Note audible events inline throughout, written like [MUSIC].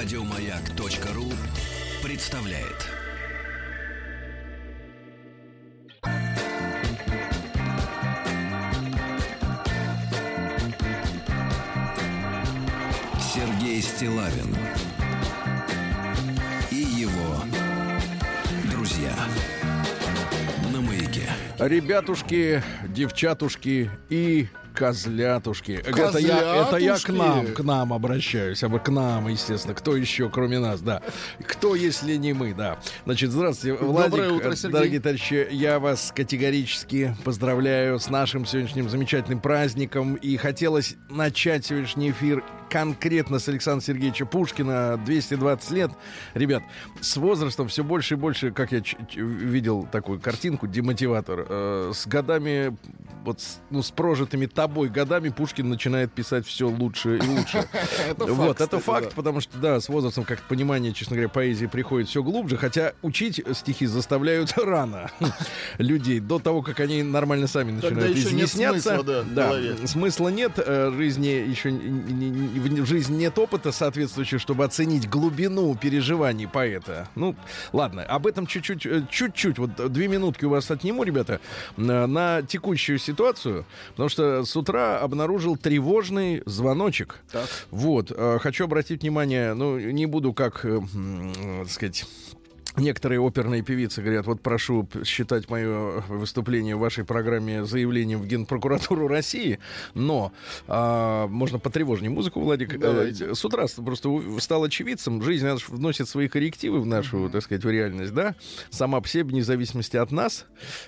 Радиомаяк.ру представляет. Сергей Стилавин и его друзья на маяке. Ребятушки, девчатушки и козлятушки. Это я, это я к Козлятушки? нам, к нам обращаюсь. А к нам, естественно. Кто еще, кроме нас, да. Кто, если не мы, да. Значит, здравствуйте, Владик. Доброе утро, э, Сергей. Дорогие товарищи, я вас категорически поздравляю с нашим сегодняшним замечательным праздником. И хотелось начать сегодняшний эфир конкретно с Александра Сергеевича Пушкина. 220 лет. Ребят, с возрастом все больше и больше, как я ч- ч- видел такую картинку, демотиватор, э, с годами, вот с, ну, с прожитыми тобой годами Пушкин начинает писать все лучше и лучше. [LAUGHS] Вот, это факт, потому что, да, с возрастом как-то понимание, честно говоря, поэзии приходит все глубже, хотя учить стихи заставляют рано [LAUGHS] людей, до того, как они нормально сами начинают изъясняться. смысла, нет, э, жизни еще в жизни нет опыта соответствующего, чтобы оценить глубину переживаний поэта. Ну, ладно, об этом чуть-чуть, э, чуть-чуть, вот две минутки у вас отниму, ребята, на, на текущую ситуацию, потому что с утра обнаружил тревожный звоночек. Так. Вот, э, хочу обратить внимание, ну, не буду как, э, э, так сказать, Некоторые оперные певицы говорят, вот прошу считать мое выступление в вашей программе заявлением в Генпрокуратуру России, но а, можно потревожнее музыку, Владик. Э, Давайте. с утра просто стал очевидцем, жизнь вносит свои коррективы в нашу, так сказать, в реальность, да, сама по себе, вне зависимости от нас.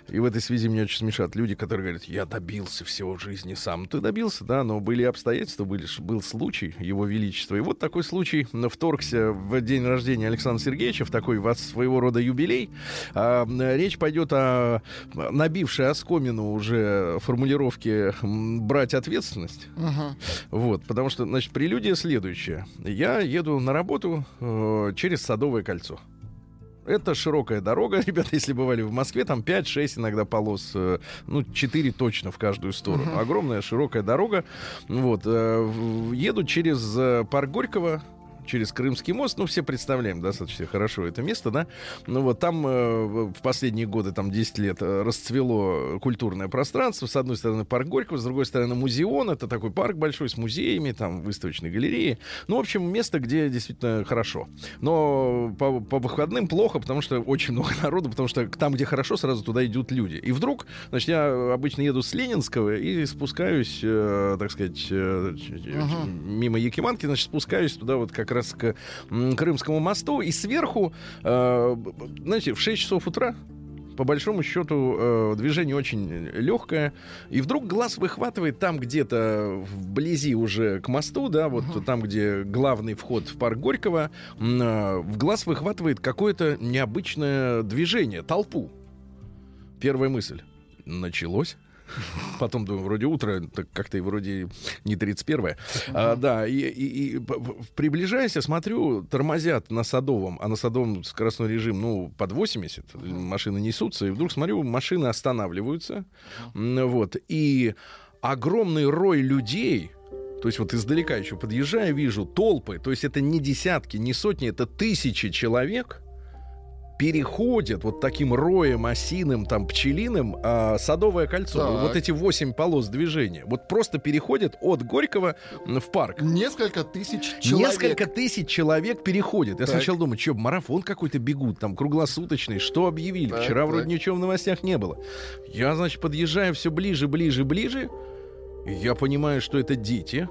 И в этой связи меня очень смешат люди, которые говорят, я добился всего в жизни сам. Ты добился, да, но были обстоятельства, были, был случай, его величества. И вот такой случай вторгся в день рождения Александра Сергеевича, в такой вас своего рода юбилей. А, речь пойдет о набившей оскомину уже формулировке «брать ответственность». Мгм. Вот, потому что, значит, прелюдия следующая. Я еду на работу э, через Садовое кольцо. Это широкая дорога, [LAUGHS] ребята, если бывали в Москве, там 5-6 иногда полос, э, ну, 4 точно в каждую сторону. Огромная широкая дорога. Вот, э, еду через э, парк Горького, через Крымский мост, ну, все представляем достаточно хорошо это место, да, ну, вот там э, в последние годы, там, 10 лет э, расцвело культурное пространство, с одной стороны парк Горького, с другой стороны музеон, это такой парк большой с музеями, там, выставочной галереи, ну, в общем, место, где действительно хорошо, но по, по выходным плохо, потому что очень много [LAUGHS] народу, потому что там, где хорошо, сразу туда идут люди, и вдруг, значит, я обычно еду с Ленинского и спускаюсь, э, так сказать, э, ч- мимо Якиманки, значит, спускаюсь туда вот как раз к Крымскому мосту, и сверху, э, знаете, в 6 часов утра по большому счету э, движение очень легкое, и вдруг глаз выхватывает там где-то вблизи уже к мосту, да, вот там, где главный вход в парк Горького, э, в глаз выхватывает какое-то необычное движение, толпу. Первая мысль. Началось. Потом думаю, вроде утро, так как-то и вроде не 31 а, Да, и, и- и приближаясь, я смотрю, тормозят на Садовом, а на Садовом скоростной режим, ну, под 80, машины несутся, и вдруг смотрю, машины останавливаются, вот, и огромный рой людей, то есть вот издалека еще подъезжая, вижу толпы, то есть это не десятки, не сотни, это тысячи человек, переходят вот таким роем осиным, там, пчелиным а, Садовое кольцо. Так. Вот эти восемь полос движения. Вот просто переходят от Горького в парк. Несколько тысяч человек. Несколько тысяч человек переходят. Я Так. сначала думаю, что, марафон какой-то бегут, там, круглосуточный, что объявили? Так, Вчера так. вроде ничего в новостях не было. Я, значит, подъезжаю все ближе, ближе, ближе, я понимаю, что это дети.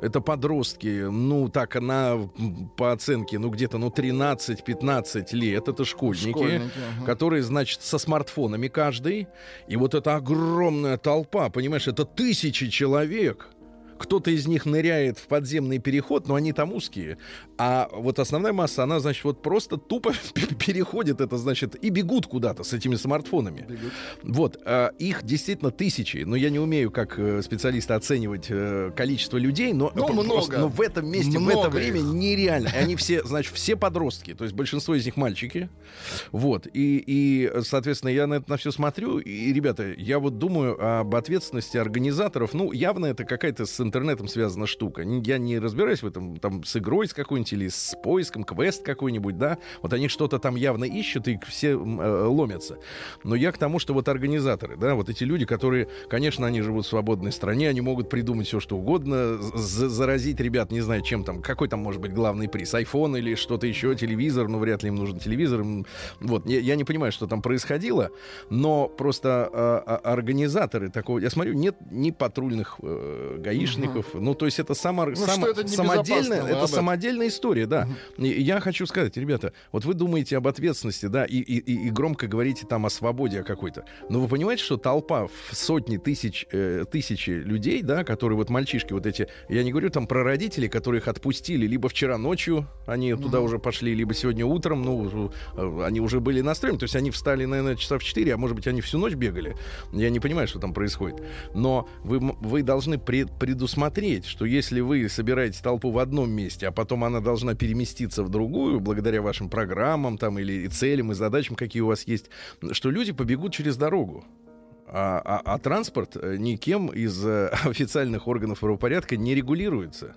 Это подростки, ну, так, она по оценке, ну, где-то, ну, 13-15 лет. Это школьники, Школьники, ага. которые, значит, со смартфонами каждый. И вот эта огромная толпа, понимаешь, это тысячи человек. Кто-то из них ныряет в подземный переход, но они там узкие. А вот основная масса, она, значит, вот просто тупо [LAUGHS] переходит это, значит, и бегут куда-то с этими смартфонами. Бегут. Вот, э, их действительно тысячи, но я не умею как э, специалист оценивать э, количество людей, но, Ну, просто- много. но в этом месте, в Много это время их. нереально. Они все, значит, все подростки, то есть большинство из них мальчики. Вот, и, и соответственно, я на это на все смотрю, и, ребята, я вот думаю об ответственности организаторов. Ну, явно это какая-то интернетом связана штука. Я не разбираюсь в этом, там, с игрой с какой-нибудь или с поиском, квест какой-нибудь, да. Вот они что-то там явно ищут и все э, ломятся. Но я к тому, что вот организаторы, да, вот эти люди, которые, конечно, они живут в свободной стране, они могут придумать все, что угодно, заразить ребят, не знаю, чем там, какой там может быть главный приз, iPhone или что-то еще, телевизор, ну, вряд ли им нужен телевизор. Вот, я, я не понимаю, что там происходило, но просто а, организаторы такого, я смотрю, нет ни патрульных э, гаишников, ну, то есть это само, Ну, что это самодельная, это об самодельная история, да. И я хочу сказать, ребята, вот вы думаете об ответственности, да, и, и- и- громко говорите там о свободе какой-то. Но вы понимаете, что толпа в сотни тысяч, э, тысячи людей, да, которые вот мальчишки вот эти, я не говорю там про родителей, которые их отпустили, либо вчера ночью они туда уже пошли, либо сегодня утром, ну, э, они уже были настроены, то есть они встали, наверное, часа в 4, а может быть, они всю ночь бегали. Я не понимаю, что там происходит. Но вы, вы должны пред- предусмотреть, что если вы собираете толпу в одном месте, а потом она должна переместиться в другую, благодаря вашим программам там, или целям, и задачам, какие у вас есть, что люди побегут через дорогу. А, а- а транспорт э, никем из э, [LAUGHS] официальных органов правопорядка не регулируется.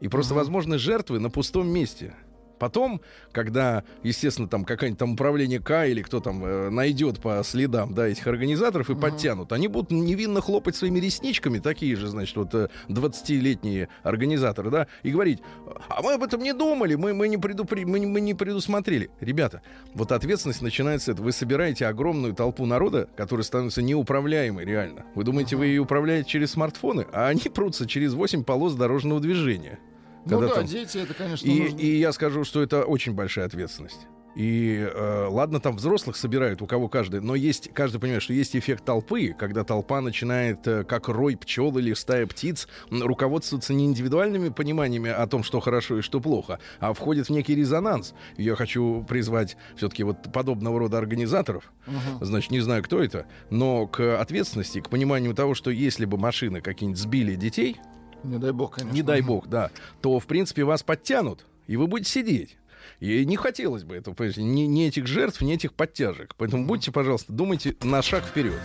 И просто возможны жертвы на пустом месте. Потом, когда, естественно, там какое-нибудь там управление К или кто там э, найдет по следам да, этих организаторов и подтянут, они будут невинно хлопать своими ресничками, такие же, значит, вот э, 20-летние организаторы, да, и говорить, а мы об этом не думали, мы, мы, не, предупре- мы, мы не предусмотрели. Ребята, вот ответственность начинается, с этого. вы собираете огромную толпу народа, которая становится неуправляемой реально. Вы думаете, вы ее управляете через смартфоны, а они прутся через 8 полос дорожного движения. Ну да, там- дети, это, конечно, и, нужно. и я скажу, что это очень большая ответственность. И э, ладно, там взрослых собирают, у кого каждый, но есть, каждый понимает, что есть эффект толпы, когда толпа начинает, э, как рой пчел или стая птиц, руководствоваться не индивидуальными пониманиями о том, что хорошо и что плохо, а входит в некий резонанс. Я хочу призвать все-таки вот подобного рода организаторов, значит, не знаю, кто это, но к ответственности, к пониманию того, что если бы машины какие-нибудь сбили детей, Не дай бог, конечно. не дай бог, да, то, в принципе, вас подтянут, и вы будете сидеть. И не хотелось бы этого, понимаете, ни, ни этих жертв, ни этих подтяжек. Поэтому будьте, пожалуйста, думайте на шаг вперед.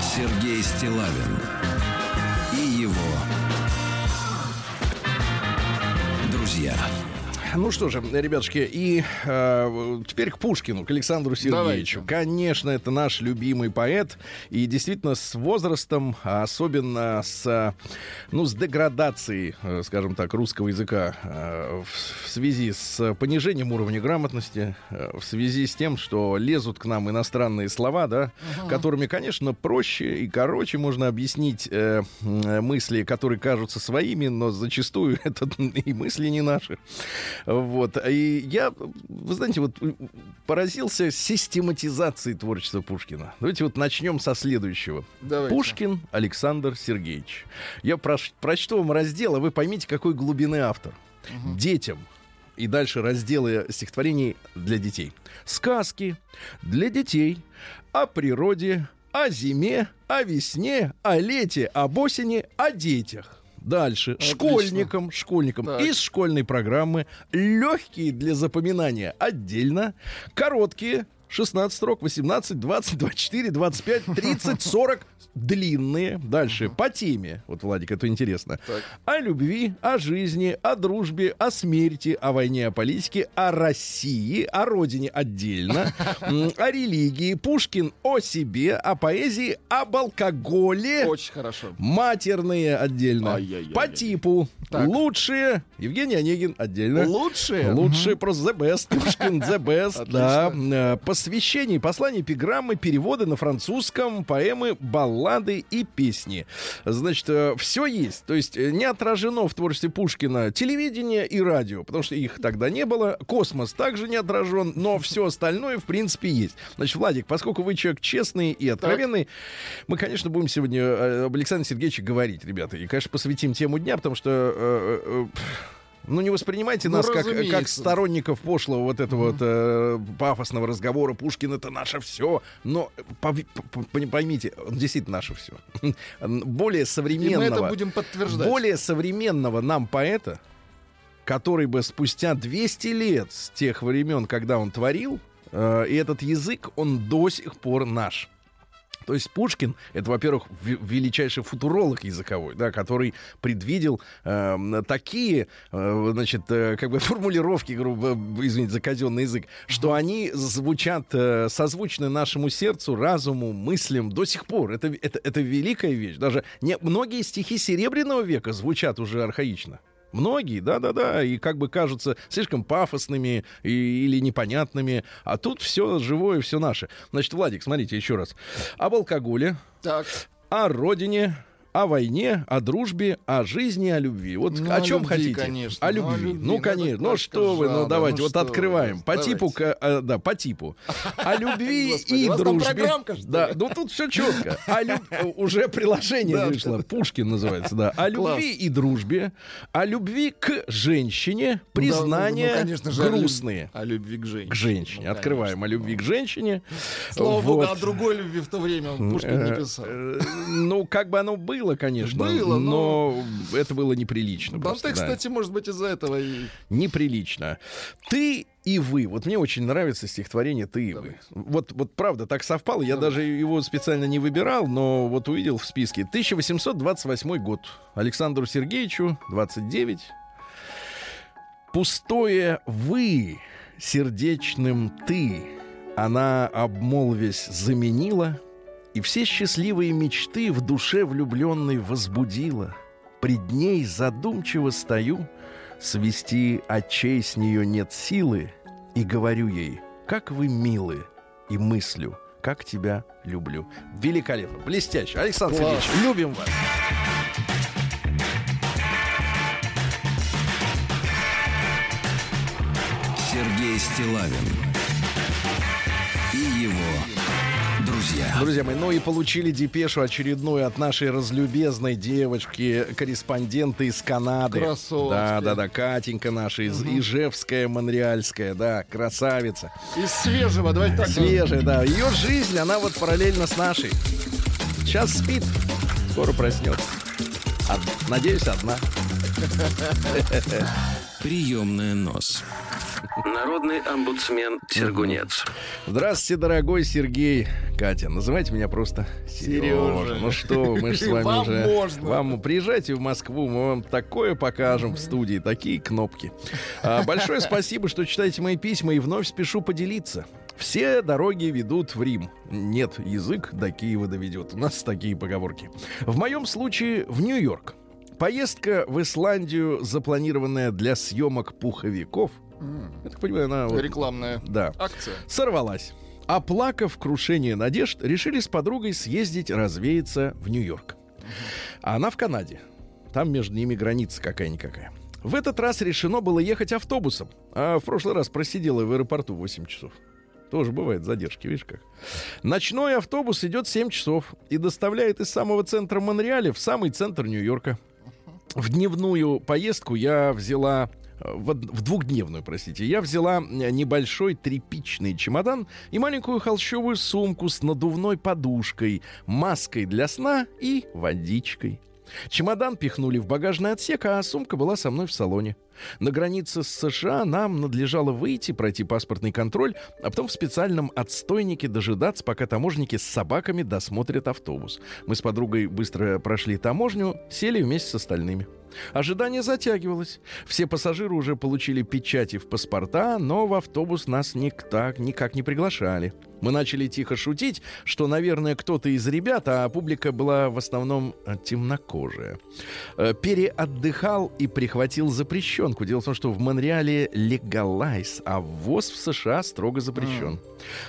Сергей Стилавин и его друзья. Ну что же, ребятушки, и э, теперь к Пушкину, к Александру Сергеевичу. Конечно, это наш любимый поэт. И действительно, с возрастом, а особенно с, ну, с деградацией, э, скажем так, русского языка э, в, связи с понижением уровня грамотности, э, в связи с тем, что лезут к нам иностранные слова, да, которыми, конечно, проще и короче можно объяснить э, мысли, которые кажутся своими, но зачастую [LAUGHS] это и мысли не наши. Вот. И я, вы знаете, вот поразился систематизацией творчества Пушкина. Давайте вот начнем со следующего. Давайте. Пушкин Александр Сергеевич. Я прош- прочту вам раздел, а вы поймите, какой глубины автор. Детям. И дальше разделы стихотворений для детей. Сказки для детей о природе, о зиме, о весне, о лете, об осени, о детях. Дальше. Отлично. Школьникам, школьникам Так. из школьной программы. Легкие для запоминания отдельно. Короткие 16 строк, 18, 20, 24, 25, 30, 40. Длинные. Дальше. По теме. Вот, Владик, это интересно. Так. О любви, о жизни, о дружбе, о смерти, о войне, о политике, о России, о родине отдельно, [LAUGHS] о религии, Пушкин о себе, о поэзии, об алкоголе. Очень хорошо. Матерные отдельно. По типу. Лучшие. Евгений Онегин отдельно. Лучшие? Лучшие просто the best. Пушкин the best. да. Э, Посвящение, послания, эпиграммы, переводы на французском, поэмы, баллады и песни. Значит, все есть. То есть э, не отражено в творчестве Пушкина телевидение и радио, потому что их тогда не было. Космос также не отражен, но все остальное, в принципе, есть. Значит, Владик, поскольку вы человек честный и откровенный, мы, конечно, будем сегодня э, об Александре Сергеевиче говорить, ребята. И, конечно, посвятим тему дня, потому что э, э, э, ну, не воспринимайте Ну, нас как, разумеется. как сторонников пошлого вот этого вот э, пафосного разговора. Пушкин это наше все. Но пов- п- п- поймите, он действительно наше все. Более И мы современного, это будем подтверждать. более современного нам поэта, который бы спустя 200 лет с тех времен, когда он творил, э, и этот язык, он до сих пор наш. То есть Пушкин это, во-первых, ве- величайший футуролог языковой, да, который предвидел э, такие, э, значит, э, как бы [LAUGHS] формулировки, грубо, извините за казенный язык, что они звучат э, созвучны нашему сердцу, разуму, мыслям до сих пор. Это, это, это великая вещь. Даже не, многие стихи Серебряного века звучат уже архаично. Многие, да-да-да, и как бы кажутся слишком пафосными и- или непонятными. А тут все живое, все наше. Значит, Владик, смотрите еще раз. Об алкоголе, Так. о родине, о войне, о дружбе, о жизни, о любви. Вот Ну, о чем любви, хотите? конечно. О Ну, о любви. любви. Ну, конечно. Ну, что вы, ну, давайте Ну, вот открываем. вы, По давайте. типу, э, да, по типу. О любви [LAUGHS] Господи, и дружбе. Да, ну тут все четко. О люб- э, Уже приложение вышло. Пушкин называется, да. О любви и дружбе. О любви к женщине. Ну, Признания ну, конечно же, грустные. О любви к женщине. К женщине. Ну, Открываем о любви к женщине. Слава богу, о другой любви в то время Пушкин не писал. Э, Ну, как бы оно было, конечно. Было, но это было неприлично. Банте, да. кстати, может быть, из-за этого и... Неприлично. Ты и вы. Вот мне очень нравится стихотворение «Ты и вы». Вот, вот правда, так совпало. Я даже его специально не выбирал, но вот увидел в списке. 1828 год. Александру Сергеевичу 29. Пустое «вы» сердечным «ты» она, обмолвясь, заменила, и все счастливые мечты в душе влюбленной возбудила. Пред ней задумчиво стою, свести очей с нее нет силы, и говорю ей, как вы милы, и мыслю, как тебя люблю. Великолепно, блестяще. Александр Класс. Сергеевич, любим вас. Сергей Стилавин друзья. Мои, ну и получили депешу очередную от нашей разлюбезной девочки, корреспондента из Канады. Красотки. Да, да, да, Катенька наша, из Ижевская, Монреальская, да, красавица. Из свежего, давайте так. Свежая, да. Ее жизнь, она вот параллельно с нашей. Сейчас спит, скоро проснется. Од- Надеюсь, одна. [LAUGHS] Приемная нос. Народный омбудсмен Сергунец. Здравствуйте, дорогой Сергей. Катя, называйте меня просто Сережа. Сережа. Ну что, мы же с вами Вам уже... можно. Вам приезжайте в Москву, мы вам такое покажем в студии, такие кнопки. А, большое спасибо, что читаете мои письма, и вновь спешу поделиться. Все дороги ведут в Рим. Нет, язык до Киева доведет. У нас такие поговорки. В моем случае в Нью-Йорк. Поездка в Исландию, запланированная для съемок пуховиков. Я так понимаю, она... вот- Рекламная Да акция. сорвалась. Оплакав крушение надежд, решили с подругой съездить развеяться в Нью-Йорк. А она в Канаде. Там между ними граница какая-никакая. В этот раз решено было ехать автобусом. А в прошлый раз просидела в аэропорту 8 часов. Тоже бывает задержки, видишь как. Ночной автобус идет 7 часов и доставляет из самого центра Монреаля в самый центр Нью-Йорка. В дневную поездку я взяла э, в, в двухдневную, простите, я взяла э, небольшой тряпичный чемодан и маленькую холщовую сумку с надувной подушкой, маской для сна и водичкой. Чемодан пихнули в багажный отсек, а сумка была со мной в салоне. На границе с США нам надлежало выйти, пройти паспортный контроль, а потом в специальном отстойнике дожидаться, пока таможники с собаками досмотрят автобус. Мы с подругой быстро прошли таможню, сели вместе с остальными. Ожидание затягивалось. Все пассажиры уже получили печати в паспорта, но в автобус нас никак, никак не приглашали. Мы начали тихо шутить, что, наверное, кто-то из ребят, а публика была в основном э, темнокожая, э, переотдыхал и прихватил запрещенку. Дело в том, что в Монреале легалайз, а ввоз в США строго запрещен.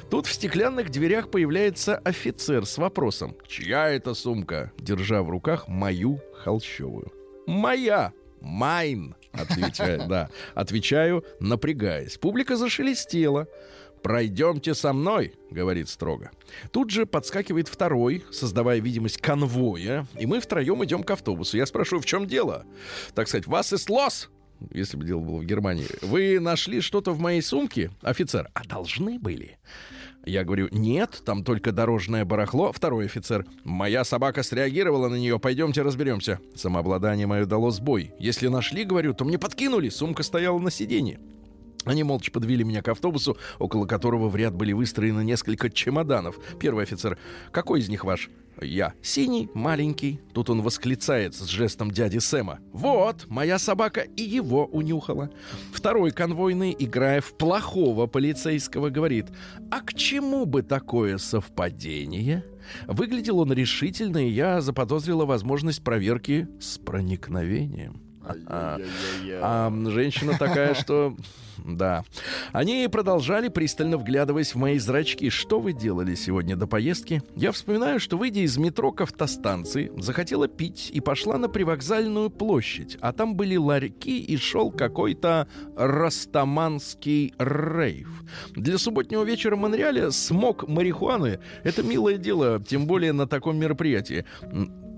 Тут в стеклянных дверях появляется офицер с вопросом «Чья это сумка?» держа в руках мою холщовую. «Моя!» «Майн!» отвечаю, [LAUGHS] да. Отвечаю, напрягаясь. Публика зашелестела. «Пройдемте со мной», — говорит строго. Тут же подскакивает второй, создавая видимость конвоя, и мы втроем идем к автобусу. Я спрашиваю, в чем дело? Так сказать, вас и лос? Если бы дело было в Германии. Вы нашли что-то в моей сумке? Офицер, а должны были? Я говорю, нет, там только дорожное барахло. Второй офицер, моя собака среагировала на нее, пойдемте разберемся. Самообладание мое дало сбой. Если нашли, говорю, то мне подкинули, сумка стояла на сиденье. Они молча подвели меня к автобусу, около которого в ряд были выстроены несколько чемоданов. Первый офицер. «Какой из них ваш?» Я. «Синий, маленький». Тут он восклицает с жестом дяди Сэма. «Вот, моя собака и его унюхала». Второй конвойный, играя в плохого полицейского, говорит. «А к чему бы такое совпадение?» Выглядел он решительно, и я заподозрила возможность проверки с проникновением. А, а женщина такая, что... Да. Они продолжали, пристально вглядываясь в мои зрачки. Что вы делали сегодня до поездки? Я вспоминаю, что, выйдя из метро к автостанции, захотела пить и пошла на привокзальную площадь. А там были ларьки и шел какой-то растаманский рейв. Для субботнего вечера в Монреале смог марихуаны — это милое дело, тем более на таком мероприятии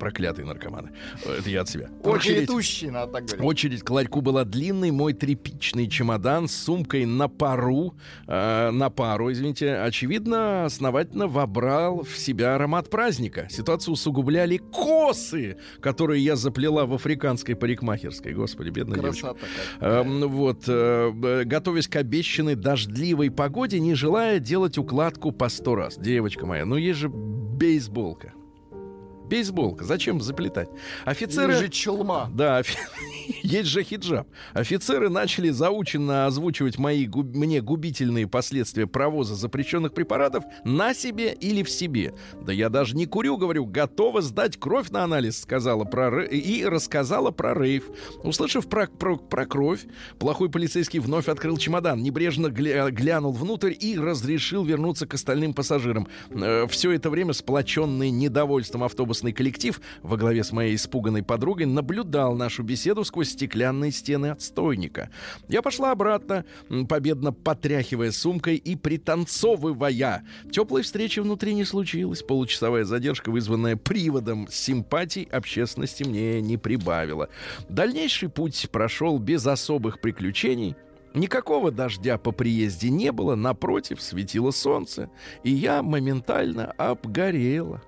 проклятые наркоманы. Это я от себя. Очередь, надо так говорить. очередь к ларьку была длинной. Мой тряпичный чемодан с сумкой на пару, э, на пару, извините, очевидно, основательно вобрал в себя аромат праздника. Ситуацию усугубляли косы, которые я заплела в африканской парикмахерской. Господи, бедная Красота девочка. Э, вот, э, готовясь к обещанной дождливой погоде, не желая делать укладку по сто раз. Девочка моя, ну есть же бейсболка. Бейсболка. Зачем заплетать? Офицеры... Или же челма. Да, офи... [LAUGHS] есть же хиджаб. Офицеры начали заученно озвучивать мои губ... мне губительные последствия провоза запрещенных препаратов на себе или в себе. Да я даже не курю, говорю, готова сдать кровь на анализ, сказала про и рассказала про рейв. Услышав про, про, про кровь, плохой полицейский вновь открыл чемодан, небрежно гля... глянул внутрь и разрешил вернуться к остальным пассажирам. Э, все это время сплоченный недовольством автобуса автобусный коллектив во главе с моей испуганной подругой наблюдал нашу беседу сквозь стеклянные стены отстойника. Я пошла обратно, победно потряхивая сумкой и пританцовывая. Теплой встречи внутри не случилось. Получасовая задержка, вызванная приводом симпатий общественности, мне не прибавила. Дальнейший путь прошел без особых приключений. Никакого дождя по приезде не было, напротив, светило солнце, и я моментально обгорела.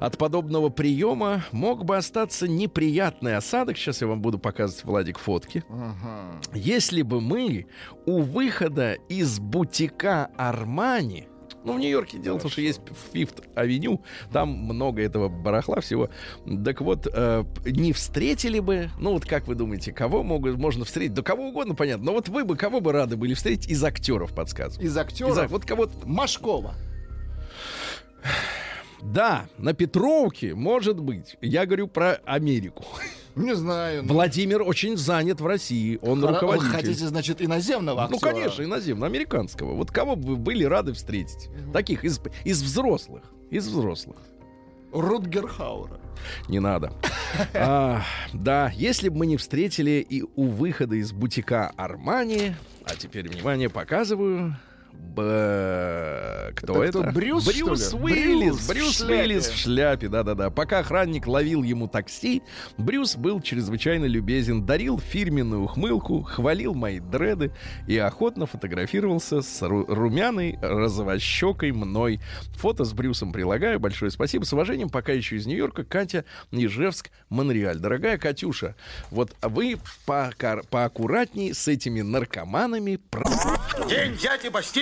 От подобного приема мог бы остаться неприятный осадок. Сейчас я вам буду показывать, Владик, фотки. Если бы мы у выхода из бутика Армани ну, в Нью-Йорке дело в том, что есть Fifth Авеню, там много этого барахла всего. Так вот, э, не встретили бы, ну вот как вы думаете, кого могут, можно встретить? Да кого угодно, понятно. Но вот вы бы кого бы рады были встретить из актеров, подсказываю. Из актеров? Из, вот кого Машкова. Да, на Петровке, может быть. Я говорю про Америку. Не знаю. ну, Владимир очень занят в России. Он хоро- руководитель. Вы хотите, значит, иноземного Ну, актера? конечно, иноземного, американского. Вот кого бы вы были рады встретить? Таких из, из взрослых. Из взрослых. Рутгер Хаура. Не надо. А, да, если бы мы не встретили и у выхода из бутика Армани, а теперь, внимание, показываю. Б- Кто Это это? кто, Брюс, Брюс что ли? Уиллис. Брюс в Брюс шляпе. Уиллис в шляпе, да-да-да. Пока охранник ловил ему такси, Брюс был чрезвычайно любезен, дарил фирменную ухмылку, хвалил мои дреды и охотно фотографировался с ру- румяной розовощекой мной. Фото с Брюсом прилагаю. Большое спасибо. С уважением, пока еще из Нью-Йорка, Катя Нижевск, Монреаль. Дорогая Катюша, вот вы покар- поаккуратней с этими наркоманами. Про- День дяди Бастилии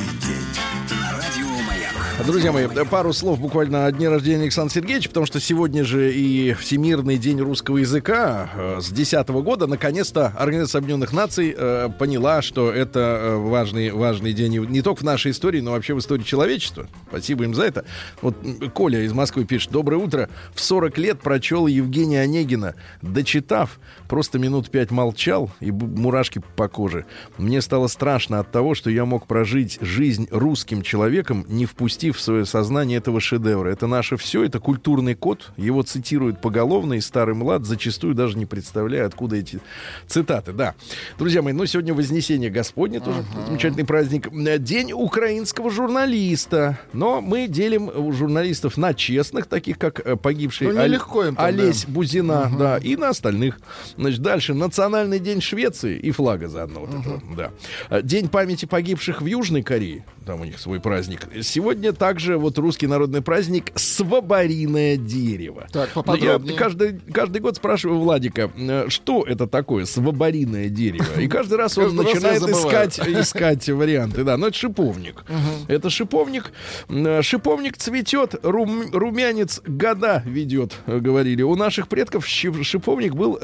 Друзья мои, пару слов буквально о дне рождения Александра Сергеевича, потому что сегодня же и Всемирный день русского языка э, с 2010 года. Наконец-то Организация Объединенных Наций э, поняла, что это э, важный, важный день не только в нашей истории, но вообще в истории человечества. Спасибо им за это. Вот Коля из Москвы пишет. Доброе утро. В 40 лет прочел Евгения Онегина. Дочитав, просто минут пять молчал и мурашки по коже. Мне стало страшно от того, что я мог прожить жизнь русским человеком, не впустив в свое сознание этого шедевра. Это наше все, это культурный код. Его цитируют поголовно, и старый млад, зачастую даже не представляя, откуда эти цитаты. Да. Друзья мои, ну сегодня Вознесение Господне, тоже замечательный праздник. Э, День украинского журналиста. Но мы делим у журналистов на честных, таких как э, погибший Ну, Оль- им там, Олесь Бузина, да, и на остальных. Значит, дальше. Национальный день Швеции и флага заодно. Вот этого, да. А, День памяти погибших в Южной Корее. Там у них свой праздник. Сегодня также вот русский народный праздник «Свобориное дерево». Так, Ну, Я поподробнее. каждый, каждый год спрашиваю Владика, э, что это такое свобориное дерево. И каждый раз он Каждый я начинает искать, искать варианты. Да, но это шиповник. Это шиповник. Э, Шиповник цветет, рум- румянец года ведет, э, говорили. У наших предков шиповник был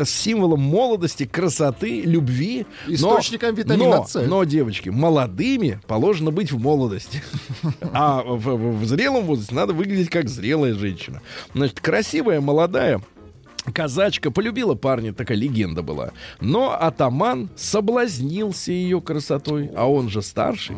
символом молодости, красоты, любви. Но- Источником витамина но, С. Но, девочки, молодыми положено быть в молодости. [LAUGHS] А в, в- в зрелом возрасте надо выглядеть как зрелая женщина. Значит, красивая, молодая, Казачка полюбила парня, такая легенда была. Но атаман соблазнился ее красотой, а он же старший.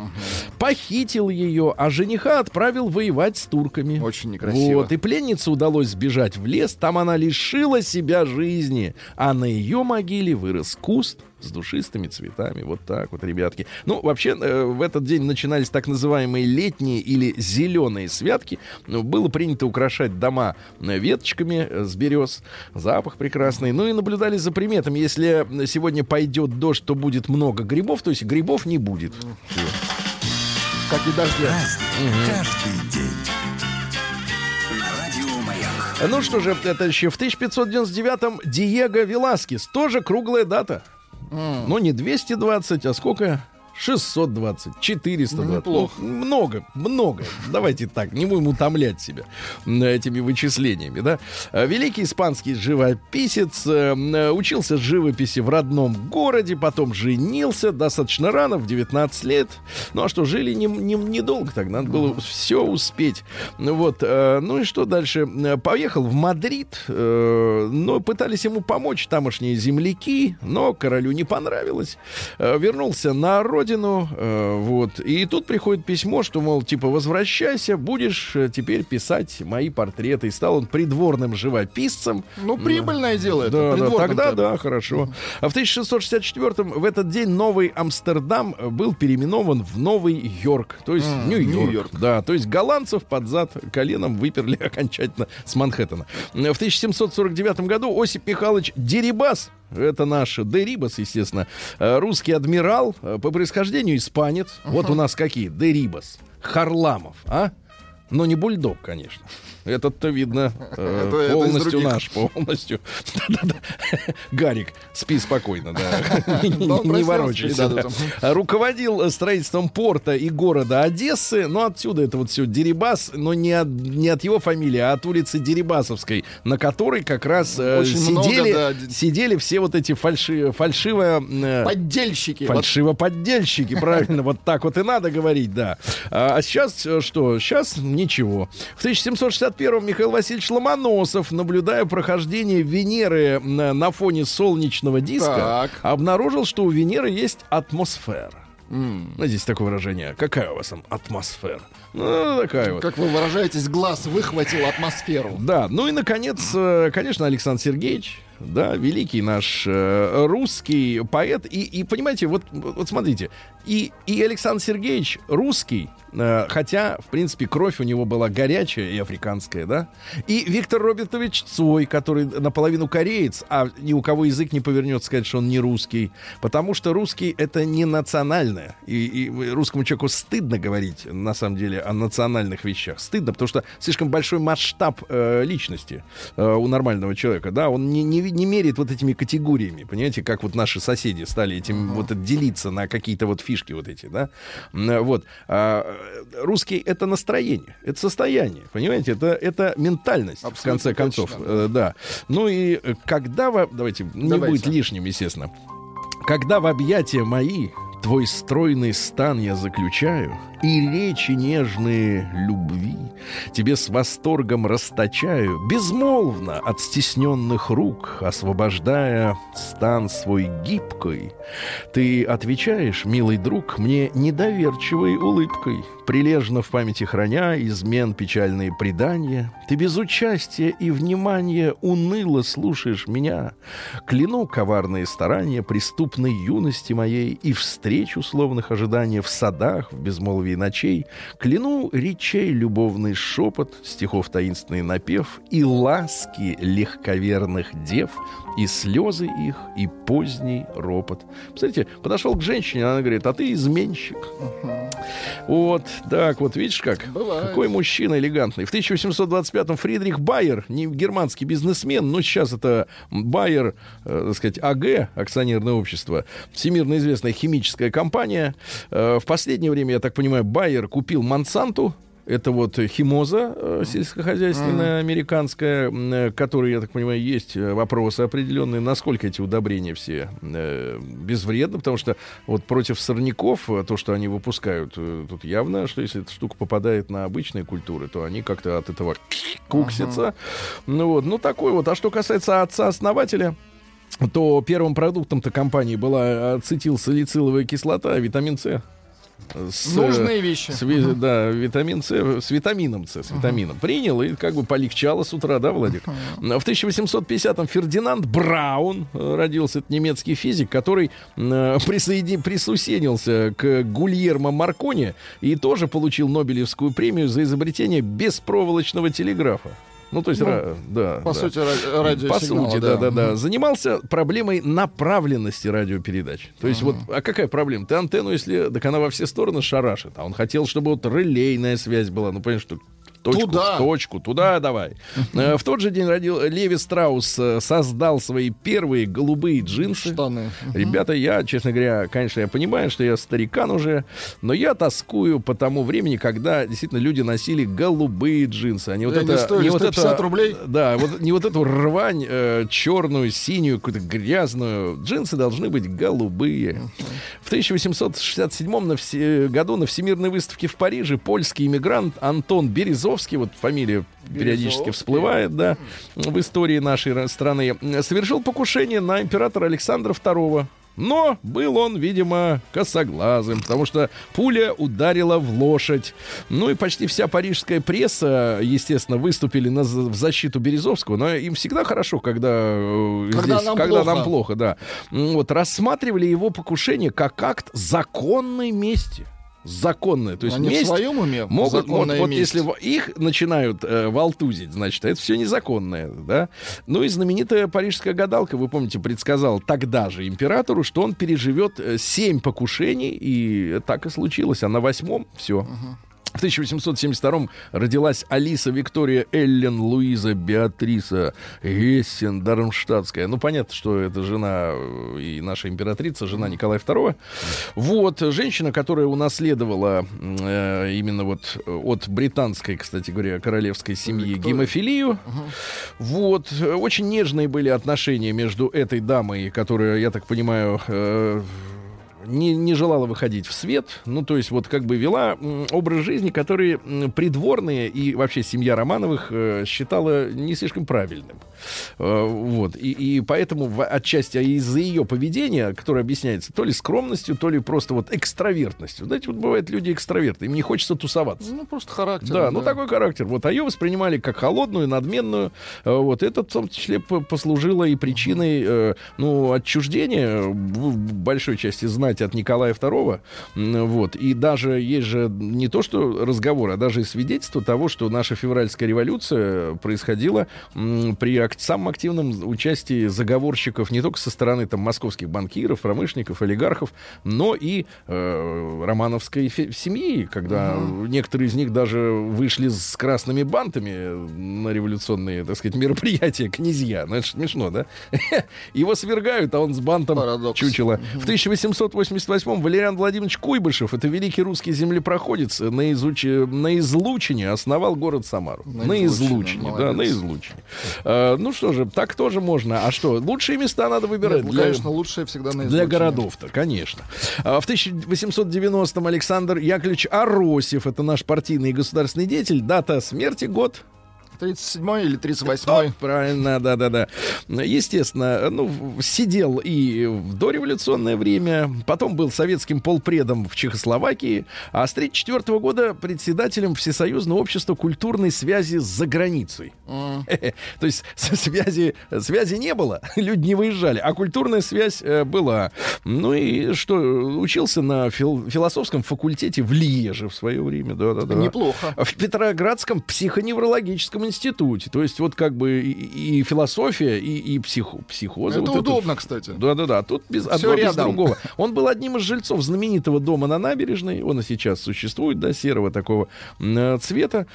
Похитил ее, а жениха отправил воевать с турками. Очень некрасиво. Вот, и пленнице удалось сбежать в лес, там она лишила себя жизни, а на ее могиле вырос куст с душистыми цветами. Вот так вот, ребятки. Ну, вообще, э, в этот день начинались так называемые летние или зеленые святки. Ну, было принято украшать дома э, веточками э, с берез. Запах прекрасный. Ну и наблюдали за приметами. Если сегодня пойдет дождь, то будет много грибов, то есть грибов не будет. Как и дождя. Каждый день. Ну что же, это еще в 1599-м Диего Веласкес. Тоже круглая дата. Ну, не 220, а сколько? 620, 420. Ну, неплохо. Ну, много, много. Давайте так, не будем утомлять себя этими вычислениями, да. А, Великий испанский живописец э, м, учился живописи в родном городе, потом женился достаточно рано, в 19 лет. Ну, а что, жили не- не- недолго так, надо было все успеть. Ну, вот, э, ну и что дальше? Э, Поехал в Мадрид, э, но пытались ему помочь тамошние земляки, но королю не понравилось. Э, Вернулся на родину, э, вот, и тут приходит письмо, что, мол, типа, возвращайся, будешь э, теперь писать мои портреты. И стал он придворным живописцем. Ну, прибыльное дело это. Да, да, тогда да, хорошо. А в 1664 в этот день Новый Амстердам был переименован в Новый Йорк, то есть М, Нью-Йорк. Нью-Йорк. Да, то есть голландцев под зад коленом выперли [LAUGHS] окончательно с Манхэттена. В 1749 году Осип Михайлович Дерибас это наш Дерибас, естественно. э, Русский адмирал, э, по происхождению испанец. Вот у нас какие? Дерибас. Харламов, а? Но не бульдог, конечно. Этот-то видно э, [LAUGHS] Это- это полностью других. наш, полностью. [LAUGHS] Гарик, спи спокойно, да. [LAUGHS] Не- ворочайся. там. Руководил э, строительством порта и города Одессы. Ну, отсюда это вот все Дерибас, но не от, не от его фамилии, а от улицы Дерибасовской, на которой как раз э, много, сидели, да, сидели все вот эти фальши, фальшиво... э, Поддельщики. Вот Фальшивоподдельщики, правильно, вот так вот и надо говорить, да. А, а сейчас что? Сейчас ничего. В 1761-м Михаил Васильевич Ломоносов, наблюдая прохождение Венеры на, фоне солнечного диска, Так. обнаружил, что у Венеры есть атмосфера. Ну, здесь такое выражение. Какая у вас там атмосфера? Ну, такая вот. Как вы выражаетесь, глаз выхватил атмосферу. Да, ну и, наконец, э, конечно, Александр Сергеевич, да, великий наш э, русский поэт. И, и понимаете, вот, вот смотрите, и, и Александр Сергеевич русский, э, хотя, в принципе, кровь у него была горячая и африканская, да, и Виктор Робертович Цой, который наполовину кореец, а ни у кого язык не повернется сказать, что он не русский, потому что русский — это не национальное. И, и русскому человеку стыдно говорить, на самом деле, о национальных вещах. Стыдно, потому что слишком большой масштаб э, личности э, у нормального человека, да, он не, не, не меряет вот этими категориями, понимаете, как вот наши соседи стали этим вот делиться на какие-то вот фишки вот эти, да, М, вот. А, э, русский — это настроение, это состояние, понимаете, это, это ментальность, в Абсолютно конце концов, точно. Э, да. Ну и э, когда давайте, не Давайте. будет лишним, естественно, когда в объятия мои твой стройный стан я заключаю, и речи нежные любви. Тебе с восторгом расточаю, безмолвно от стесненных рук, освобождая стан свой гибкой, ты отвечаешь, милый друг, мне недоверчивой улыбкой, прилежно в памяти храня измен печальные предания, ты без участия и внимания уныло слушаешь меня, кляну коварные старания преступной юности моей и встреч условных ожиданий в садах, в безмолвии ночей, кляну речей любовный шепот, стихов таинственный напев и ласки легковерных дев и слезы их, и поздний ропот. Посмотрите, подошел к женщине, она говорит, а ты изменщик. Вот, так вот, видишь как? Бывает. Какой мужчина элегантный. В 1825-м Фридрих Байер, не германский бизнесмен, но сейчас это Байер, э, так сказать, АГ, акционерное общество, всемирно известная химическая компания. Э, в последнее время, я так понимаю, Байер купил Монсанту, это вот химоза э, сельскохозяйственная американская, э, которой, я так понимаю, есть э, вопросы определенные, насколько эти удобрения все э, безвредны, потому что вот против сорняков, то, что они выпускают, тут явно, что если эта штука попадает на обычные культуры, то они как-то от этого куксятся. Ну вот, ну такой вот. А что касается отца-основателя, то первым продуктом-то компании была ацетилсалициловая кислота, витамин С. С, Нужные вещи. с ви- да, витамин С, с витамином С, с витамином. Принял и как бы полегчало с утра, да, Владик? В 1850-м Фердинанд Браун э, родился, это немецкий физик, который э, присоедини- присоединился к Гульермо Маркони и тоже получил Нобелевскую премию за изобретение беспроволочного телеграфа. Ну, то есть, Ну, ра- да. По да. сути, ра- радиосигнал, По сути, да, да, да. Занимался проблемой направленности радиопередач. То есть вот, а какая проблема? Ты антенну, если, так она во все стороны шарашит. А он хотел, чтобы вот релейная связь была. Ну, понимаешь, что точку, Туда. в точку, туда давай. Э, В тот же день родил Леви Страус э, создал свои первые голубые джинсы. Штаны. Ребята, я, честно говоря, конечно, я понимаю, что я старикан уже, но я тоскую по тому времени, когда действительно люди носили голубые джинсы. Они вот это, стоили не вот 150 это, рублей? да, вот не вот эту рвань э, черную, синюю, какую-то грязную. Джинсы должны быть голубые. В 1867 на все, году на Всемирной выставке в Париже польский иммигрант Антон Березовский, вот фамилия периодически Березовский. всплывает, да, в истории нашей ра- страны, совершил покушение на императора Александра II. Но был он, видимо, косоглазым, потому что пуля ударила в лошадь. Ну и почти вся парижская пресса, естественно, выступили на, в защиту Березовского. Но им всегда хорошо, когда, э, Когда здесь, нам когда плохо. нам плохо, да. Вот, рассматривали его покушение как акт законной мести. Законное. То есть Они в месть своем уме? Могут, вот, месть. если их начинают э, волтузить, значит, это все незаконное, да. Ну и знаменитая парижская гадалка, вы помните, предсказала тогда же императору, что он переживет э, семь покушений, и так и случилось. А на восьмом все. В 1872 родилась Алиса Виктория Эллен Луиза Беатриса Гессен Дармштадтская. Ну, понятно, что это жена э, и наша императрица, жена Николая II. Вот, женщина, которая унаследовала э, именно вот э, от британской, кстати говоря, королевской семьи Виктория. гемофилию. Вот, э, очень нежные были отношения между этой дамой, которая, я так понимаю, э, не, не желала выходить в свет, ну, то есть вот как бы вела образ жизни, который придворные и вообще семья Романовых э, считала не слишком правильным. Э, вот, и, и поэтому отчасти а из-за ее поведения, которое объясняется то ли скромностью, то ли просто вот экстравертностью. Знаете, вот бывают люди экстраверты, им не хочется тусоваться. Ну, просто характер. Да, ну такой характер. Вот, а ее воспринимали как холодную, надменную. Э, Вот это в том числе послужило и причиной, ну, отчуждения большой части знати от Николая II. Вот. И даже есть же не то, что разговор, а даже и свидетельство того, что наша февральская революция происходила при самом активном участии заговорщиков не только со стороны там московских банкиров, промышленников, олигархов, но и э, романовской семьи, когда некоторые из них даже вышли с красными бантами на революционные, так сказать, мероприятия князья. Ну, это смешно, да? [LAUGHS] Его свергают, а он с бантом Парадокс. чучело. В 1888-м Валериан Владимирович Куйбышев, это великий русский землепроходец, на, изуч... на излучине основал город Самару. На На, Излучине, излучине, да, на излучине. А, ну что же, так тоже можно. А что, лучшие места надо выбирать Ну, для- конечно, лучшее всегда на для излучине. городов-то, конечно. А В 1890-м Александр Яковлевич Аросев, это наш партийный и государственный деятель, дата смерти год 37 или 38 Правильно, да-да-да. Естественно, ну, сидел и в дореволюционное время, потом был советским полпредом в Чехословакии, а с 1934 года председателем Всесоюзного общества культурной связи за границей. [LAUGHS] То есть связи, связи не было, [LAUGHS] люди не выезжали, а культурная связь э, была. Ну и что, учился на фил- философском факультете в Лиеже в свое время, да-да-да. Неплохо. В Петроградском психоневрологическом институте. То есть вот как бы и, и философия, и, и психо, психоза. Это вот удобно, кстати. Да-да-да, тут без одного без другого. Он был одним из жильцов знаменитого дома на набережной. Он и сейчас существует, да, серого такого э, цвета.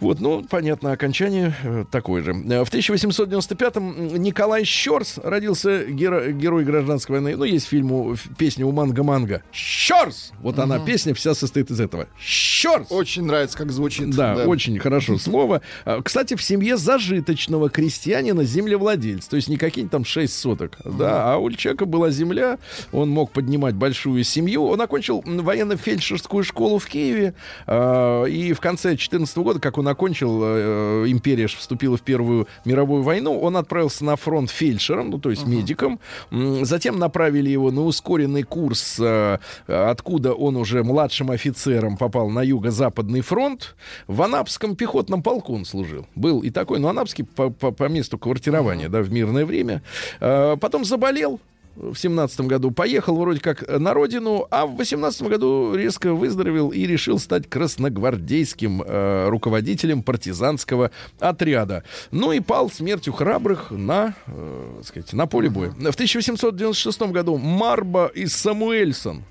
Вот, ну, понятно, окончание э, такое же. Э, В 1895-м Николай Щорс родился геро- герой гражданской войны. Ну, есть фильм, у- песня у Манга-Манга. Щорс! Вот она, песня вся состоит из этого. Щорс! Очень нравится, как звучит. Да, очень хорошо слово. А, Кстати, в семье зажиточного крестьянина землевладельца. То есть не какие-нибудь там 6 соток. Да, а у человека была земля, он мог поднимать большую семью. Он окончил военно-фельдшерскую школу в Киеве. а, И в конце 14 года, как он окончил, э, империя ж вступила в Первую мировую войну, он отправился на фронт фельдшером, ну то есть медиком. М, Затем направили его на ускоренный курс, э, откуда он уже младшим офицером попал на юго-западный фронт. В Анапском пехотном полку он служил. Был и такой, но Анапский по, по- по месту квартирования, да, в мирное время. Э, Потом заболел, в семнадцатом году поехал вроде как на родину, а в восемнадцатом году резко выздоровел и решил стать красногвардейским э, руководителем партизанского отряда. Ну и пал смертью храбрых на, э, так сказать, на поле боя. В 1896 году Марбо и Самуэльсон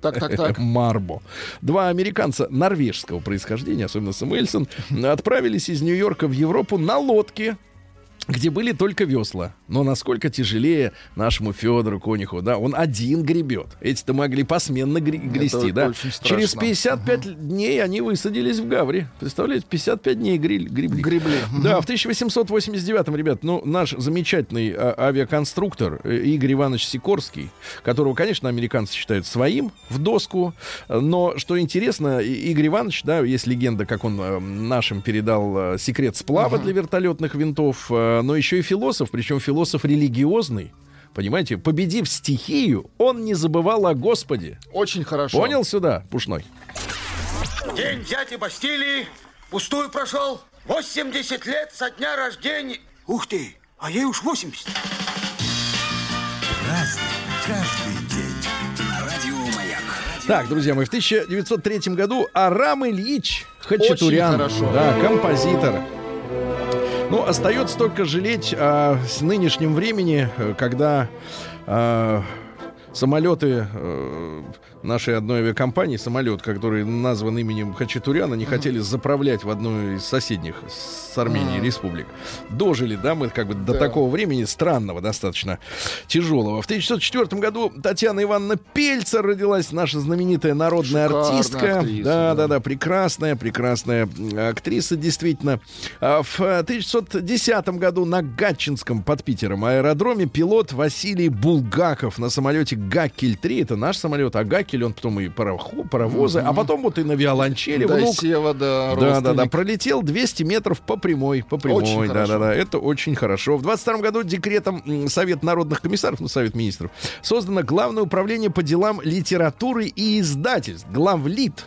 Так, так, так. [LAUGHS] Марбо. Два американца норвежского происхождения, особенно Самуэльсон, отправились из Нью-Йорка в Европу на лодке где были только весла. Но насколько тяжелее нашему Федору Конюху, да, он один гребет. Эти-то могли посменно гре- грести, да. очень страшно. Через 55 дней они высадились в Гаври. Представляете, 55 дней гриль- гребли. Гребли. Да, в 1889-м, ребят, ну, наш замечательный а, авиаконструктор э, Игорь Иванович Сикорский, которого, конечно, американцы считают своим в доску, но, что интересно, Игорь Иванович, да, есть легенда, как он э, нашим передал э, секрет сплава для вертолетных винтов, но еще и философ, причем философ религиозный. Понимаете, победив стихию, он не забывал о Господе. Очень хорошо. Понял сюда, Пушной? День взятия Бастилии пустую прошел. 80 лет со дня рождения. Ух ты, а ей уж 80. Разный, каждый день. Радио Маяк. Так, друзья мои, в 1903 году Арам Ильич Хачатурян, Очень хорошо. да, композитор. Ну, остается только жалеть о нынешнем времени, э, когда э, самолеты э, нашей одной авиакомпании, самолет, который назван именем Хачатуряна, не хотели заправлять в одну из соседних с Арменией республик. Дожили, да, мы как бы до Да. такого времени странного достаточно тяжелого. В 1904 году Татьяна Ивановна Пельцер родилась, наша знаменитая народная Шикарная артистка. актриса, да, да, да. да, прекрасная, прекрасная актриса, действительно. А В э, 1910 году на Гатчинском под Питером аэродроме пилот Василий Булгаков на самолете Гакель-3, это наш самолет, а Гакель, он потом и пароху- паровозы, а потом вот и на виолончели Да, внук. Сева, да, Да, да, да, пролетел 200 метров по прямой, по прямой, Очень да, да, хорошо. да, это очень хорошо. В 22 году декретом Совет народных комиссаров, ну, Совет министров, создано Главное управление по делам литературы и издательств, главлит.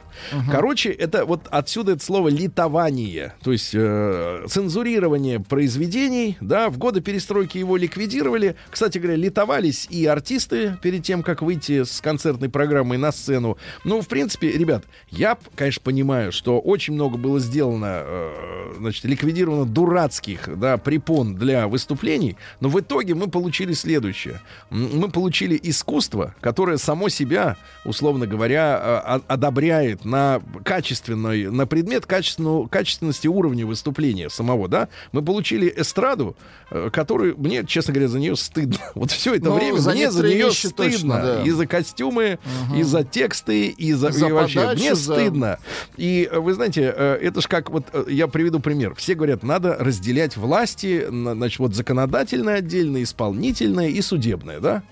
Короче, это вот отсюда это слово литование, то есть э, цензурирование произведений, да, в годы перестройки его ликвидировали. Кстати говоря, литовались и артисты перед тем, как выйти с концертной программой на сцену. Ну, в принципе, ребят, я, конечно, понимаю, что очень много было сделано, э, значит, ликвидировано дурацких, да, препон для выступлений, но в итоге мы получили следующее. Мы получили искусство, которое само себя, условно говоря, э, одобряет на качественной, на предмет качественного, качественности уровня выступления самого, да. Мы получили эстраду, э, которую мне, честно говоря, за нее стыдно. [LAUGHS] Вот все это Ну, время за мне за нее стыдно. точно, да. И за костюмы, и за тексты, и за, За и вообще. подачу, Мне за- стыдно. И э, вы знаете, э, это ж как вот э, я приведу пример. Все говорят, надо разделять власти, на- значит, вот законодательное отдельно, исполнительное и судебное, да?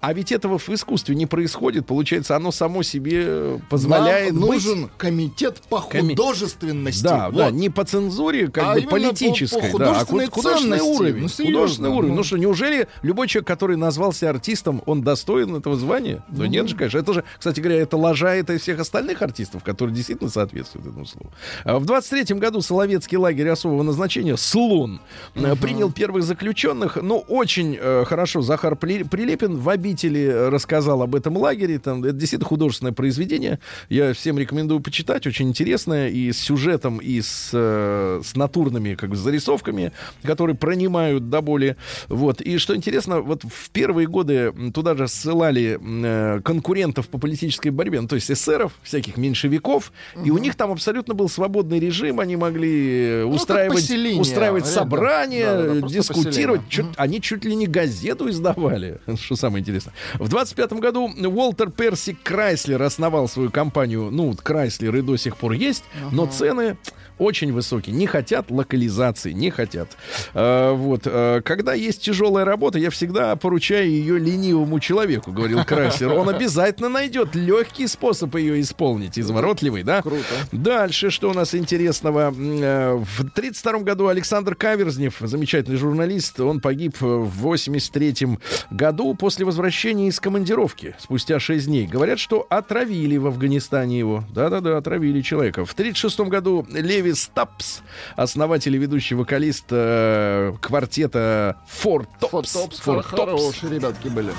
А ведь этого в искусстве не происходит. Получается, оно само себе э, позволяет Нам быть- нужен комитет по художественности. Да, Вот. да, не по цензуре, как А бы именно по- политической, по да, а художественный уровень. Ну, серьезно. художественный уровень. Ну. Ну что, неужели любой человек, который назвался артистом, он достоин этого звания? Да нет же, конечно. Это же, кстати говоря, это лажает и всех остальных артистов, которые действительно соответствуют этому слову. А В 23 году Соловецкий лагерь особого назначения «Слон» э, принял первых заключенных. Ну, очень э, хорошо Захар При- Прилепин в обиде обители рассказал об этом лагере. Там, это действительно художественное произведение. Я всем рекомендую почитать. Очень интересное. И с сюжетом, и с, э, с натурными как бы, зарисовками, которые пронимают до боли. Вот. И что интересно, вот в первые годы туда же ссылали э, конкурентов по политической борьбе, ну, то есть эсеров, всяких меньшевиков. И у них там абсолютно был свободный режим. Они могли Ну, устраивать, поселение, устраивать собрания, Да-да-да, просто дискутировать. поселение. Чуть- они чуть ли не газету издавали, [LAUGHS] что самое интересное. В 25 году Уолтер Перси Крайслер основал свою компанию. Ну, вот Крайслер и до сих пор есть, но цены очень высокие. Не хотят локализации, не хотят. А, вот. а, когда есть тяжелая работа, я всегда поручаю ее ленивому человеку, говорил Крайслер. Он обязательно найдет легкий способ ее исполнить. Изворотливый, да? Круто. Дальше, что у нас интересного? Э, В 1932 году Александр Каверзнев, замечательный журналист, он погиб э, в 83 году после возвращения из командировки, спустя 6 дней. Говорят, что отравили в Афганистане его. Да-да-да, отравили человека. В 1936 году Леви Стапс, основатель и ведущий вокалист э, квартета Four Tops. Фотопс Four Tops. хорошие ребятки были.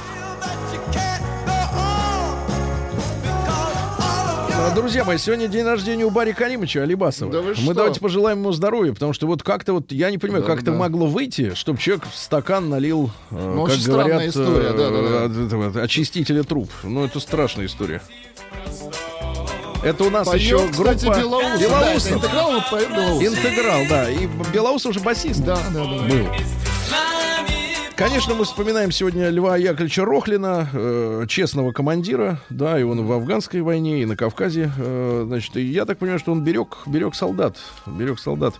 А, Друзья мои, сегодня день рождения у Барри Каримовича Алибасова. Да вы Мы что? давайте пожелаем ему здоровья, потому что вот как-то вот, я не понимаю, Да, как это да. могло выйти, чтобы человек в стакан налил, э, Ну, как говорят, история, э, да-да-да. от этого, очистителя труб. Ну, это страшная история. Это у нас Поет, еще группа кстати, Белоусов. Да, интеграл, он поет Белоусов. Интеграл, да. И Белоусов уже басист Да, да, да. был. Конечно, мы вспоминаем сегодня Льва Яковлевича Рохлина, э, честного командира, да, и он в афганской войне, и на Кавказе, э, значит, и я так понимаю, что он берег, берег солдат, берег солдат.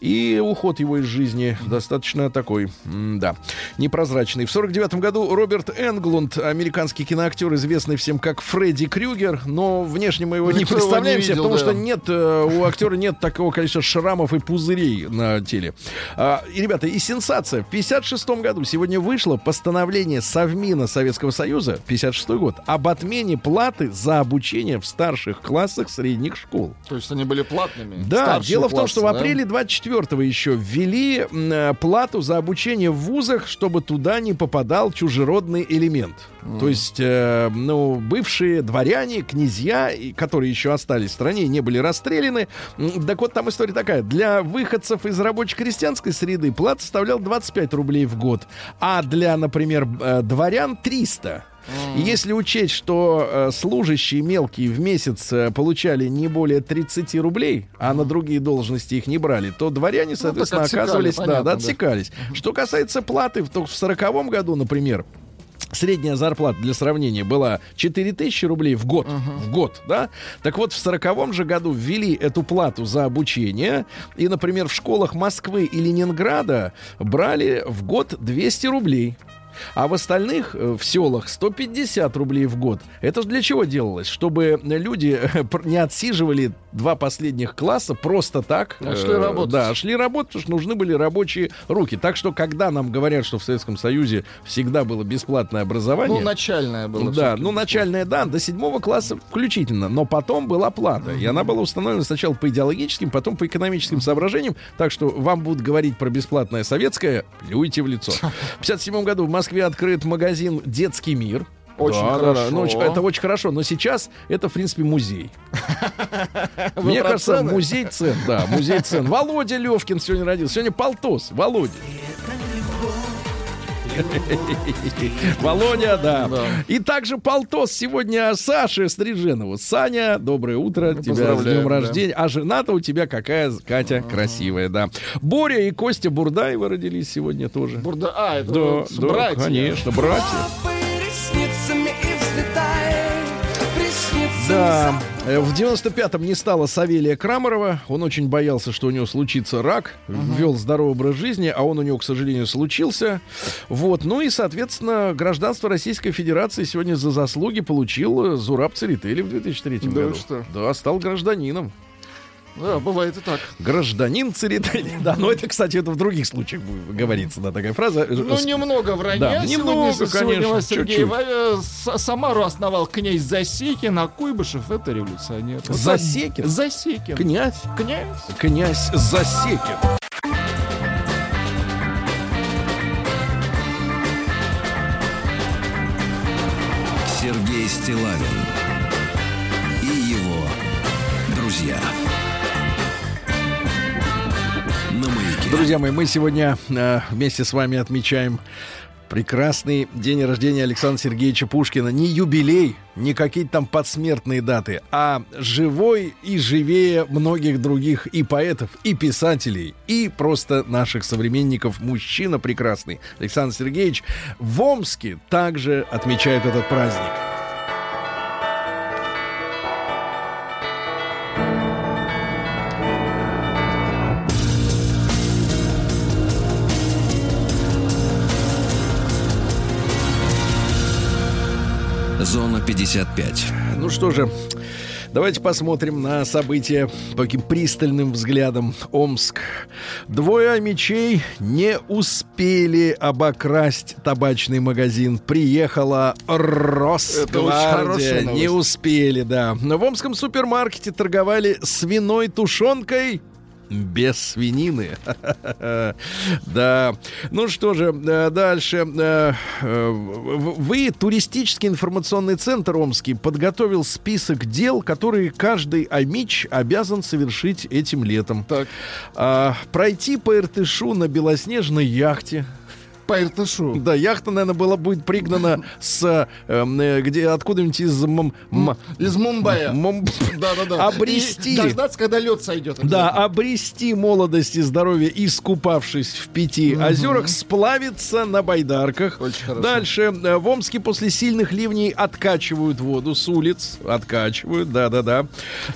И уход его из жизни достаточно такой, да, непрозрачный. В 49 году Роберт Энглунд, американский киноактер, известный всем как Фредди Крюгер, но внешне мы его не Никто его не представляем себе, видел, потому да. что нет, э, у актера нет такого количества шрамов и пузырей на теле. А, и, ребята, и сенсация. В 56 году сегодня вышло постановление Совмина Советского Союза, 56 год, об отмене платы за обучение в старших классах средних школ. То есть они были платными? Да, Старшие дело в том, классы, что в да? апреле 24-го еще ввели э, плату за обучение в вузах, чтобы туда не попадал чужеродный элемент. То есть, э, ну, бывшие дворяне, князья, которые еще остались в стране не были расстреляны. Так вот, там история такая. Для выходцев из рабоче-крестьянской среды плата составляла 25 рублей в год, а для, например, э, дворян 300. И если учесть, что э, служащие мелкие в месяц э, получали не более 30 рублей, а на другие должности их не брали, то дворяне, соответственно, Ну, отсекали, оказывались, да, понятно, да, да. отсекались. Что касается платы, то в 40 году, например, Средняя зарплата для сравнения была 4000 рублей в год. В год, да? Так вот, в сороковом же году ввели эту плату за обучение. И, например, в школах Москвы и Ленинграда брали в год 200 рублей. А в остальных э, в селах 150 рублей в год. Это же для чего делалось? Чтобы люди э, не отсиживали два последних класса просто так. А шли Э, работать. Да, шли работать, потому что нужны были рабочие руки. Так что, когда нам говорят, что в Советском Союзе всегда было бесплатное образование... Ну, начальное было. Да, ну начальная, да, до седьмого класса включительно, но потом была плата. И она была установлена сначала по идеологическим, потом по экономическим соображениям. Так что вам будут говорить про бесплатное советское, плюйте в лицо. [LAUGHS] В 57 году в Москве открыт магазин «Детский мир». Очень Да, да, да. хорошо. Ну, очень- это очень хорошо, но сейчас это, в принципе, музей. [LAUGHS] Мне кажется, музей цен, да, музей цен. Володя Левкин сегодня родился. Сегодня Полтос, Володя. [LAUGHS] Володя, да. Да. И также Полтос сегодня Саше Стриженову. Саня, доброе утро. Тебя с днем да. рождения. А жена-то у тебя какая, Катя, красивая, да. Боря и Костя Бурдаева родились сегодня тоже. Бурда... А, это Да, вот да, братья. конечно, братья. Да, э, в 95-м не стало Савелия Крамарова. Он очень боялся, что у него случится рак. Вел здоровый образ жизни, а он у него, к сожалению, случился. Вот. Ну и, соответственно, гражданство Российской Федерации сегодня за заслуги получил э, Зураб Церетели в 2003 Да году. что? Да, стал гражданином. Да, бывает и так. Гражданин Церетели. [LAUGHS] Да, но это, кстати, это в других случаях говорится, да, такая фраза. Ну, С- немного вранья. Да, немного, сегодня конечно, Сергей чуть-чуть. С- Самару основал князь Засекин, а Куйбышев это революционер. Засекин? Засекин. Князь. Князь. Князь Засекин. Сергей Стилавин и его друзья. На маяке. Друзья мои, мы сегодня э, вместе с вами отмечаем прекрасный день рождения Александра Сергеевича Пушкина. Не юбилей, не какие-то там подсмертные даты, а живой и живее многих других и поэтов, и писателей, и просто наших современников. Мужчина прекрасный. Александр Сергеевич в Омске также отмечают этот праздник. Зона 55. Ну что же, давайте посмотрим на события по таким пристальным взглядом. Омск. Двое мечей не успели обокрасть табачный магазин. Приехала Росгвардия. Не успели, да. Но в омском супермаркете торговали свиной тушенкой без свинины. [LAUGHS] Да. Ну что же, э, дальше. Э, э, Вы, туристический информационный центр Омский, подготовил список дел, которые каждый амич обязан совершить этим летом. Так, А, Пройти по Иртышу на белоснежной яхте. По Иртышу. Да, яхта, наверное, была будет пригнана с эм, э, где откуда-нибудь из м- м- Из Мумбаи. Мум- Да-да-да. Обрести. И дождаться, когда лед сойдет. Да, обрести молодость и здоровье, искупавшись в пяти озерах, сплавиться на байдарках. Очень хорошо. Дальше э, в Омске после сильных ливней откачивают воду с улиц. Откачивают, да-да-да.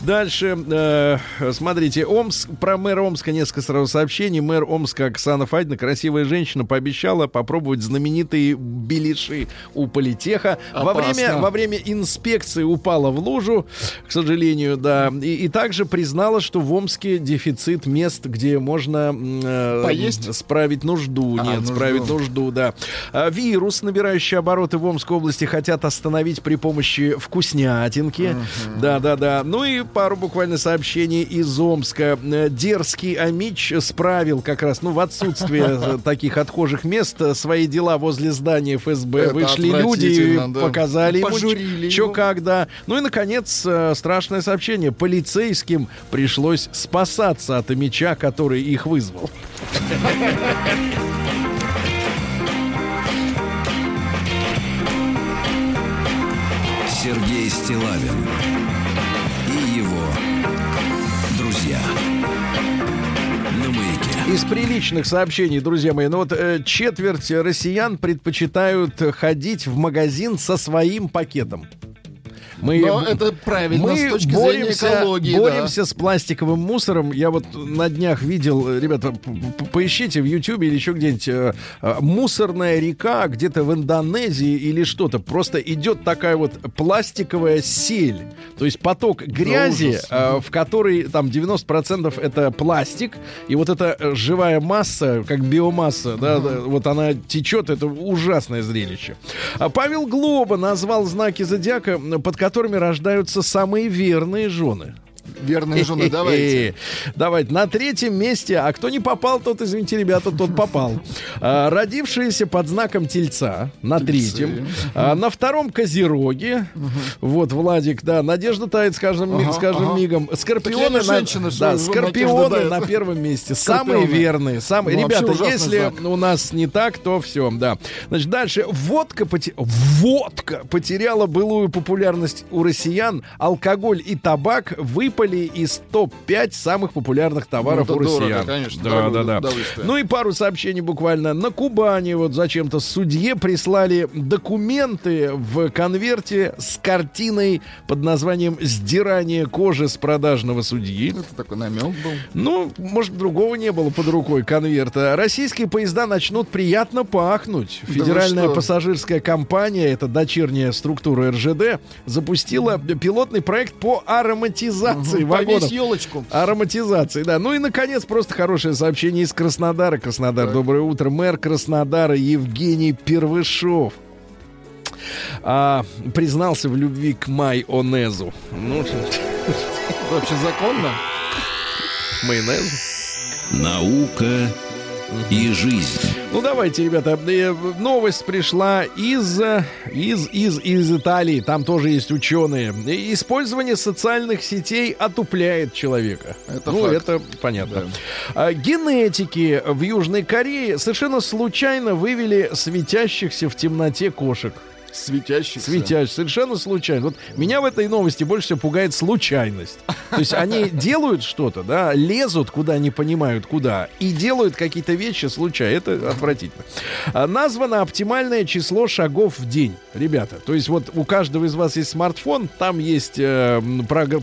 Дальше, э, смотрите, Омск, про мэра Омска несколько сразу сообщений. Мэр Омска Оксана Фадина, красивая женщина, пообещала попробовать знаменитые беляши у политеха. Во время, во время инспекции упала в лужу, к сожалению, да. И, и также признала, что в Омске дефицит мест, где можно э, Поесть? справить нужду. А, Нет, нужду. справить нужду, да. А, вирус, набирающий обороты в Омской области, хотят остановить при помощи вкуснятинки. Да, да, да. Ну и пару буквально сообщений из Омска. Э, Дерзкий Амич справил как раз, ну, в отсутствие [LAUGHS] таких отхожих мест э, свои дела возле здания ФСБ. Это Вышли люди и да. показали ему, Пожурили что его. как, да. Ну и, наконец, э, страшное сообщение. Полицейским пришлось спасаться от Амича, который их вызвал. Сергей Стилавин и его друзья. Из приличных сообщений, друзья мои, ну вот э, четверть россиян предпочитают ходить в магазин со своим пакетом. Мы, Но это правильно мы с точки боремся, зрения экологии. да. боремся с пластиковым мусором. Я вот на днях видел, э, ребята, поищите в Ютьюбе или еще где-нибудь э, э, мусорная река где-то в Индонезии или что-то. Просто идет такая вот пластиковая сель. То есть поток грязи, э, в который там 90% это пластик. И вот эта э, живая масса, как биомасса, да, да, вот она течет. Это ужасное зрелище. А Павел Глоба назвал знаки зодиака, под которыми рождаются самые верные жены. Верные жены, давайте. [LAUGHS] Давайте. На третьем месте, а кто не попал, тот, извините, ребята, тот попал. А, родившиеся под знаком Тельца на третьем. А, на втором Козероге. Вот, Владик, да. Надежда тает с каждым, с мигом. Скорпионы, на, да, скорпионы на первом месте. Самые верные. Самые... Ну, Ребята, если у нас не так, то все, да. Значит, дальше. Водка, Водка потеряла былую популярность у россиян. Алкоголь и табак выпали из топ-5 самых популярных товаров Ну, у это дорого, россиян. конечно, Да, дорогое да, да. Ну и пару сообщений буквально. На Кубани вот зачем-то судье прислали документы в конверте с картиной под названием «Сдирание кожи с продажного судьи». Это такой намек был. Ну, может, другого не было под рукой конверта. Российские поезда начнут приятно пахнуть. Да Федеральная что? пассажирская компания, это дочерняя структура РЖД, запустила пилотный проект по ароматизации вагонов. Повесь елочку. Ароматизации, да. Ну и, наконец, просто хорошее сообщение из Краснодара. Краснодар, доброе утро. Мэр Краснодара Евгений Первышов а, признался в любви к майонезу. Ну, Это [LAUGHS] вообще законно? майонез. Наука и жизнь. Ну давайте, ребята, э, новость пришла из, э, из, из, из Италии. Там тоже есть ученые. Использование социальных сетей отупляет человека. Это ну, факт. это понятно. А, генетики в Южной Корее совершенно случайно вывели светящихся в темноте кошек. Светящийся. Светящих, совершенно случайно. Вот меня в этой новости больше всего пугает случайность. То есть они делают что-то, да, лезут куда не понимают куда, и делают какие-то вещи случайно. Это отвратительно. А, Названо оптимальное число шагов в день, ребята. То есть вот у каждого из вас есть смартфон, там есть э,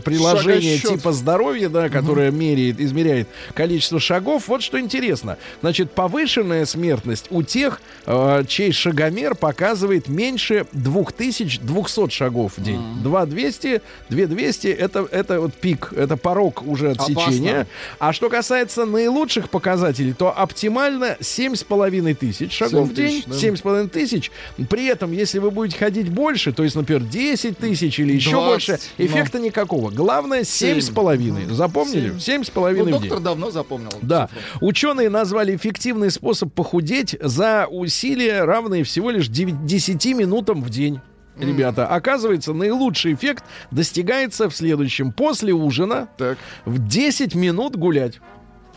приложение Шагосчет. типа здоровья, да, которое меряет, измеряет количество шагов. Вот что интересно. Значит, повышенная смертность у тех, э, чей шагомер показывает меньше 2200 шагов в день. 2200, 2200 это, это вот пик, это порог уже отсечения. Опасно. А что касается наилучших показателей, то оптимально 7,5 тысяч шагов в Семь день. тысяч, да. 7,5 тысяч. При этом, если вы будете ходить больше, то есть, например, 10 тысяч или еще 20, больше, ну. эффекта никакого. Главное Семь. 7,5. Запомнили? Семь. 7,5 Ну, в день. доктор давно запомнил. Да. цифру. Ученые назвали эффективный способ похудеть за усилия, равные всего лишь 9 10 минутам в день. Ребята, оказывается, наилучший эффект достигается в следующем. После ужина Так. в 10 минут гулять.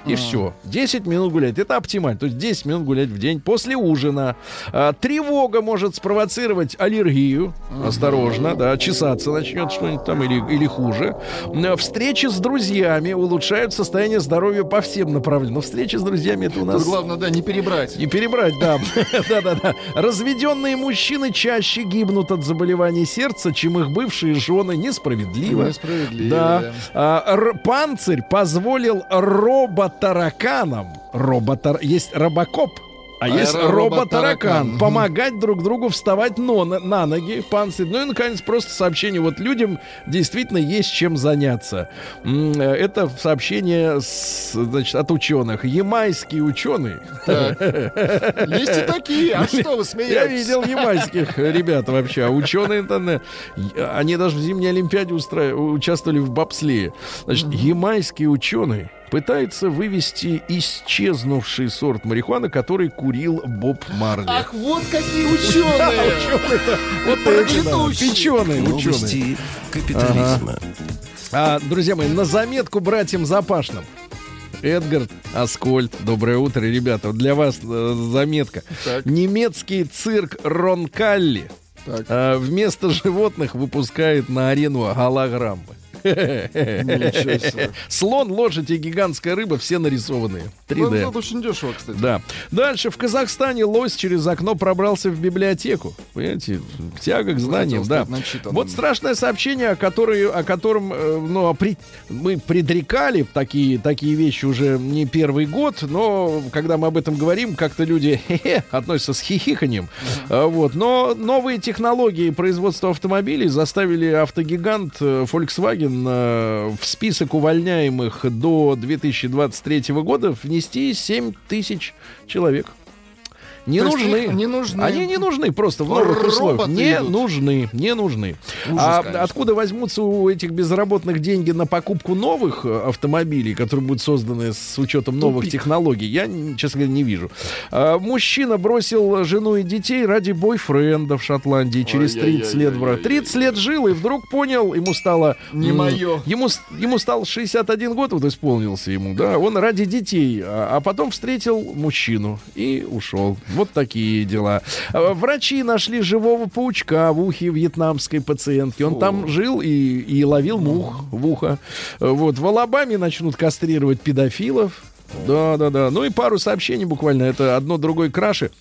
И все. 10 минут гулять. Это оптимально. То есть 10 минут гулять в день после ужина. А, тревога может спровоцировать аллергию. Осторожно, да. Чесаться начнет что-нибудь там или, или хуже. Встречи с друзьями улучшают состояние здоровья по всем направлениям. Но встречи с друзьями это у нас... Тут главное, да, не перебрать. И перебрать, да. [LAUGHS] Да-да-да. Разведенные мужчины чаще гибнут от заболеваний сердца, чем их бывшие жены. Несправедливо. Несправедливо, Да. А, панцирь позволил роботараканам. Роботар... Есть робокоп. А А есть ро- роботаракан. Помогать друг другу вставать но, на, на ноги, панцирь. Ну и, наконец, просто сообщение. Вот людям действительно есть чем заняться. Э, Это сообщение с, значит, от ученых. Ямайские ученые Есть и такие. А что вы [LAUGHS] смеетесь? я видел ямайских ребят вообще. А ученые-то, на- они даже в зимней Олимпиаде устра- участвовали в бобслее. Значит, ямайские ученые пытаются вывести исчезнувший сорт марихуаны, который курил Боб Марли. Ах, вот какие ученые! Ученые-то вот Проклятущие. печеные ученые. Капитализма. А, друзья мои, на заметку братьям Запашным. Эдгар Аскольд, доброе утро, ребята. Для вас э, заметка. Так. Немецкий цирк Ронкалли Так. э, вместо животных выпускает на арену голограммы. Слон, лошадь и гигантская рыба все нарисованные. 3D. Ну, это очень дешево, кстати. Да. Дальше в Казахстане лось через окно пробрался в библиотеку. Понимаете, тяга к знаниям, да. Вот страшное сообщение, о, которой, о котором э, ну, мы предрекали такие, такие вещи уже не первый год, но когда мы об этом говорим, как-то люди [LAUGHS] относятся с хихиканьем. А, Вот. Но новые технологии производства автомобилей заставили автогигант э, Volkswagen в список увольняемых до 2023 года внести 7 тысяч человек. Не То нужны. не нужны. Они не нужны просто в новых Роботы условиях. Не идут. нужны, не нужны. Ужас, а конечно. откуда возьмутся у этих безработных деньги на покупку новых э, автомобилей, которые будут созданы с учетом новых Тупик. технологий, я, честно говоря, не вижу. А, мужчина бросил жену и детей ради бойфренда в Шотландии через 30 лет. в брак. 30 лет жил и вдруг понял, ему стало... Не м, моё. Ему, ему стал 61 год, вот исполнился ему, да, он ради детей, а, а потом встретил мужчину и ушел. Вот такие дела. А, Врачи нашли живого паучка в ухе вьетнамской пациентки. Он Фу. там жил и, и ловил мух в ухо. А, Вот, в Алабаме начнут кастрировать педофилов. Да, да, да. Ну и пару сообщений буквально. Это одно другой краше.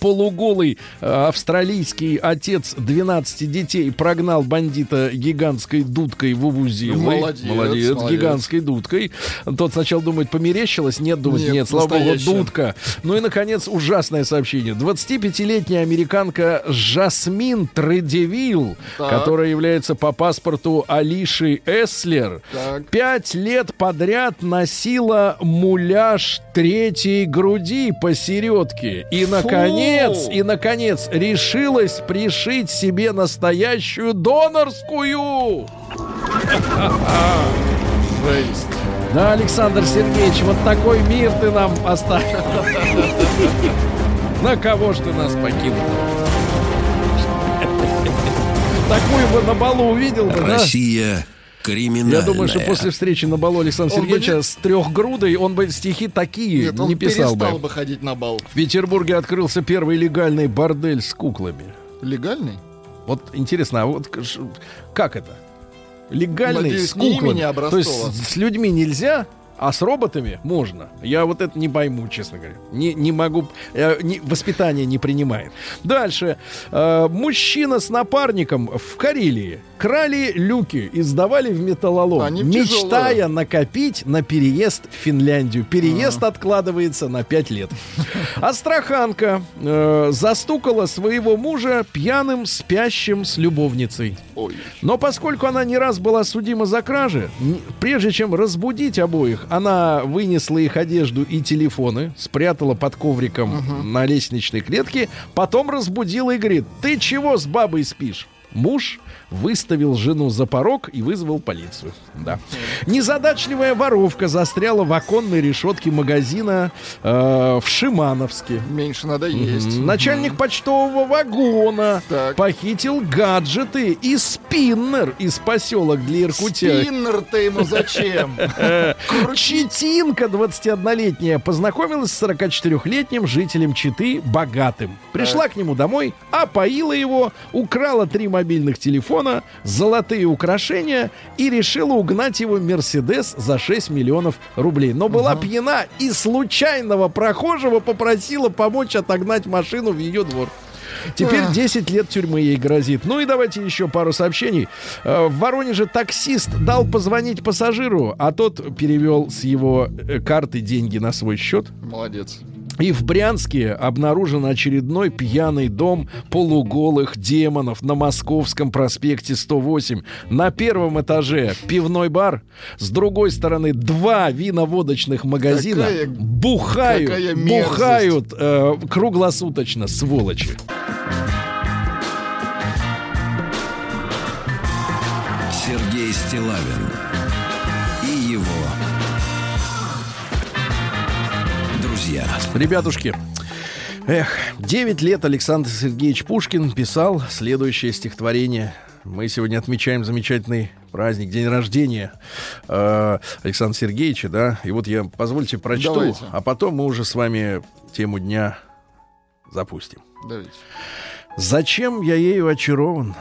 Полуголый э, австралийский отец 12 детей прогнал бандита гигантской дудкой в Увузилой. Молодец, молодец, молодец. гигантской дудкой. Тот сначала думает, померещилось, нет, думает, нет, Нет, слава богу, дудка. Ну и, наконец, ужасное сообщение. 25-летняя американка Жасмин Тредевилл, Так. которая является по паспорту Алиши Эслер, Так. пять лет подряд носила муляж третьей груди посередке. И, наконец, и, наконец, решилась пришить себе настоящую донорскую. [LAUGHS] Жесть. Да, Александр Сергеевич, вот такой мир ты нам оставил. [LAUGHS] На кого ж ты нас покинул? [LAUGHS] Такую бы на балу увидел бы, да? Россия криминальная. Я думаю, что после встречи на балу Александра Он бы Сергеевича не- с трехгрудой он бы стихи такие Нет, он не писал бы. бы ходить на бал. В Петербурге открылся первый легальный бордель с куклами. Легальный? Вот интересно, а вот как это? Легальный Надеюсь, с куклами. То есть с людьми нельзя, а с роботами можно. Я вот это не пойму, честно говоря. Не, не могу. э, не- воспитание не принимает. Дальше. Э, мужчина с напарником в Карелии крали люки и сдавали в металлолом, Они мечтая тяжелые. накопить на переезд в Финляндию. Переезд откладывается на 5 лет. Астраханка э, застукала своего мужа пьяным, спящим с любовницей. Ой. Но поскольку она не раз была судима за кражи, прежде чем разбудить обоих, она вынесла их одежду и телефоны, спрятала под ковриком на лестничной клетке, потом разбудила и говорит, ты чего с бабой спишь? Муж выставил жену за порог и вызвал полицию. Да. Незадачливая воровка застряла в оконной решетке магазина э, в Шимановске. Меньше надо есть. Начальник почтового вагона Так. похитил гаджеты и спиннер из поселок для Иркутя. Спиннер-то ему зачем? [LAUGHS] Читинка 21-летняя познакомилась с 44-летним жителем Читы богатым. Пришла к нему домой, опоила его, украла три мобильных телефона, золотые украшения и решила угнать его Мерседес за 6 миллионов рублей. Но была пьяна и случайного прохожего попросила помочь отогнать машину в ее двор. Теперь 10 лет тюрьмы ей грозит. Ну и давайте еще пару сообщений. Э, В Воронеже таксист дал позвонить пассажиру, а тот перевел с его э, карты деньги на свой счет. Молодец. И в Брянске обнаружен очередной пьяный дом полуголых демонов на Московском проспекте 108. На первом этаже пивной бар, с другой стороны два виноводочных магазина Какая- бухают, какая мерзость. бухают э, круглосуточно, сволочи. Сергей Стилавин Ребятушки, эх, 9 лет Александр Сергеевич Пушкин писал следующее стихотворение. Мы сегодня отмечаем замечательный праздник, день рождения э, Александра Сергеевича, да. И вот я, позвольте, прочту, Давайте. а потом мы уже с вами тему дня запустим. Давайте. Зачем я ею очарован?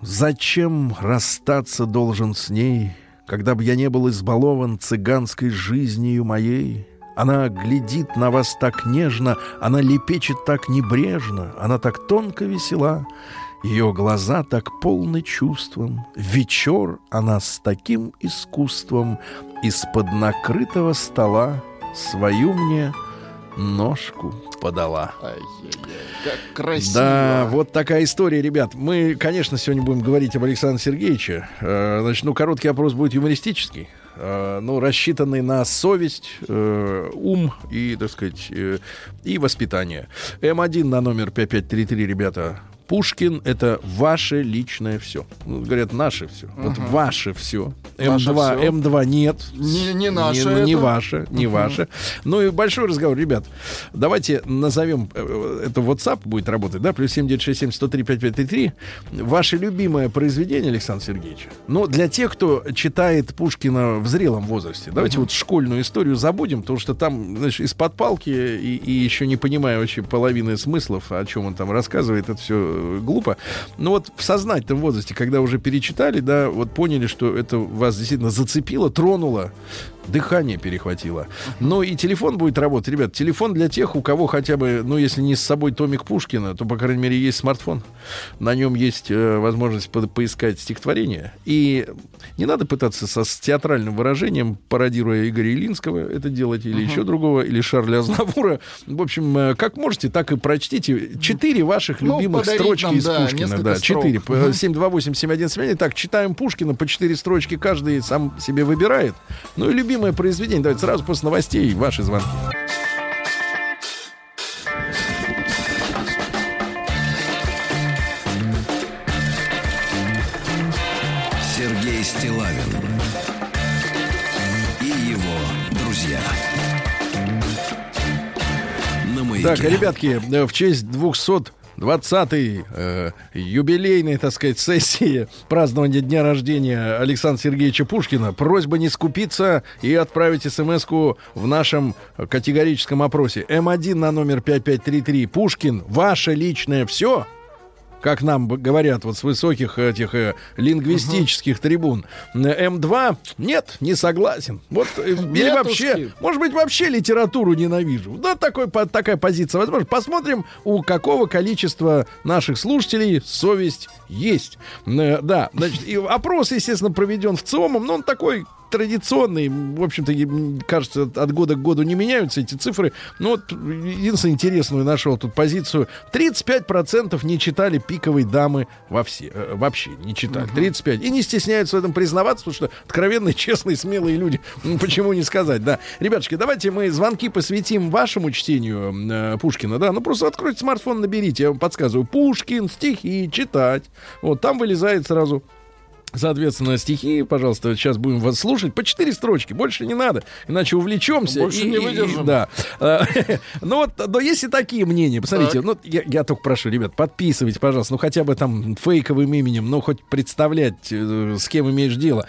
Зачем расстаться должен с ней, когда бы я не был избалован цыганской жизнью моей? Она глядит на вас так нежно, она лепечет так небрежно, она так тонко весела, ее глаза так полны чувством. Вечер она с таким искусством из-под накрытого стола свою мне ножку подала. Как красиво. Да, вот такая история, ребят. Мы, конечно, сегодня будем говорить об Александре Сергеевиче. Э, Значит, ну, короткий опрос будет юмористический, э, ну, рассчитанный на совесть, э, ум и, так сказать, э, и воспитание. М1 на номер 5533, ребята. Пушкин — это ваше личное все. Ну, говорят, наше все. Вот ваше все. Ваше М2, всё. М2 нет. Не- не наше Не, не ваше, не ваше. Ну и большой разговор, ребят. Давайте назовем, э, это WhatsApp будет работать, да, плюс 7967 103 5533. Ваше любимое произведение, Александр Сергеевич. Ну, для тех, кто читает Пушкина в зрелом возрасте, давайте вот школьную историю забудем, потому что там, знаешь, из-под палки и, и еще не понимая вообще половины смыслов, о чем он там рассказывает, это все глупо. Но вот в сознательном возрасте, когда уже перечитали, да, вот поняли, что это вас действительно зацепило, тронуло, дыхание перехватило. Но и телефон будет работать. Ребят, телефон для тех, у кого хотя бы, ну, если не с собой томик Пушкина, то, по крайней мере, есть смартфон. На нем есть э, возможность по- поискать стихотворение. И не надо пытаться со, с театральным выражением, пародируя Игоря Илинского, это делать, или еще другого, или Шарля Азнавура. В общем, э, как можете, так и прочтите. Четыре ваших Ну, любимых строчки нам, из да, Пушкина. Да, четыре. Мгм. 728-7171. Так, читаем Пушкина по четыре строчки каждый сам себе выбирает. Ну и любимое произведение? Давайте сразу после новостей ваши звонки. Сергей Стилавин и его друзья. Так, ребятки, э, в честь 200 20-й э, юбилейной, так сказать, сессии празднования дня рождения Александра Сергеевича Пушкина. Просьба не скупиться и отправить смс в нашем категорическом опросе. М1 на номер 5533. Пушкин, ваше личное все как нам говорят вот с высоких этих э, лингвистических трибун. Э, М2 нет, не согласен. Вот э, или Нетушки. вообще, может быть, вообще литературу ненавижу. Да, такой, по- такая позиция возможно. Посмотрим, у какого количества наших слушателей совесть есть. Э, Да, значит, и опрос, естественно, проведен в ЦИОМом, но он такой традиционный, в общем-то, кажется, от года к году не меняются эти цифры. Но вот единственное интересную нашел тут позицию. 35% не читали «Пиковой дамы» во все, э, вообще не читали. 35. И не стесняются в этом признаваться, потому что откровенные, [LAUGHS] честные, смелые люди. Ну, почему не сказать, да. Ребятушки, давайте мы звонки посвятим вашему чтению э, Пушкина, да. Ну, просто откройте смартфон, наберите, я вам подсказываю. Пушкин, стихи, читать. Вот, там вылезает сразу Соответственно, стихи, пожалуйста, сейчас будем вас слушать. По четыре строчки, больше не надо, иначе увлечемся. Больше не выдержим. да. А, [LAUGHS] Ну вот, но есть и такие мнения. Посмотрите, ну я, я только прошу, ребят, подписывайте, пожалуйста, ну хотя бы там фейковым именем, ну хоть представлять, э, с кем имеешь дело.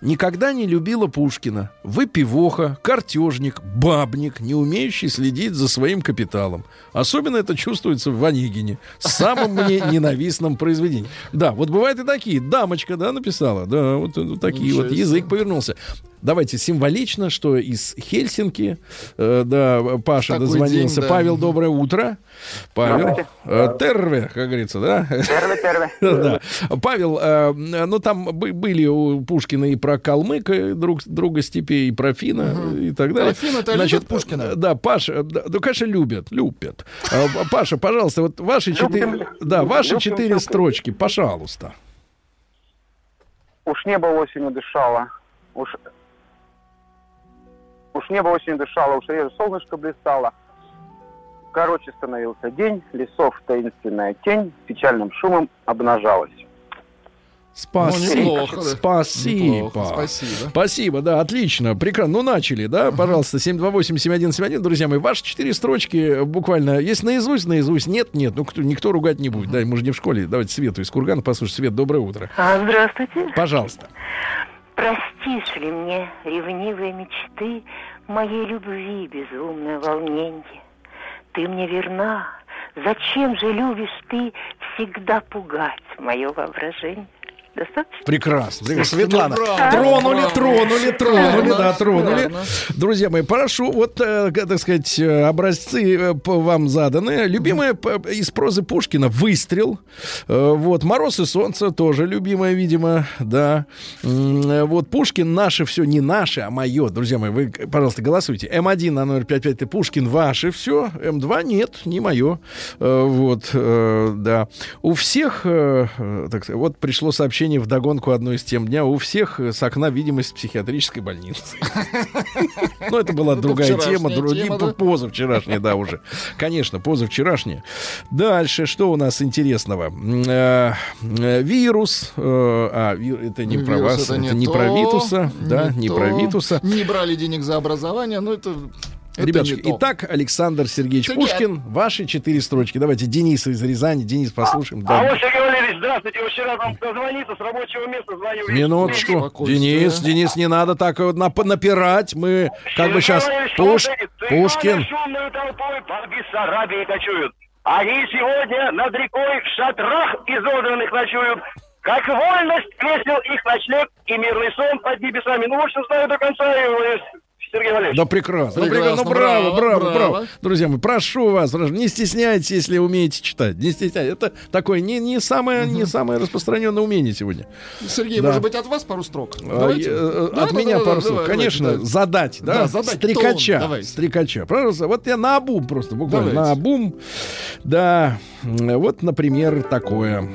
Никогда не любила Пушкина. Выпивоха, картежник, бабник, не умеющий следить за своим капиталом. Особенно это чувствуется в Онегине, самом мне [LAUGHS] ненавистном произведении. Да, вот бывают и такие. Дамочка, да, написала. Да, вот, э, вот такие Ничего вот язык повернулся. Давайте символично, что из Хельсинки, э, да, Паша Такой дозвонился. день, да. Павел, доброе утро. Павел. Э, Терве, как говорится, да? [LAUGHS] Да. Павел, э, ну там бы- были у Пушкина и про Калмыка, друг, друга степей, и про Фина, и так далее. А Фина-то любят Пушкина? э, Да, Паша, да, ну, конечно, любят, любят. Э, Паша, пожалуйста, вот ваши четыре, да, ваши четыре строчки, пожалуйста. Уж небо осенью дышало, уж... Уж небо осенью дышало, уж реже солнышко блистало. Короче становился день, лесов таинственная тень печальным шумом обнажалась. Спасибо. Ну, неплохо. Спасибо. Неплохо, спасибо. Спасибо, да, отлично, прекрасно. Ну, начали, да, пожалуйста, 728-7171, друзья мои, ваши четыре строчки буквально, есть наизусть, наизусть, нет, нет, ну, кто, никто ругать не будет, да, мы же не в школе, давайте Свету из Кургана послушать. Свет, доброе утро. А, здравствуйте. Пожалуйста. Простишь ли мне ревнивые мечты моей любви безумное волнение? Ты мне верна. Зачем же любишь ты всегда пугать мое воображение? Достаточно? Прекрасно. Светлана, ну, браво, тронули, тронули, тронули, да, тронули. Друзья мои, прошу, вот, э, так сказать, э, образцы э, вам заданы. Любимая из прозы Пушкина «Выстрел». Вот, «Мороз и солнце» тоже любимая, видимо, да. Вот, Пушкин «Наше все» не наше, а мое. Друзья мои, вы, пожалуйста, голосуйте. М1 на номер 55 ты Пушкин «Ваше все», М2 нет, не мое. Вот, да. У всех, так сказать, вот пришло сообщение в догонку одной из тем дня, у всех э, с окна видимость психиатрической больницы. Ну, это была другая тема, дру- тема, не да? позавчерашняя, да, уже. Конечно, позавчерашняя. Дальше, что у нас интересного? Э, э, Вирус. А, это не про вас, это не про Витуса, да, не про Витуса. Не брали денег за образование, ну это... это Ребятушки, итак, Александр Сергеевич Сергей, Пушкин, ваши четыре строчки. Давайте Дениса из Рязани. Денис, послушаем. Да. Алло, Сергей Валерьевич, здравствуйте. Вот Вчера вам дозвониться с рабочего места звоню. Минуточку. Денис, Денис, не надо так вот нап- напирать. Мы как бы сейчас... Сергей Пуш, Пушкин. Они сегодня над рекой в шатрах изодранных ночуют. Как вольность весел их ночлег и мирный сон под небесами. Ну, в общем, знаю до конца, Сергей Валерьевич. Да прекрасно. Ну, Прекрасно, прекрасно. Ну, браво, браво, браво, браво. Друзья мои, прошу вас, не стесняйтесь, если умеете читать. Не стесняйтесь. Это такое не, не, самое, не самое распространенное умение сегодня. Сергей, Да. может быть, от вас пару строк? А, Давайте. э, Да, От да, меня да, пару да, слов. давайте, Конечно, да. задать, да? Да, задать Стрекача. тон, давайте. Стрекача. Пожалуйста, вот я на обум просто, буквально Давайте. на обум. Да. Вот, например, такое.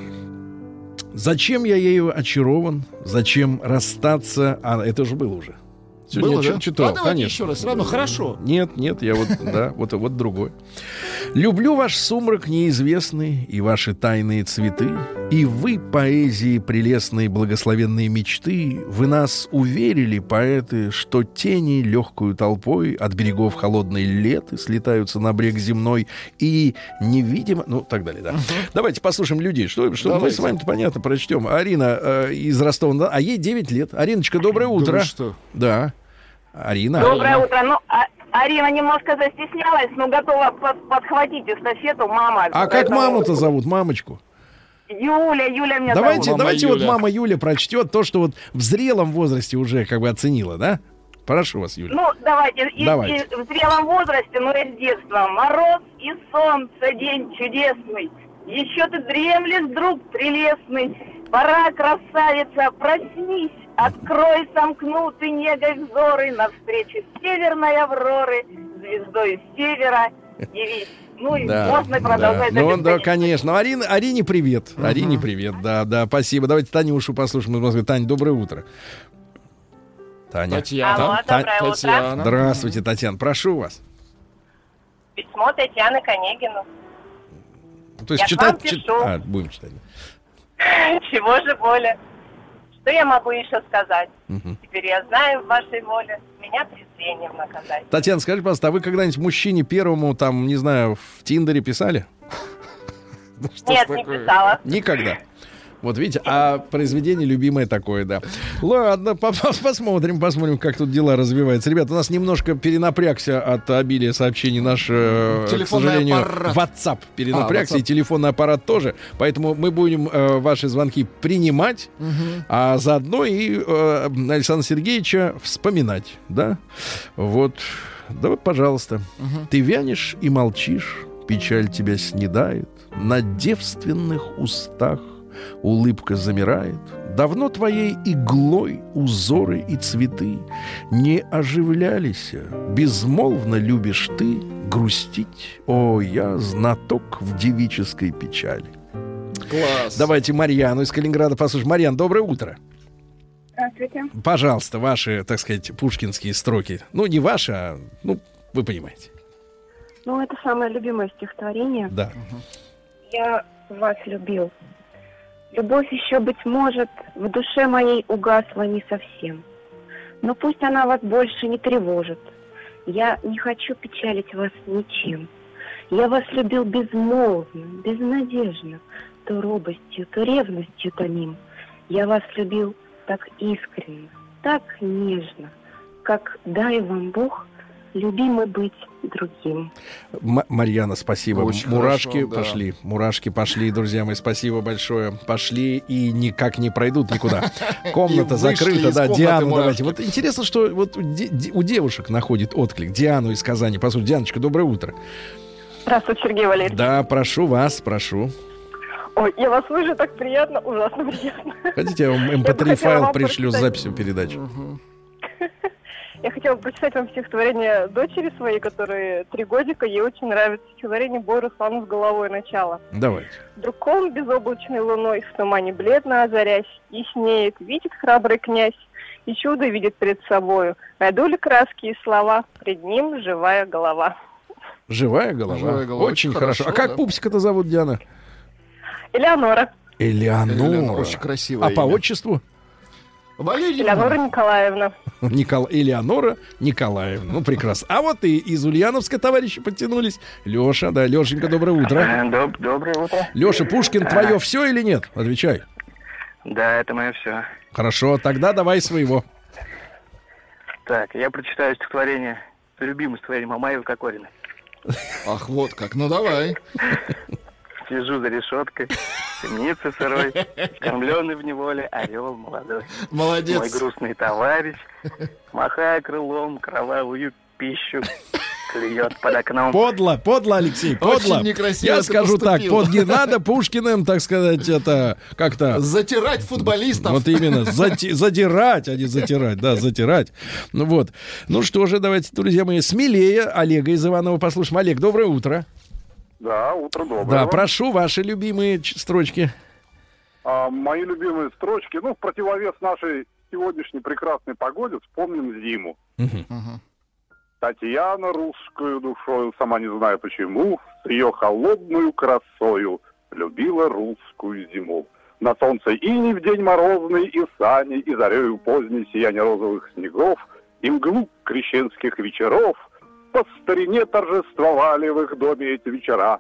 Зачем я ею очарован? Зачем расстаться? А, это же было уже. Сегодня Было, я да? чит- читал, а давайте конечно. еще раз. Ладно, хорошо. Нет, нет, я вот, да, вот, вот другой. Люблю ваш сумрак неизвестный и ваши тайные цветы, и вы, поэзии прелестные благословенные мечты, вы нас уверили, поэты, что тени легкую толпой от берегов холодной леты слетаются на брег земной и невидимо... Ну, так далее, да. Давайте послушаем людей, что, что мы с вами-то понятно прочтем. Арина э, из Ростова, а ей 9 лет. Ариночка, доброе Да утро. вы что? Да. Арина. Доброе утро. Ну, а- Арина немножко застеснялась, но готова под- подхватить эстафету мама. А как маму-то зовут, мамочку? Юля, Юля меня Давайте, зовут. Мама давайте вот Юля. мама Юля прочтет то, что вот в зрелом возрасте уже как бы оценила, да? Прошу вас, Юля. Ну, давайте, и- Давайте. и в зрелом возрасте, но из детства. Мороз и солнце, день чудесный. Еще ты дремлешь, друг прелестный. Пора, красавица, проснись. Открой сомкнутый негой взоры Навстречу северной авроры, Звездой севера явись. Ну и можно продолжать. да. Ну, да, конечно. Арина, Арине привет. Арине привет. Да, да, спасибо. Давайте Танюшу послушаем из Москвы. Тань, доброе утро. Таня. Татьяна. Алло, доброе утро. Татьяна. Здравствуйте, Татьяна. Прошу вас. Письмо Татьяны Конегину. То есть Я читать... вам чит-. А, будем читать. [LAUGHS] Чего же более? Что я могу еще сказать? Мгм. Теперь я знаю в вашей воле меня презрением наказать. Татьяна, скажи, пожалуйста, а вы когда-нибудь мужчине первому, там, не знаю, в Тиндере писали? [LAUGHS] Нет, не писала. Никогда. Вот видите, а произведение любимое такое, да. Ладно, по- по- посмотрим, посмотрим, как тут дела развиваются. Ребята, у нас немножко перенапрягся от обилия сообщений наш, э, к сожалению, аппарат. WhatsApp перенапрягся, А, и телефонный аппарат тоже. Поэтому мы будем э, ваши звонки принимать, а заодно и э, Александра Сергеевича вспоминать, да? Вот, давай, пожалуйста. Ты вянешь и молчишь, печаль тебя снедает, на девственных устах улыбка замирает. Давно твоей иглой узоры и цветы не оживлялись. Безмолвно любишь ты грустить. О, я знаток в девической печали. Класс. Давайте Марьяну из Калининграда послушаем. Марьян, доброе утро. Здравствуйте. Пожалуйста, ваши, так сказать, пушкинские строки. Ну, не ваши, а, ну, вы понимаете. Ну, это самое любимое стихотворение. Да. Я вас любил. Любовь еще, быть может, в душе моей угасла не совсем. Но пусть она вас больше не тревожит. Я не хочу печалить вас ничем. Я вас любил безмолвно, безнадежно, то робостью, то ревностью томим. Я вас любил так искренне, так нежно, как дай вам Бог любимый быть другим. М- Марьяна, спасибо. Очень мурашки хорошо, да. пошли. Мурашки пошли, друзья мои. Спасибо большое. Пошли и никак не пройдут никуда. [LAUGHS] Комната закрыта, да. Диану давайте. Вот интересно, что вот у, де- де- у девушек находит отклик. Диану из Казани. Послушайте, Дианочка, доброе утро. Здравствуйте, Сергей Валерьевич. Да, прошу вас, прошу. Ой, я вас слышу так приятно, ужасно приятно. Хотите, я вам Я бы mp3 хотела файл пришлю с записью передачи? [LAUGHS] Я хотела прочитать вам стихотворение дочери своей, которой три годика. Ей очень нравится стихотворение «Бой Руслану с головой начало». Давайте. Вдруг он безоблачной луной в тумане бледно озарясь, Яснеет, видит храбрый князь, и чудо видит пред собою. Найду ли краски и слова, пред ним живая голова. Живая голова. Живая голова. Очень Очень хорошо. хорошо, А как да. пупсика-то зовут, Диана? Элеонора. Элеонора. Элеонора, очень красивое А по имя. отчеству? Валерий Элеонора Николаевна. [LAUGHS] Никол... Элеонора Николаевна. Ну, прекрасно. А вот и из Ульяновска товарищи подтянулись. Леша, да, Лешенька, доброе утро. [LAUGHS] Доб- доброе утро. Леша, Пушкин, твое все или нет? Отвечай. Да, это мое все. Хорошо, тогда давай своего. Так, я прочитаю стихотворение, любимое стихотворение Мамаева Кокорина. Ах, вот как. Ну давай. Сижу за решеткой, темницы сырой, [LAUGHS] кормленный в неволе орел молодой. Мой Молодец. грустный товарищ, махая крылом, кровавую пищу клюет под окном. Подло, подло, Алексей, подло. Очень некрасиво Я скажу так, поступил. под не надо Пушкиным, так сказать, это как-то... Затирать футболистов. Вот именно, зати- задирать, а не затирать, да, затирать. Ну вот. Ну что же, давайте, друзья мои, смелее Олега из Иванова послушаем. Олег, доброе утро. Да, утро доброе. Да, прошу ваши любимые строчки. А, мои любимые строчки, ну, в противовес нашей сегодняшней прекрасной погоде, вспомним зиму. Мгм. Татьяна русскую душою, сама не знаю почему, с ее холодную красою любила русскую зиму. На солнце ини в день морозный, и сани, и зарею поздней сияние розовых снегов, и мглу крещенских вечеров по старине торжествовали в их доме эти вечера.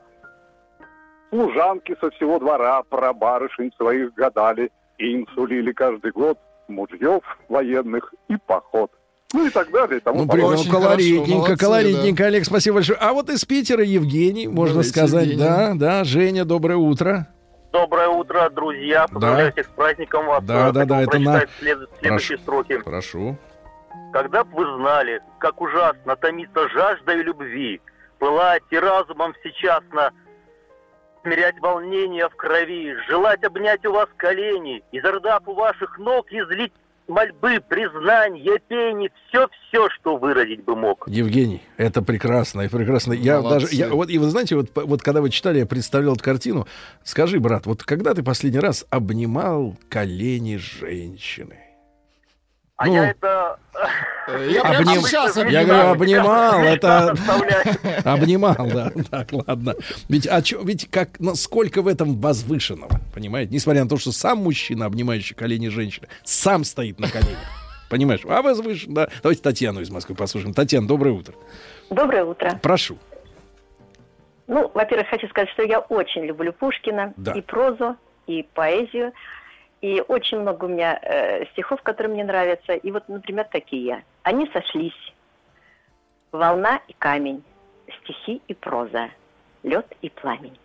Служанки со всего двора про барышень своих гадали, и им сулили каждый год мужьев военных и поход. Ну и так далее. и тому Ну, прям подобное. колоритненько, колоритненько, Олег, спасибо большое. А вот из Питера Евгений, можно Давайте, сказать, Евгений. да, да, Женя, доброе утро. Доброе утро, друзья. Поздравляю всех с праздником вас. Да, да, да, это на- след- следующие строки. Прошу. Когда б вы знали, как ужасно томиться жаждой любви, пылать и разумом всечасно, смирять волнение в крови, желать обнять у вас колени, изо рдав у ваших ног излить мольбы, признания, пени, все-все, что выразить бы мог. Евгений, это прекрасно, и прекрасно. Я Молодцы. даже, я, вот, и вы знаете, вот, вот когда вы читали, я представлял эту картину. Скажи, брат, вот когда ты последний раз обнимал колени женщины? А Ну, я это... Э, Я Обним- сейчас Я обнимаю. говорю, обнимал, это... [LAUGHS] Обнимал, да. Так, ладно. Ведь, а чё, ведь как, насколько в этом возвышенного, понимаете? Несмотря на то, что сам мужчина, обнимающий колени женщины, сам стоит на коленях. Понимаешь? А возвышен, да. Давайте Татьяну из Москвы послушаем. Татьяна, доброе утро. Доброе утро. Прошу. Ну, во-первых, хочу сказать, что я очень люблю Пушкина, Да. и прозу, и поэзию. И очень много у меня э, стихов, которые мне нравятся. И вот, например, такие. Они сошлись. Волна и камень, стихи и проза, лед и пламень.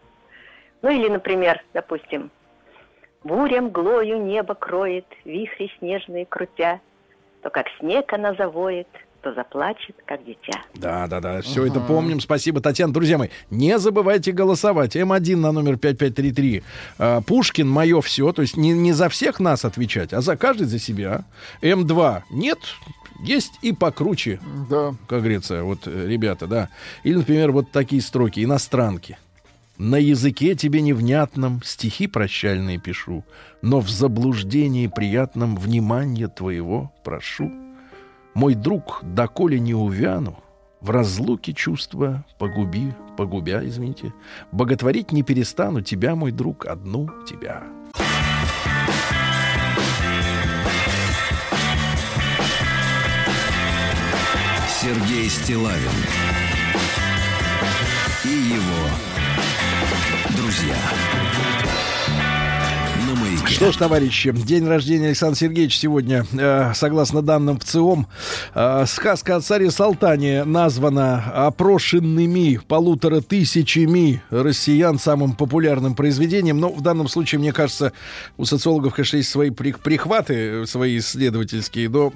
Ну или, например, допустим, буря мглою небо кроет, вихри снежные крутя, то как снег она завоет, то заплачет, как дитя. Да, да, да, все это помним. Спасибо, Татьяна. Друзья мои, не забывайте голосовать. М1 на номер 5533. А, Пушкин мое все. То есть не, не за всех нас отвечать, а за каждый за себя. М2 нет, есть и покруче. Да. Как говорится, вот э, ребята, да. Или, например, вот такие строки. Иностранки. На языке тебе невнятном стихи прощальные пишу, но в заблуждении приятном внимание твоего прошу. Мой друг, доколе не увяну, в разлуке чувства погуби, погубя, извините, боготворить не перестану тебя, мой друг, одну тебя. Сергей Стилавин и его друзья. Что ж, товарищи, день рождения Александра Сергеевича сегодня, э, согласно данным ВЦИОМ, э, сказка о царе Салтане названа опрошенными полутора тысячами россиян самым популярным произведением. Но в данном случае, мне кажется, у социологов, конечно, есть свои при- прихваты, свои исследовательские, но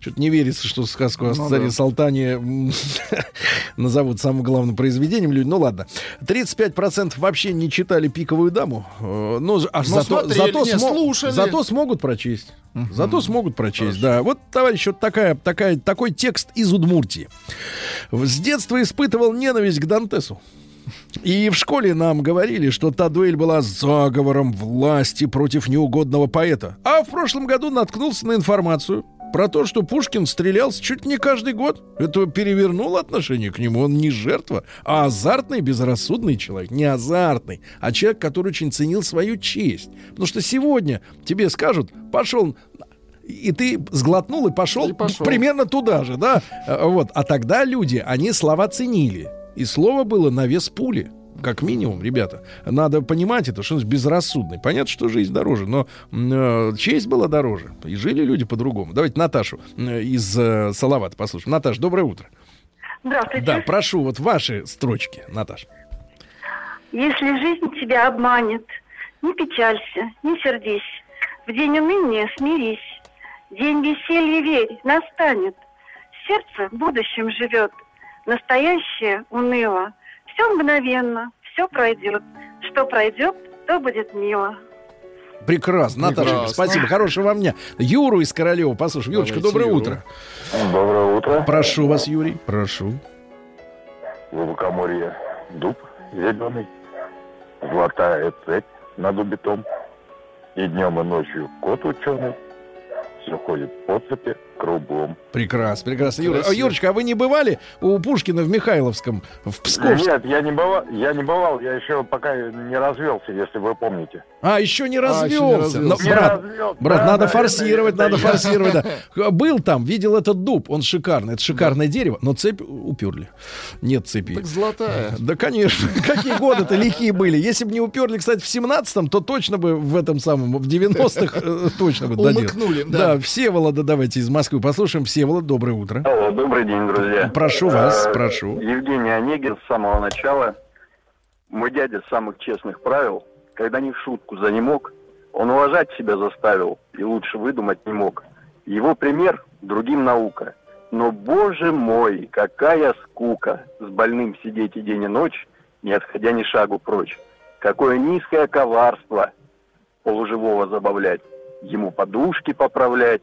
что-то не верится, что сказку о Ну царе да. Салтане [LAUGHS] назовут самым главным произведением люди. Ну ладно. 35% вообще не читали «Пиковую даму». Ж- а Ну, зато, смотрели, зато, не, смо- слушали. зато смогут прочесть. Зато смогут прочесть, да. Вот, товарищ, вот такая, такая, такой текст из Удмуртии. С детства испытывал ненависть к Дантесу. И в школе нам говорили, что та дуэль была заговором власти против неугодного поэта. А в прошлом году наткнулся на информацию про то, что Пушкин стрелялся чуть не каждый год. Это перевернуло отношение к нему. Он не жертва, а азартный, безрассудный человек. Не азартный, а человек, который очень ценил свою честь. Потому что сегодня тебе скажут, пошел и ты сглотнул и пошел, И пошел. примерно туда же, да? А, Вот. А тогда люди, они слова ценили. И слово было на вес пули. Как минимум, ребята. Надо понимать это, что он безрассудный. Понятно, что жизнь дороже, но э, честь была дороже. И жили люди по-другому. Давайте Наташу э, из э, Салавата послушаем. Наташ, доброе утро. Здравствуйте. Да, прошу, вот ваши строчки, Наташ. Если жизнь тебя обманет, не печалься, не сердись. В день уныния смирись. День веселья, верь, настанет. Сердце в будущем живет. Настоящее уныло. Все мгновенно, все пройдет. Что пройдет, то будет мило. Прекрасно, Наташа, Прекрасно. спасибо, хорошего вам дня. Юру из Королева, послушай. Юрочка, Давайте доброе Юру. утро. Доброе утро. Прошу вас, Юрий, прошу. В лукоморье дуб зеленый, золотая цепь над убитом, и днем и ночью кот ученый, все ходит по цепи кругом. Прекрасно, прекрасно. Юра, а, Юрочка, а вы не бывали у Пушкина в Михайловском, в Псковске? Нет, я не бывал, я не бывал, я еще пока не развелся, если вы помните. А, еще не А, еще не развелся. развелся. Но, Не брат, развелся. брат, Да, надо наверное, форсировать, это надо я. форсировать. да. [LAUGHS] Был там, видел этот дуб, он шикарный, это шикарное дерево, но цепь уперли. Нет цепи. Так золотая. Да, конечно. [LAUGHS] Какие годы-то лихие были. Если бы не уперли, кстати, в 17-м, то точно бы в этом самом, в 90-х э, точно бы доделали. Умыкнули, да. Да, Всеволода давайте из Москвы послушаем. Всеволод, доброе утро. Алло, добрый день, друзья. Прошу вас, Э, прошу. Евгений Онегин с самого начала. Мой дядя самых честных правил, когда ни в шутку за не мог, он уважать себя заставил и лучше выдумать не мог. Его пример другим наука. Но, боже мой, какая скука с больным сидеть и день и ночь, не отходя ни шагу прочь. Какое низкое коварство полуживого забавлять, ему подушки поправлять,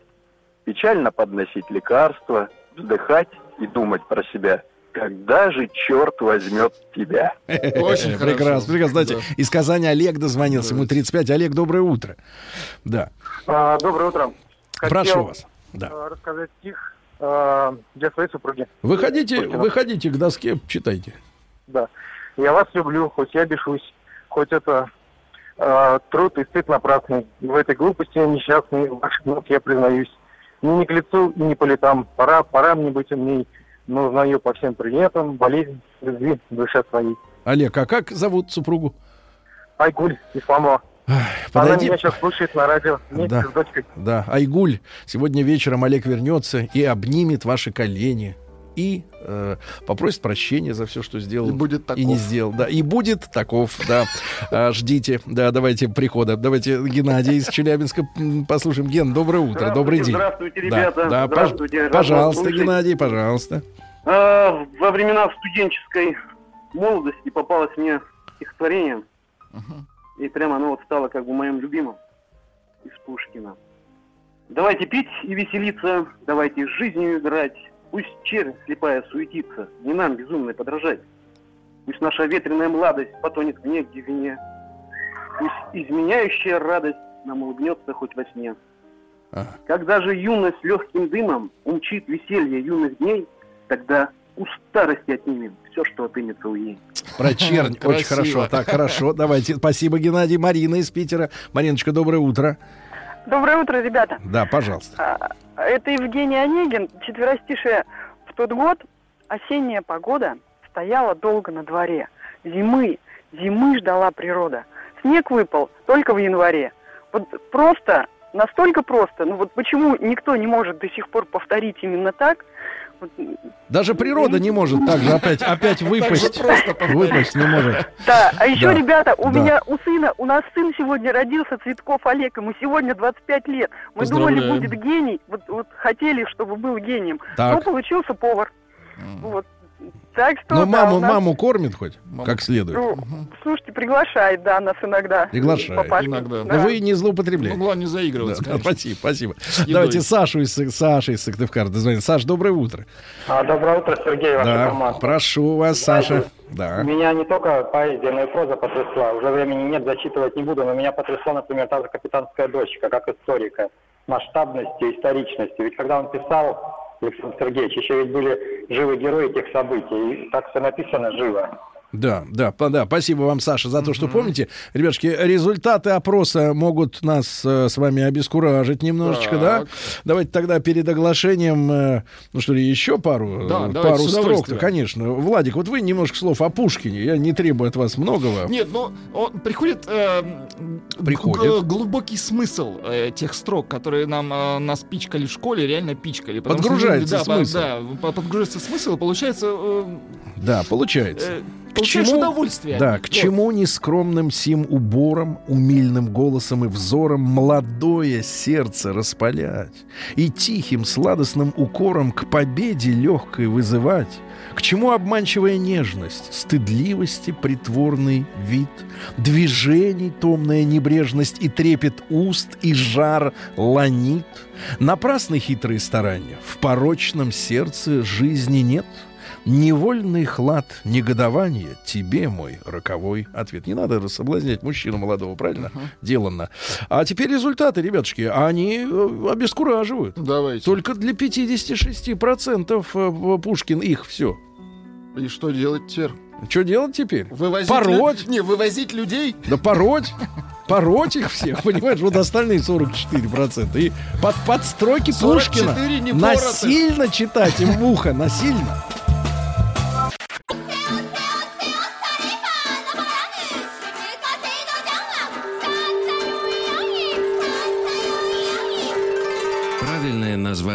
печально подносить лекарства, вздыхать и думать про себя. Когда же черт возьмет тебя? Очень прекрасно. Прекрасно. Знаете, из Казани Олег дозвонился. Ему 35. Олег, доброе утро. Да. А, доброе утро. Прошу вас. Да. а, рассказать стих а, для своей супруги. Выходите, выходите к доске, читайте. Да. Я вас люблю, хоть я бешусь, хоть это а, труд и стыд напрасный. В этой глупости несчастный ваш ног я признаюсь. Мне не к лицу и не по летам. Пора, пора мне быть умней. Но узнаю по всем приметам болезнь любви душе своей. Олег, а как зовут супругу? Айгуль Исламова. Она подойди. меня сейчас слушает на радио вместе Да. с дочкой. Да, Айгуль, сегодня вечером Олег вернется и обнимет ваши колени. И э, попросит прощения за все, что сделал. И будет И не сделал. Да, и будет таков, да. А, ждите, да, давайте прихода. Давайте Геннадий из Челябинска послушаем. Ген, доброе утро, добрый день. здравствуйте, Да, ребята. Да, пож- Здравствуйте, пожалуйста. Геннадий, пожалуйста. А, во времена студенческой молодости попалось мне стихотворение, и прямо оно вот стало как бы моим любимым из Пушкина. Давайте пить и веселиться, давайте с жизнью играть. Пусть чернь слепая суетится, не нам безумно подражать. Пусть наша ветреная младость потонет в негде вине. Пусть изменяющая радость нам улыбнется хоть во сне. Когда же юность легким дымом умчит веселье юных дней, тогда у старости отнимем все, что отымется у ей. Про чернь. Очень Красиво. хорошо. Так, хорошо. Давайте. Спасибо, Геннадий. Марина из Питера. Мариночка, доброе утро. Доброе утро, ребята. Да, пожалуйста. А, Это Евгений Онегин, четверостишее. В тот год осенняя погода стояла долго на дворе. Зимы, зимы ждала природа. Снег выпал только в январе. Вот просто, настолько просто, ну вот почему никто не может до сих пор повторить именно так? Даже природа не может так же опять, опять выпасть. Выпасть не может. Да, а еще, Да, ребята, у да. меня, у сына, у нас сын сегодня родился, Цветков Олег, ему сегодня 25 лет. Мы думали, будет гений, вот, вот хотели, чтобы был гением, Так. но получился повар. Вот. Так что, Но да, маму, нас- маму кормит хоть? Как следует. Ну, слушайте, приглашает, да, нас иногда. Приглашает. Иногда. Но вы не злоупотребляете. Ну, главное не заигрываться, Да, спасибо, спасибо. едой. Давайте Сашу из Саша из Сыктывкара дозвонит. Саш, доброе утро. А, доброе утро, Сергей, ваша Да, команда. прошу вас, Саша. Да. Меня не только поэзия, но и проза потрясла. Уже времени нет, зачитывать не буду, но меня потрясла, например, та же «Капитанская дочка», как историка, масштабностью, историчностью. Ведь когда он писал, Александр Сергеевич, еще ведь были живы герои этих событий, и так все написано живо. Да, да, да. Спасибо вам, Саша, за то, что помните. Ребятушки, результаты опроса могут нас э, с вами обескуражить немножечко, да? Так. Давайте тогда перед оглашением, э, ну что ли, еще пару, э, Да, давайте, пару строк. Конечно. Владик, вот вы немножко слов о Пушкине. Я не требую от вас многого. Нет, ну он приходит, э, Приходит. глубокий смысл э, тех строк, которые нам э, нас пичкали в школе, реально пичкали. Потому что, Подгружается да, по- смысл. Да, по- подгружается смысл, получается, э, Да, получается. э, получаешь удовольствие. Да, к Вот. чему нескромным сим убором, умильным голосом и взором молодое сердце распалять и тихим сладостным укором к победе легкой вызывать? К чему обманчивая нежность, стыдливости притворный вид, движений томная небрежность и трепет уст и жар ланит? Напрасны хитрые старания, в порочном сердце жизни нет — Невольный хлад негодования тебе мой роковой ответ. Не надо соблазнять мужчину молодого, правильно? Деланно. А теперь результаты, ребятушки, они э, обескураживают. Давайте. Только для 56% э, Пушкин их все. И что делать теперь? Что делать теперь? Вывозить Пороть. лю- Не, вывозить людей? Да пороть. Пороть их всех, понимаешь? Вот остальные 44%. И под, под строки 44 Пушкина насильно читать им в ухо, насильно.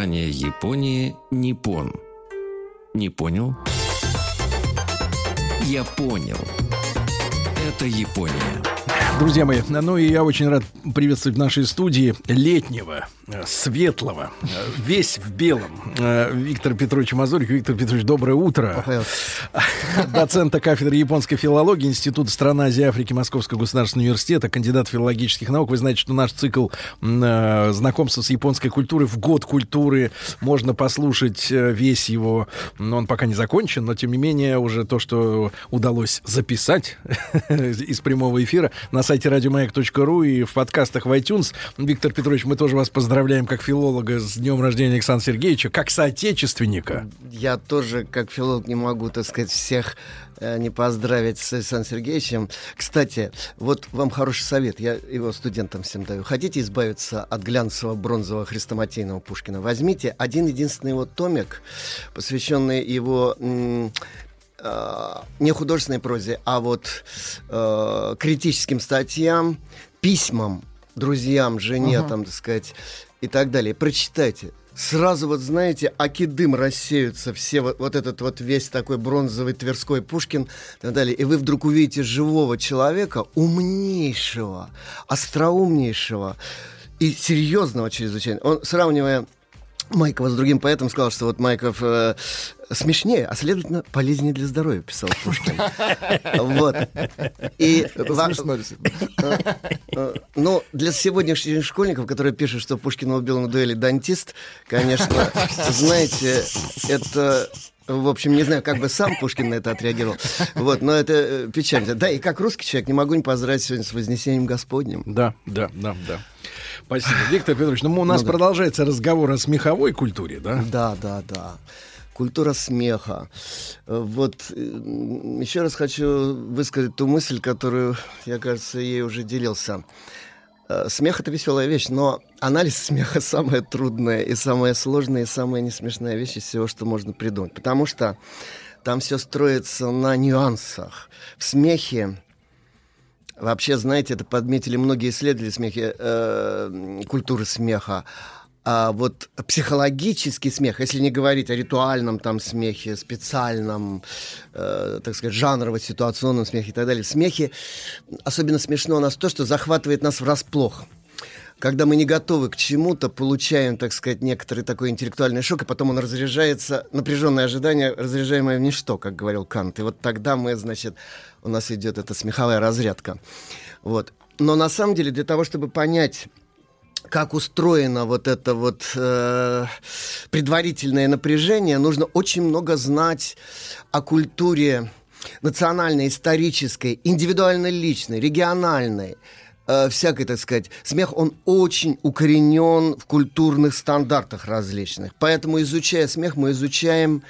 Название Японии – Ниппон. Не понял? Я понял. Это Япония. Друзья мои, ну и я очень рад приветствовать в нашей студии летнего, э, светлого, э, весь в белом э, Виктор Петрович Мазурик. Виктор Петрович, доброе утро. Доцента кафедры японской филологии Института стран Азии и Африки Московского государственного университета, кандидат филологических наук. Вы знаете, что наш цикл знакомства с японской культурой в год культуры можно послушать весь его, но он пока не закончен, но тем не менее уже то, что удалось записать [LAUGHS] из прямого эфира на сайте радиомаяк.ру и в подкастах в iTunes. Виктор Петрович, мы тоже вас поздравляем как филолога с днем рождения Александра Сергеевича, как соотечественника. Я тоже, как филолог, не могу, так сказать, всех э, не поздравить с Александром Сергеевичем. Кстати, вот вам хороший совет, я его студентам всем даю. Хотите избавиться от глянцевого бронзового хрестоматийного Пушкина? Возьмите один единственный его томик, посвященный его э, не художественной прозе, а вот э, критическим статьям, письмам, друзьям, жене, Ага. там, так сказать, и так далее. Прочитайте. Сразу вот, знаете, акидым рассеются все, вот, вот этот вот весь такой бронзовый Тверской Пушкин и так далее. И вы вдруг увидите живого человека, умнейшего, остроумнейшего и серьезного чрезвычайно. Он, сравнивая Майкова с другим поэтом сказал, что вот Майков э, смешнее, а следовательно полезнее для здоровья, писал Пушкин. Вот. И смешно. Э, э, Ну, для сегодняшних школьников, которые пишут, что Пушкина убил на дуэли дантист, конечно, знаете, это в общем, не знаю, как бы сам Пушкин на это отреагировал. Вот, но это э, печально. Да, и как русский человек не могу не поздравить сегодня с Вознесением Господним. Да, да, да, да. Спасибо. Виктор Петрович, ну у нас Ну да. продолжается разговор о смеховой культуре, да? Да, да, да. Культура смеха. Э, Вот еще раз хочу высказать ту мысль, которую, я, кажется, ей уже делился. Э, Смех это веселая вещь, но анализ смеха самая трудная и самая сложная и самая несмешная вещь из всего, что можно придумать. Потому что там все строится на нюансах. В смехе Вообще, знаете, это подметили многие исследователи смехи, э, культуры смеха. А вот психологический смех, если не говорить о ритуальном там смехе, специальном, э, так сказать, жанрово-ситуационном смехе и так далее, в смехе особенно смешно у нас то, что захватывает нас врасплох. Когда мы не готовы к чему-то, получаем, так сказать, некоторый такой интеллектуальный шок, и потом он разряжается, напряженное ожидание, разряжаемое в ничто, как говорил Кант. И вот тогда мы, значит, у нас идет эта смеховая разрядка. Вот. Но на самом деле для того, чтобы понять, как устроено вот это вот э, предварительное напряжение, нужно очень много знать о культуре национальной, исторической, индивидуально личной, региональной, э, всякой, так сказать. Смех, он очень укоренен в культурных стандартах различных. Поэтому, изучая смех, мы изучаем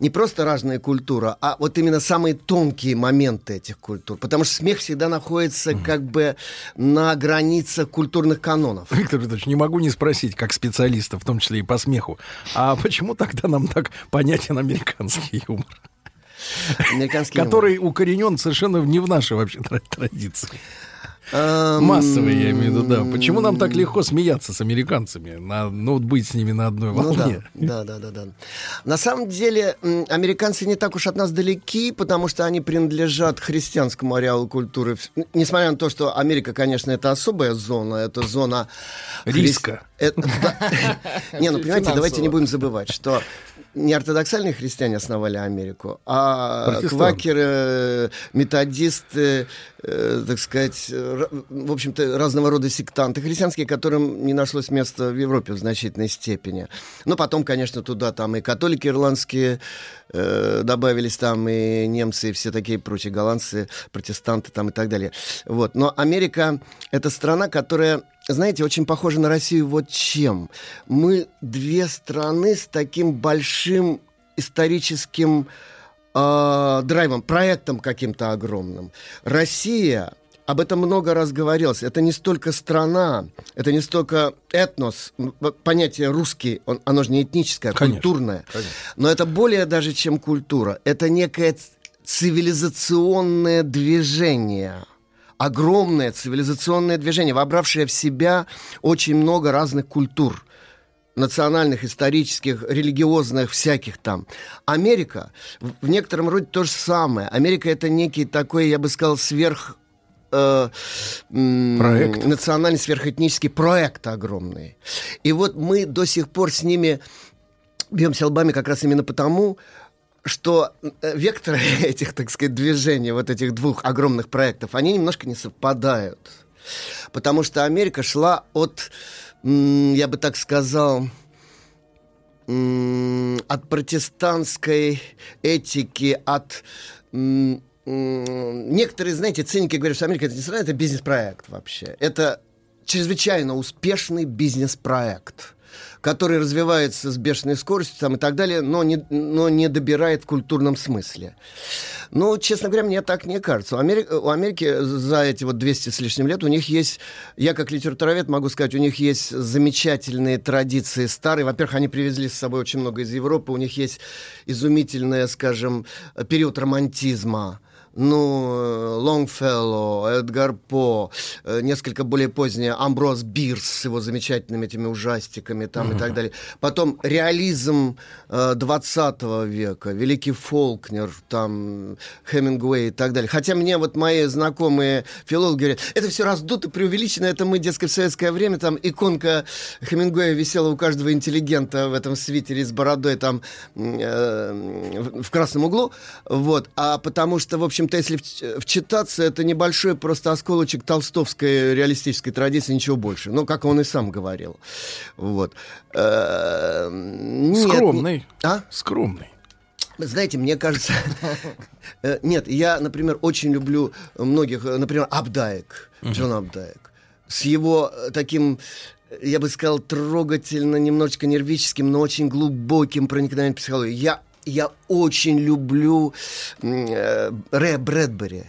не просто разные культуры, а вот именно самые тонкие моменты этих культур. Потому что смех всегда находится как бы на границах культурных канонов. [LAUGHS] Виктор Петрович, не могу не спросить, как специалиста, в том числе и по смеху, а почему тогда нам так понятен американский юмор? Американский юмор. Который укоренен совершенно не в нашей вообще тра- традиции. Эм, Массовый, я имею в виду, да. Почему нам так легко смеяться с американцами? На, ну, быть с ними на одной Ну волне. да, да, да, да, да. На самом деле, американцы не так уж от нас далеки, потому что они принадлежат христианскому ареалу культуры. Несмотря на то, что Америка, конечно, это особая зона, это зона... хри- Риска. Это- да. [LAUGHS] Не, ну, [LAUGHS] понимаете, давайте не будем забывать, что не ортодоксальные христиане основали Америку, а Протестанты. квакеры, методисты, э, так сказать, в общем-то, разного рода сектанты христианские, которым не нашлось места в Европе в значительной степени. Но потом, конечно, туда там и католики ирландские э, добавились, там и немцы, и все такие прочие, голландцы, протестанты там и так далее. Вот. Но Америка — это страна, которая знаете, очень похожа на Россию вот чем. Мы две страны с таким большим историческим э, драйвом, проектом каким-то огромным. Россия, об этом много раз говорилось, это не столько страна, это не столько этнос, понятие русский, он- оно же не этническое, а Конечно, культурное. Но это более даже, чем культура. Это некое цивилизационное движение. Огромное цивилизационное движение, вобравшее в себя очень много разных культур национальных, исторических, религиозных, всяких там. Америка в некотором роде то же самое. Америка это некий такой, я бы сказал, сверх э, Проект. национальный сверхэтнический проект огромный. И вот мы до сих пор с ними бьемся лбами как раз именно потому, что э, векторы [LAUGHS] этих, так сказать, движений, вот этих двух огромных проектов, они немножко не совпадают. Потому что Америка шла от, я бы так сказал, от протестантской этики, от... Некоторые, знаете, циники говорят, что Америка это не страна, это бизнес-проект вообще. Это чрезвычайно успешный бизнес-проект, который развивается с бешеной скоростью там, и так далее, но не, но не добирает в культурном смысле. Ну, честно говоря, мне так не кажется. У Америки, у Америки за эти вот 200 с лишним лет у них есть, я как литературовед могу сказать, у них есть замечательные традиции старые. Во-первых, они привезли с собой очень много из Европы, у них есть изумительный, скажем, период романтизма ну, Лонгфелло, Эдгар По, э, несколько более позднее Амброс Бирс с его замечательными этими ужастиками там и так далее. Потом реализм э, 20 века, Великий Фолкнер, там Хемингуэй и так далее. Хотя мне вот мои знакомые филологи говорят, это все раздуто, преувеличено, это мы, дескать, в советское время, там иконка Хемингуэя висела у каждого интеллигента в этом свитере с бородой там э, в красном углу, вот, а потому что, в общем-то, если вч- вчитаться, это небольшой просто осколочек толстовской реалистической традиции, ничего больше. Ну, как он и сам говорил. Вот. Э, нет, Скромный. А? Скромный. Знаете, мне кажется... э, Нет, я, например, очень люблю многих, э, например, Абдаек, Джон Абдаек. С его э, таким, э, я бы сказал, трогательно, немножечко нервическим, но очень глубоким проникновением в психологию. Я, я очень люблю э, Рэя Брэдбери.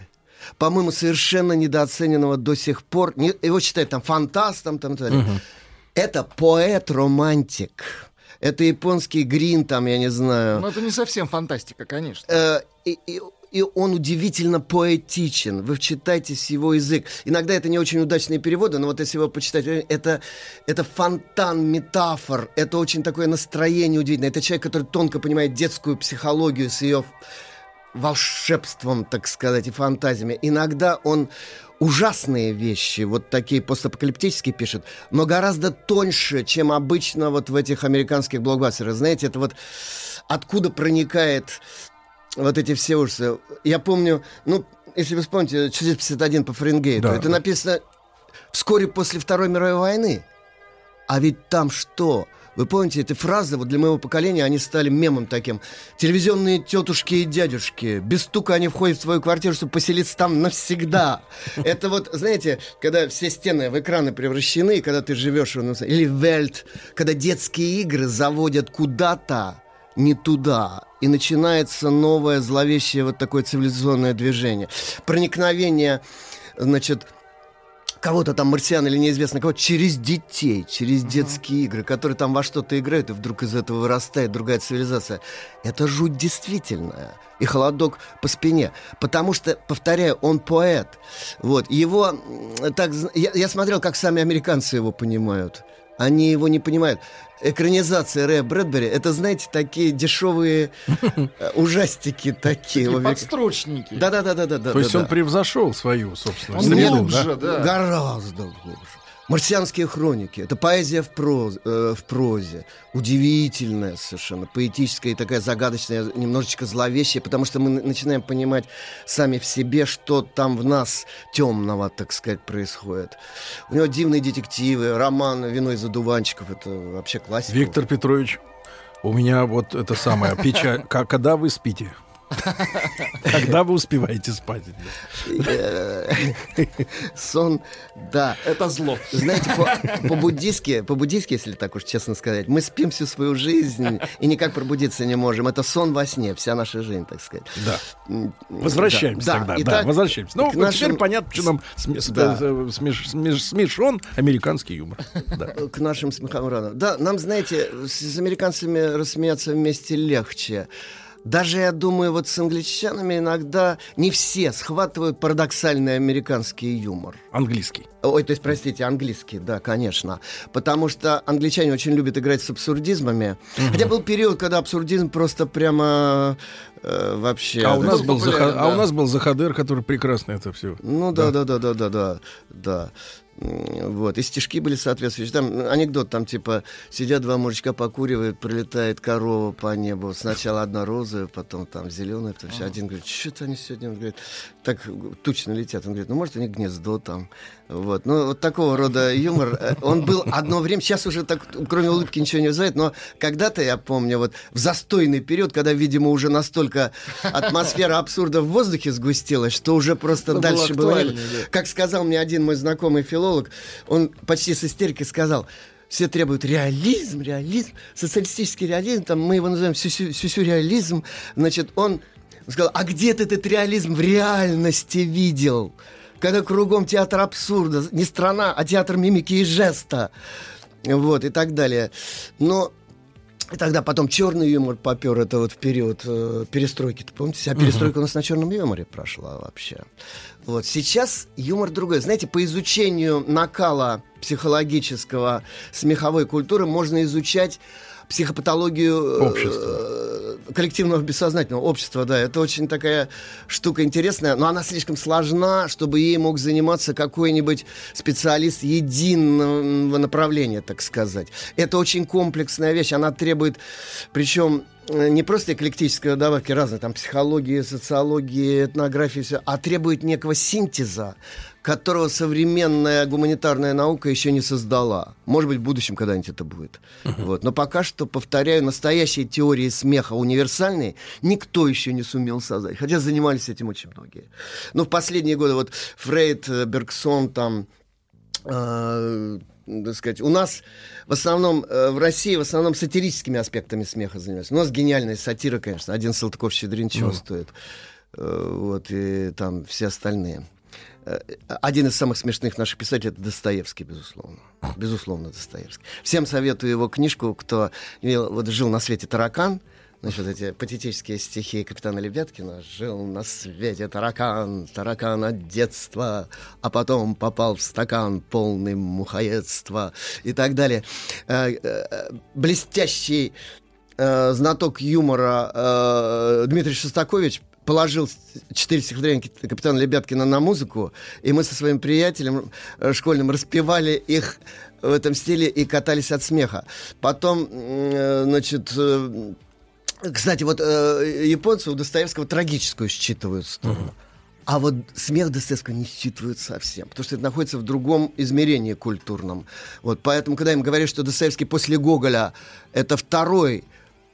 По-моему, совершенно недооцененного до сих пор. Не- его считают там фантастом, там так далее. Мгм. Это поэт-романтик. Это японский грин, там, я не знаю. Ну, это не совсем фантастика, конечно. Э, и, и- и он удивительно поэтичен. Вы вчитайтесь в его язык. Иногда это не очень удачные переводы, но вот если его почитать, это, это фонтан метафор, это очень такое настроение удивительное. Это человек, который тонко понимает детскую психологию с ее волшебством, так сказать, и фантазиями. Иногда он ужасные вещи, вот такие постапокалиптические пишет, но гораздо тоньше, чем обычно вот в этих американских блокбастерах. Знаете, это вот откуда проникает вот эти все ужасы. Я помню, ну, если вы вспомните, 451 по Фаренгейту, Да, это написано вскоре после Второй мировой войны. А ведь там что? Вы помните, эти фразы вот для моего поколения, они стали мемом таким. Телевизионные тетушки и дядюшки. Без стука они входят в свою квартиру, чтобы поселиться там навсегда. [LAUGHS] Это вот, знаете, когда все стены в экраны превращены, когда ты живешь... Или Вельт, когда детские игры заводят куда-то не туда. И начинается новое зловещее вот такое цивилизационное движение. Проникновение, значит, кого-то там марсиан или неизвестно кого, через детей, через детские игры, которые там во что-то играют, и вдруг из этого вырастает другая цивилизация. Это жуть действительная. И холодок по спине. Потому что, повторяю, он поэт. Вот. Его так... Я, я смотрел, как сами американцы его понимают. Они его не понимают. Экранизация Рэя Брэдбери, это, знаете, такие дешевые э, ужастики такие. Такие во век- подстрочники. Да-да-да-да-да. То есть да, он да. превзошел свою собственную Он среду, глубже, да. Гораздо глубже. Марсианские хроники. Это поэзия в, проз, э, в прозе. Удивительная совершенно, поэтическая и такая загадочная, немножечко зловещая, потому что мы начинаем понимать сами в себе, что там в нас темного, так сказать, происходит. У него дивные детективы, роман «Вино из одуванчиков». Это вообще классика. Виктор Петрович, у меня вот это самое печаль. Когда вы спите? [LAUGHS] Когда вы успеваете спать? Э, Сон, да. Это зло. Знаете, по- по-буддистски, по-буддистски, если так уж честно сказать, мы спим всю свою жизнь и никак пробудиться не можем. Это сон во сне, вся наша жизнь, так сказать. Да. Возвращаемся да, тогда. да. Возвращаемся. Ну, теперь понятно, что нам э, смеш- смеш- смешон американский юмор. Да. [LAUGHS] к нашим смехам рано. Да, нам, знаете, с, с американцами рассмеяться вместе легче. Даже, я думаю, вот с англичанами иногда не все схватывают парадоксальный американский юмор. Английский. Ой, то есть, простите, английский, да, конечно. Потому что англичане очень любят играть с абсурдизмами. Хотя был период, когда абсурдизм просто прямо э, вообще... А у, нас был популярен, Заха- а у да. нас был Захадер, который прекрасно это все. Ну да, да, да, да, да, да, да. Вот, и стишки были соответствующие. Там анекдот, там типа сидят два мужичка, покуривают, пролетает корова по небу. Сначала одна розовая, потом там зеленая, потом еще один говорит, что-то они сегодня, он говорит, так тучно летят. Он говорит, ну может они гнездо там. Вот, ну вот такого рода юмор. Э, Он был одно время, сейчас уже так, кроме улыбки ничего не вызывает, но когда-то, я помню, вот в застойный период, когда, видимо, уже настолько атмосфера абсурда в воздухе сгустилась, что уже просто Это было дальше было... да. Как сказал мне один мой знакомый филолог, он почти с истерикой сказал, все требуют реализм, реализм, социалистический реализм, там мы его называем сюсю- сюсюреализм. Значит, он сказал, а где ты этот реализм в реальности видел? Когда кругом театр абсурда, не страна, а театр мимики и жеста. Вот, и так далее. Но и тогда потом черный юмор попер, это вот в период э, перестройки. Ты помните, вся перестройка у нас на черном юморе прошла вообще. Вот сейчас юмор другой. Знаете, по изучению накала психологического смеховой культуры можно изучать психопатологию э, Общества. коллективного бессознательного общества, да, это очень такая штука интересная, но она слишком сложна, чтобы ей мог заниматься какой-нибудь специалист единого направления, так сказать. Это очень комплексная вещь, она требует, причем э, не просто эклектической добавки разной, там психологии, социологии, этнографии, все, а требует некого синтеза, которого современная гуманитарная наука еще не создала. Может быть, в будущем когда-нибудь это будет. Вот. Но пока что, повторяю, настоящей теории смеха универсальной никто еще не сумел создать. Хотя занимались этим очень многие. Но в последние годы вот Фрейд, э, Бергсон, там, э, так сказать, у нас в основном, э, в России в основном сатирическими аспектами смеха занимаются. У нас гениальная сатира, конечно. Один Салтыков-Щедрин чего Ну. стоит. Э, Вот, и там все остальные. Э, Один из самых смешных наших писателей это Достоевский, безусловно. Безусловно, Достоевский. Всем советую его книжку, кто вот жил на свете таракан. Значит, эти патетические стихи капитана Лебяткина. Жил на свете таракан, таракан от детства, а потом попал в стакан полный мухоедства и так далее. Э, э, Блестящий э, знаток юмора Дмитрий Шостакович положил четыре стихотворения капитана Лебяткина на музыку, и мы со своим приятелем школьным распевали их в этом стиле и катались от смеха. Потом, значит, кстати, вот э, японцы у Достоевского трагическую считывают сторону. А вот смех Достоевского не считывают совсем, потому что это находится в другом измерении культурном. Вот, поэтому, когда им говорят, что Достоевский после Гоголя это второй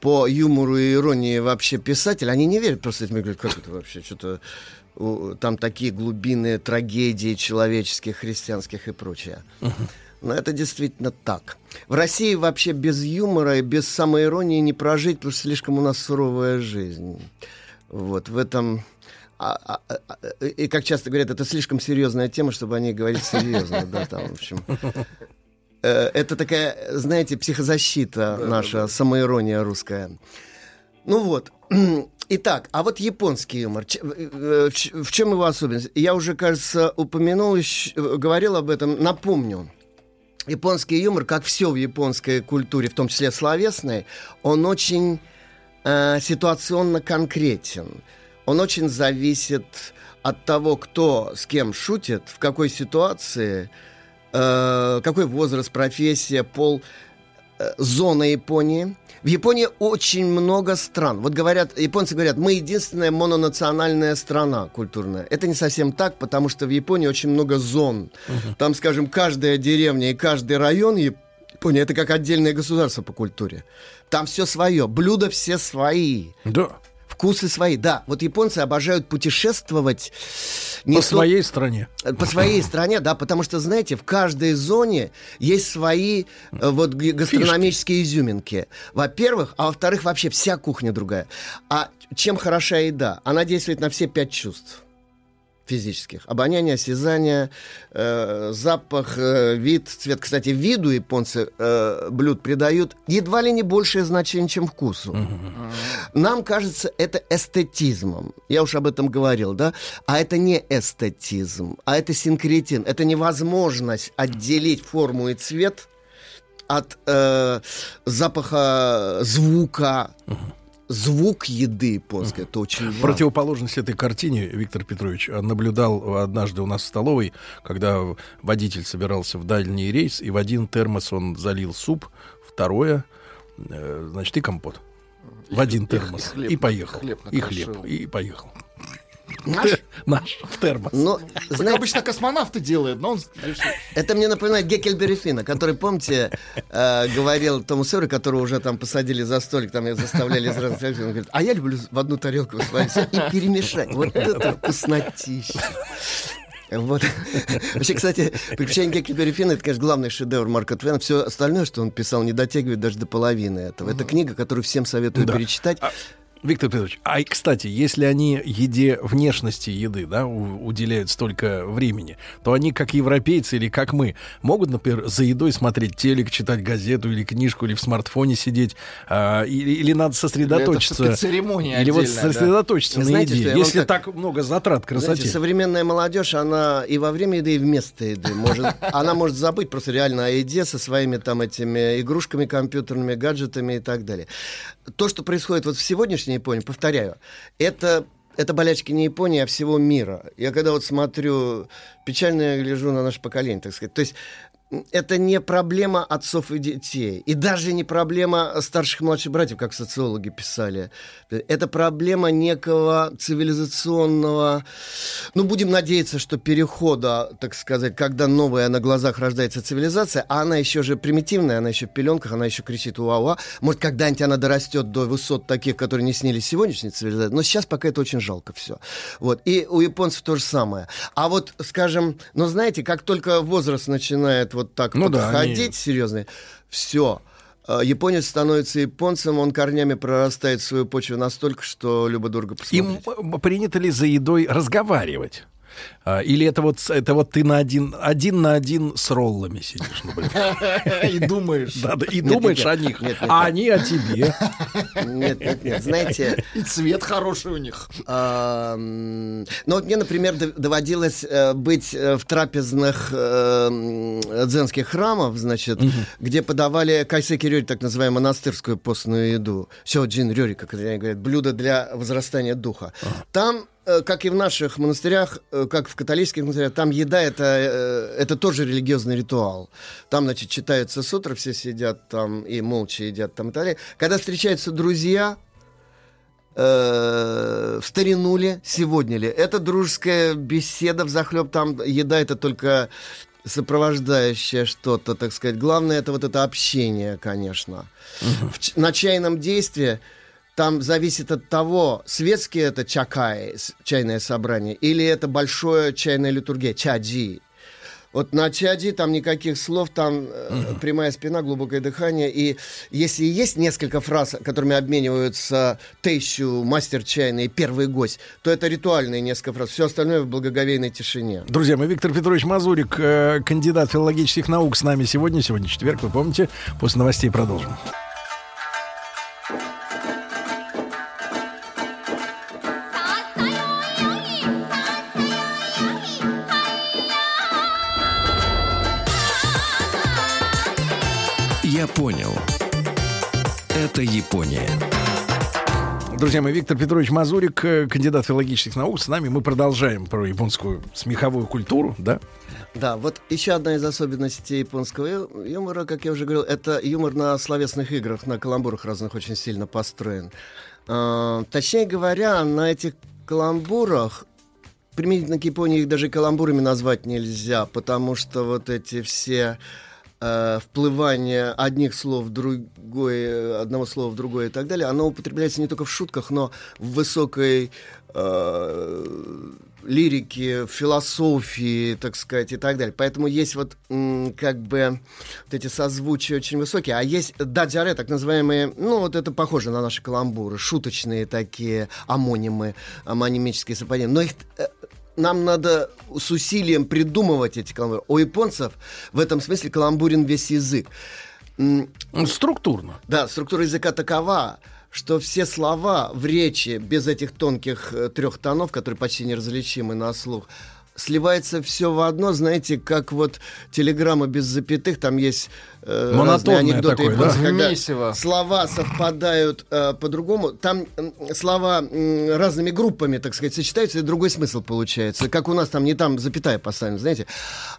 по юмору и иронии вообще писатель, они не верят просто этим говорят, как это вообще, что-то там такие глубинные трагедии человеческих, христианских и прочее. Но это действительно так. В России вообще без юмора и без самоиронии не прожить, потому что слишком у нас суровая жизнь. Вот в этом... а- а- а- а- и как часто говорят, это слишком серьезная тема, чтобы о ней говорить серьезно. Да, там, в общем. Э, Это такая, знаете, психозащита наша, самоирония русская. Ну вот. [CLEARS THROAT] Итак, а вот японский юмор. Ч- э, В чем его особенность? Я уже, кажется, упомянул, э, говорил об этом. Напомню. Японский юмор, как все в японской культуре, в том числе словесной, он очень э, ситуационно конкретен. Он очень зависит от того, кто с кем шутит, в какой ситуации э, какой возраст, профессия, пол, зона Японии. В Японии очень много стран. Вот говорят, японцы говорят, мы единственная мононациональная страна культурная. Это не совсем так, потому что в Японии очень много зон. Там, скажем, каждая деревня и каждый район Японии это как отдельное государство по культуре. Там все свое, блюда все свои. Да. Вкусы свои, да. Вот японцы обожают путешествовать. По своей стране. По своей [LAUGHS] стране, да, потому что, знаете, в каждой зоне есть свои э, вот гастрономические изюминки. Во-первых, а во-вторых, вообще вся кухня другая. А чем хороша еда? Она действует на все пять чувств физических. Обоняние, осязание, э, запах, э, вид, цвет. Кстати, виду японцы э, блюд придают едва ли не большее значение, чем вкусу. Нам кажется это эстетизмом. Я уж об этом говорил, да? А это не эстетизм, а это синкретин. Это невозможность отделить форму и цвет от э, запаха, звука. Звук еды японской, это очень важно. Противоположность этой картине Виктор Петрович а, наблюдал однажды у нас в столовой, когда водитель собирался в дальний рейс, и в один термос он залил суп, второе, э, значит, и компот. В один термос. хлеб и поехал. хлеб и хлеб. И поехал. Наш? Наш. [LAUGHS] В термос. Но, Так знаете, обычно космонавты делают, но он решил. Это мне напоминает Геккельбери Финна, который, помните, э, говорил Тому Сойеру, которого уже там посадили за столик, там его заставляли из разных. Он говорит, а я люблю в одну тарелку сварить и перемешать. Вот это вкуснотища. Вот. Вообще, кстати, «Приключения Геккельбери Финна» — это, конечно, главный шедевр Марка Твена. Все остальное, что он писал, не дотягивает даже до половины этого. Это книга, которую всем советую Да. перечитать. Виктор Петрович, а кстати, если они еде внешности еды, да, уделяют столько времени, то они, как европейцы или как мы, могут, например, за едой смотреть телек, читать газету или книжку, или в смартфоне сидеть, а, или, или надо сосредоточиться. всё-таки церемония Или вот отдельная, да. сосредоточиться на Знаете, еде, если так- так много затрат красоте. Знаете, современная молодежь, она и во время еды, и вместо еды может, [LAUGHS] она может забыть просто реально о еде со своими там этими игрушками компьютерными, гаджетами и так далее. То, что происходит вот в сегодняшней Японии, повторяю, это это болячки не Японии, а всего мира. Я когда вот смотрю, печально я гляжу на наше поколение, так сказать. То есть это не проблема отцов и детей. И даже не проблема старших и младших братьев, как социологи писали. Это проблема некого цивилизационного... Ну, будем надеяться, что перехода, так сказать, когда новая на глазах рождается цивилизация, а она еще же примитивная, она еще в пеленках, она еще кричит уа-уа. Может, когда-нибудь она дорастет до высот таких, которые не снились сегодняшней цивилизации. Но сейчас пока это очень жалко все. Вот. И у японцев то же самое. А вот, скажем, ну, знаете, как только возраст начинает вот так Ну да, подходить, они- серьезно, все. Японец становится японцем, он корнями прорастает в свою почву настолько, что любо-дорого посмотреть. Им принято ли за едой разговаривать? А, Или это вот, это вот ты на один, один на один с роллами сидишь, например? [LAUGHS] И думаешь. Да, да, и Нет, думаешь нет, о них, нет, нет, а нет. они о тебе. [LAUGHS] Нет, нет, нет. Знаете, И цвет хороший у них. м, ну вот мне, например, дов- доводилось э, быть э, в трапезных э, дзенских храмов, значит, где подавали кайсеки рёри, так называемую монастырскую постную еду. Сёджин рёри, как они говорят, блюдо для возрастания духа. Там э, как и в наших монастырях, э, как в католических монастырях, там еда это, э, это тоже религиозный ритуал. Там, значит, читаются сутры, все сидят там и молча едят там и так далее. Когда встречаются друзья, э, в старину ли, сегодня ли. Это дружеская беседа в захлеб, там еда это только сопровождающее что-то, так сказать. Главное это вот это общение, конечно. В ч- на чайном действии там зависит от того, светский это чакай, с- чайное собрание, или это большое чайная литургия, чаджи. Вот на чади там никаких слов, там э, прямая спина, глубокое дыхание. И если есть несколько фраз, которыми обмениваются тещу, мастер чайный первый гость, то это ритуальные несколько фраз. Все остальное в благоговейной тишине. Друзья мои, Виктор Петрович Мазурик, э, кандидат филологических наук, с нами сегодня. Сегодня четверг, вы помните. После новостей продолжим. Понял. Это Япония. Друзья мои, Виктор Петрович Мазурик, э, кандидат филологических наук. С нами мы продолжаем про японскую смеховую культуру, да? Да, вот еще одна из особенностей японского юмора, как я уже говорил, это юмор на словесных играх, на каламбурах разных очень сильно построен. А, точнее говоря, на этих каламбурах применительно к Японии их даже каламбурами назвать нельзя, потому что вот эти все э, вплывание одних слов в другое, одного слова в другое и так далее, оно употребляется не только в шутках, но в высокой э, лирике, философии, так сказать, и так далее. Поэтому есть вот как бы вот эти созвучия очень высокие, а есть даджаре, так называемые, ну вот это похоже на наши каламбуры, шуточные такие амонимы, амонимические совпадения. Но их э, нам надо с усилием придумывать эти каламбуры. У японцев в этом смысле каламбурен весь язык. М, Структурно. Да, структура языка такова, что все слова в речи без этих тонких э, трех тонов, которые почти неразличимы на слух, сливается все в одно, знаете, как вот телеграмма без запятых, там есть Монотонное анекдоты такое, японцев, да? когда Месиво. слова совпадают э, по-другому, там м, слова м, разными группами, так сказать, сочетаются, и другой смысл получается. Как у нас там не там запятая поставлена, знаете.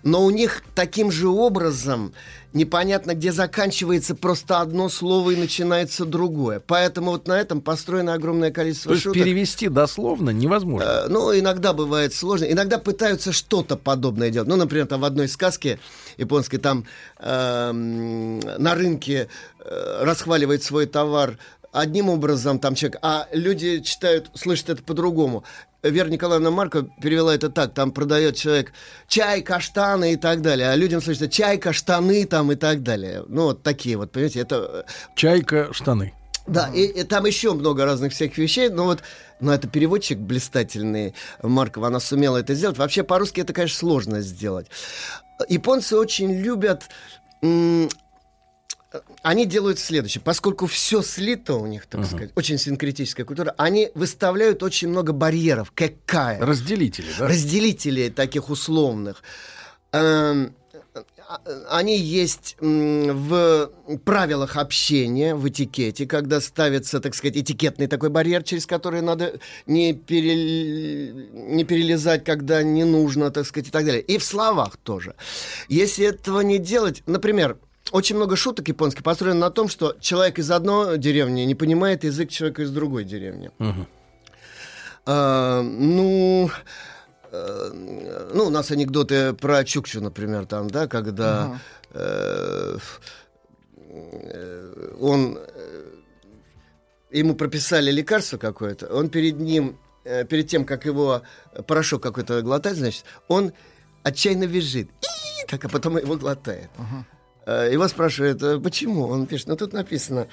Но у них таким же образом непонятно, где заканчивается просто одно слово и начинается другое. Поэтому вот на этом построено огромное количество То есть шуток. перевести дословно невозможно. Э, Ну, иногда бывает сложно. Иногда пытаются что-то подобное делать. Ну, например, там в одной сказке японской там эм, на рынке э, расхваливает свой товар одним образом там человек, а люди читают, слышат это по-другому. Вера Николаевна Марко перевела это так, там продает человек чай, каштаны и так далее, а людям слышится чай, каштаны там и так далее. Ну, вот такие вот, понимаете, это... Чайка, штаны. Да, и, и там еще много разных всяких вещей, но вот, но это переводчик блистательный, Маркова, она сумела это сделать. Вообще по-русски это, конечно, сложно сделать. Японцы очень любят они делают следующее. Поскольку все слито у них, так сказать, очень синкретическая культура, они выставляют очень много барьеров. Какая? Разделители, да? Разделителей таких условных. Эм, они есть в правилах общения, в этикете, когда ставится, так сказать, этикетный такой барьер, через который надо не, перел- не перелезать, когда не нужно, так сказать, и так далее. И в словах тоже. Если этого не делать, например, очень много шуток японских построено на том, что человек из одной деревни не понимает язык человека из другой деревни. А, ну, ну, у нас анекдоты про Чукчу, например, там, да, когда э, он э, ему прописали лекарство какое-то, он перед ним, э, перед тем, как его порошок какой-то глотать, значит, он отчаянно визжит. «И!» Так, а потом его глотает. Э, Его спрашивают, «А почему? Он пишет, ну тут написано,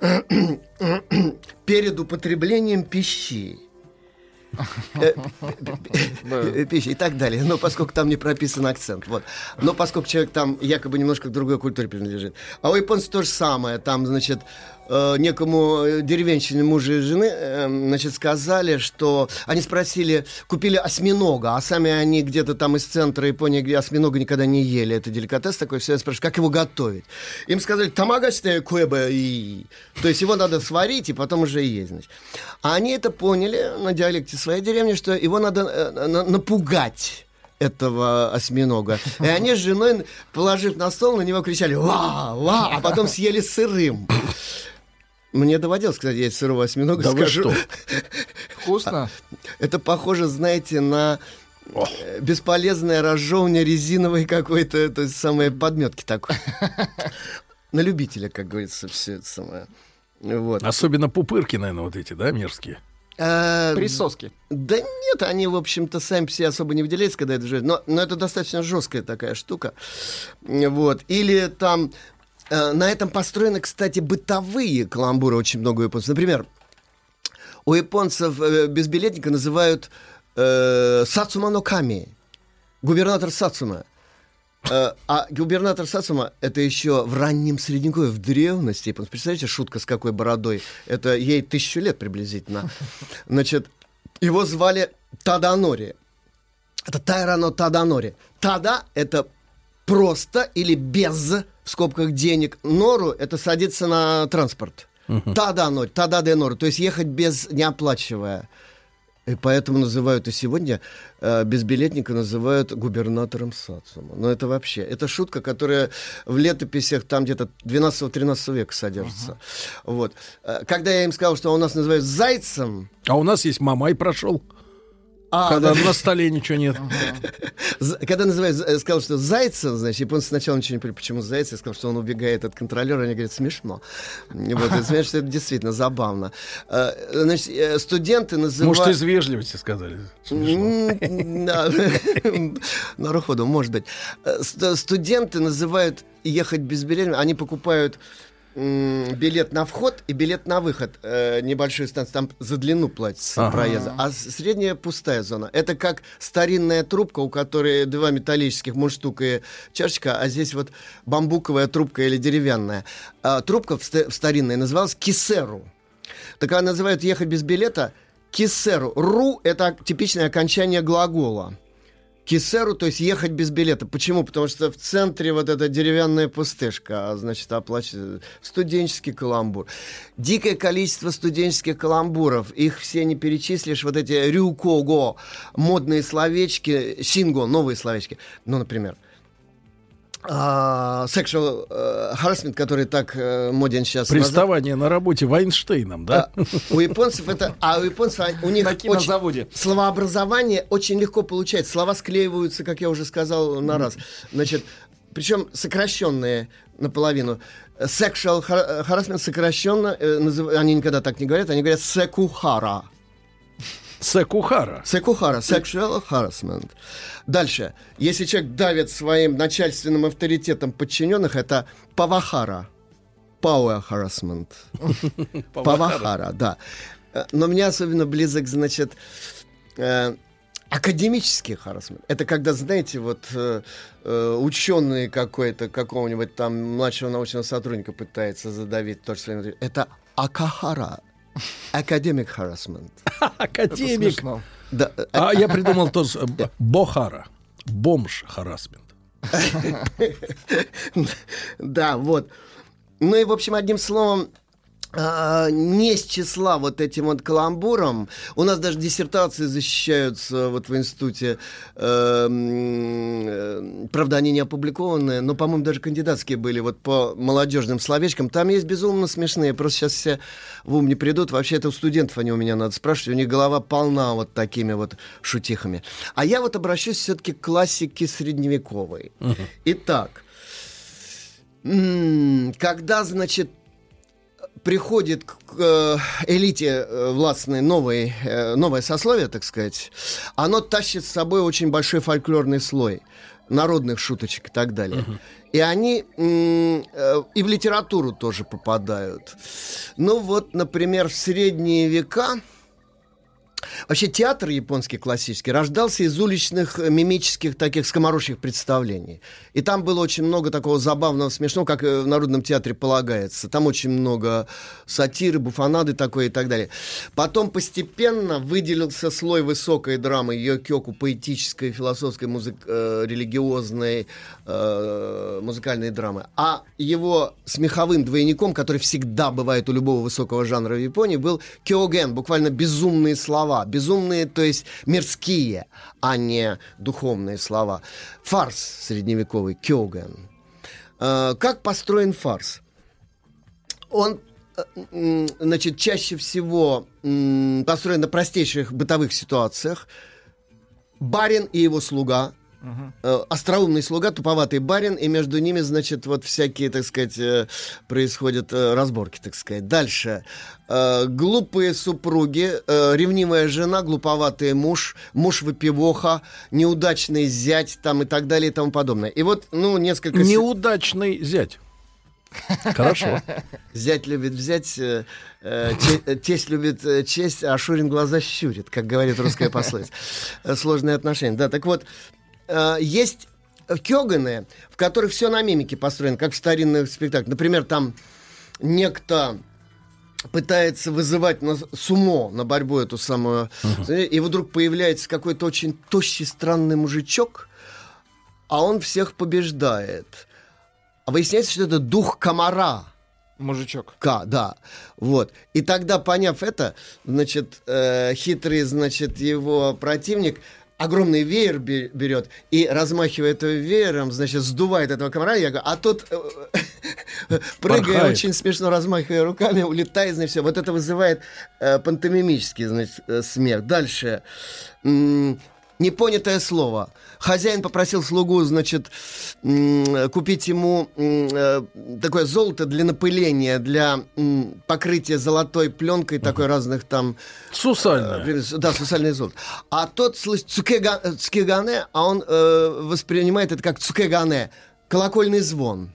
[CLEARS THROAT] перед употреблением пищи. Э, э, пищи и так далее. Но поскольку там не прописан акцент. Вот. Но поскольку человек там якобы немножко к другой культуре принадлежит. А у японцев то же самое. Там, значит, э, некому э, деревенщине мужа и жены, э, значит, сказали, что они спросили, купили осьминога, а сами они где-то там из центра Японии, где осьминога никогда не ели. Это деликатес такой. Все спрашивают, как его готовить? Им сказали, тамагачте куэбэ и... То есть его надо сварить и потом уже есть, значит. А они это поняли на диалекте своей деревни, что его надо э, на- напугать этого осьминога. И они с женой, положив на стол, на него кричали «Ва! Ва!», а потом съели сырым. Мне доводилось, кстати, есть сырого осьминога. Да вы скажу. что? [LAUGHS] Вкусно? Это похоже, знаете, на э, бесполезное разжевывание резиновой какой-то, то есть самой подметки такой. [LAUGHS] На любителя, как говорится, все это самое. Вот. Особенно пупырки, наверное, вот эти, да, мерзкие. А, Присоски. Да нет, они, в общем-то, сами себе особо не выделяются, когда это живет. Но, но это достаточно жесткая такая штука. Вот. Или там... э, на этом построены, кстати, бытовые каламбуры очень много у японцев. Например, у японцев э, безбилетника называют э, Сацума но Ками. Губернатор Сацума. Э, а губернатор Сацума это еще в раннем средневековье, в древности. Представляете, шутка с какой бородой? Это ей тысячу лет приблизительно. Значит, его звали Таданори. Это Тайрано Таданори. Тада — это просто или без, в скобках, денег. Нору — это садиться на транспорт. Та-да, ноль, та-да, де ноль. То есть ехать без, не оплачивая. И поэтому называют и сегодня э, безбилетника называют губернатором социума. Но это вообще, это шутка, которая в летописях там где-то 12-13 века содержится. Вот. Э, Когда я им сказал, что у нас называют зайцем, А у нас есть Мамай прошел. А, когда да. на столе ничего нет. Когда называют, э, сказал, что Зайцев, значит, японцы сначала ничего не поняли, почему Зайцев, я сказал, что он убегает от контролера, они говорят, смешно. Вот, это смешно, что это действительно забавно. Э, Значит, э, студенты называют... Может, из вежливости сказали. М, да. [LAUGHS] Наруходу, может быть. Ст- Студенты называют ехать без билета, они покупают билет на вход и билет на выход. Э, небольшую станцию, там за длину платится Ага. проезда. А средняя пустая зона. Это как старинная трубка, у которой два металлических мундштук и чашечка, а здесь вот бамбуковая трубка или деревянная. А трубка в ста- в старинной называлась кисеру. Так она называют ехать без билета кисеру. Ру — это типичное окончание глагола. Кисеру, то есть ехать без билета. Почему? Потому что в центре вот эта деревянная пустышка, а значит, оплачивает студенческий каламбур. Дикое количество студенческих каламбуров. Их все не перечислишь. Вот эти рюкого, модные словечки, синго, новые словечки. Ну, например, а, sexual э, harassment, который так э, моден сейчас. Приставание на работе Вайнштейном, да? У японцев это, а у японцев а, у них На очень- словообразование очень легко получается. Слова склеиваются, как я уже сказал, на раз. Значит, причем сокращенные наполовину. Sexual сокращенно, э, назыв- они никогда так не говорят, они говорят секухара. Секухара. Секухара, sexual harassment. Дальше. Если человек давит своим начальственным авторитетом подчиненных, это павахара. Power harassment. [LAUGHS] Павахара, да. Э, Но мне особенно близок, значит, э, академический харасмент. Это когда, знаете, вот э, э, ученый какой-то, какого-нибудь там младшего научного сотрудника пытается задавить то, что своим- Это акахара. Академик харасмент. [LAUGHS] Академик. [LAUGHS] Да, э, А я придумал с- б- Бохара. Бомж харасмент. [LAUGHS] Да, вот. Ну и, в общем, одним словом, не с числа вот этим вот каламбуром. У нас даже диссертации защищаются вот в институте. э, м, э, Правда, они не опубликованные, но, по-моему, даже кандидатские были вот по молодежным словечкам. Там есть безумно смешные. Просто сейчас все в ум не придут. Вообще, это у студентов они у меня надо спрашивать. У них голова полна вот такими вот шутихами. А я вот обращусь все-таки к классике средневековой. Итак, когда, значит, приходит к э, элите э, властной новой, э, новое сословие, так сказать, оно тащит с собой очень большой фольклорный слой народных шуточек и так далее. И они и в литературу тоже попадают. Ну вот, например, в средние века Вообще театр японский классический рождался из уличных э, мимических таких скоморожьих представлений. И там было очень много такого забавного, смешного, как э, в Народном театре полагается. Там очень много сатиры, буфонады такой и так далее. Потом постепенно выделился слой высокой драмы йокёку, поэтической, философской, музык- э, религиозной, э, музыкальной драмы. А его смеховым двойником, который всегда бывает у любого высокого жанра в Японии, был кёген, буквально безумные слова. Безумные, то есть мирские, а не духовные слова. Фарс средневековый, кёген. Э, Как построен фарс? Он э, значит, чаще всего построен на простейших бытовых ситуациях. Барин и его слуга, э, остроумный слуга, туповатый барин, и между ними, значит, вот всякие, так сказать, э, происходят э, разборки, так сказать. Дальше. Глупые супруги, ревнивая жена, глуповатый муж, муж выпивоха, неудачный зять, там и так далее и тому подобное. И вот, ну, несколько... Неудачный зять. Хорошо. [LAUGHS] Зять любит взять, э, те- тесть любит э, честь, а Шурин глаза щурит, как говорит русская пословица. Сложные отношения. Да, так вот, э, есть кёганы, в которых все на мимике построено, как в старинных спектаклях. Например, там некто пытается вызывать на сумо, на борьбу эту самую, и вдруг появляется какой-то очень тощий, странный мужичок, а он всех побеждает. А выясняется, что это дух комара. Мужичок. К, да. Вот. И тогда, поняв это, значит, э, хитрый, значит, его противник огромный веер бе- берет и, размахивая этим веером, значит, сдувает этого комара, я говорю, а тот, э, [LAUGHS] прыгая, очень смешно размахивая руками, улетает, значит, все. Вот это вызывает э, пантомимический, значит, э, смех. Дальше. М, непонятое слово. Хозяин попросил слугу, значит, купить ему э, такое золото для напыления, для покрытия золотой пленкой, такой разных там... Сусальное. э, Да, сусальное золото. А тот слышит э, цукегане, а он воспринимает это как цукегане, колокольный звон.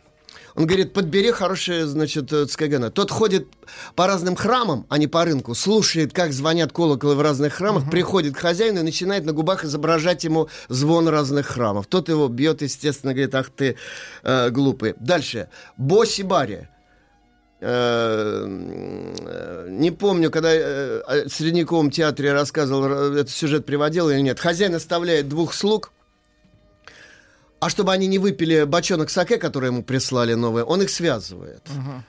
Он говорит, подбери хорошее, значит, э, цкагана. Тот ходит по разным храмам, а не по рынку, слушает, как звонят колоколы в разных храмах, приходит к хозяину и начинает на губах изображать ему звон разных храмов. Тот его бьет, естественно, говорит, ах ты э, глупый. Дальше. Боси-бари. Э, э, Не помню, когда э, о Средниковом театре рассказывал, этот сюжет приводил или нет. Хозяин оставляет двух слуг, а чтобы они не выпили бочонок саке, который ему прислали новый, он их связывает.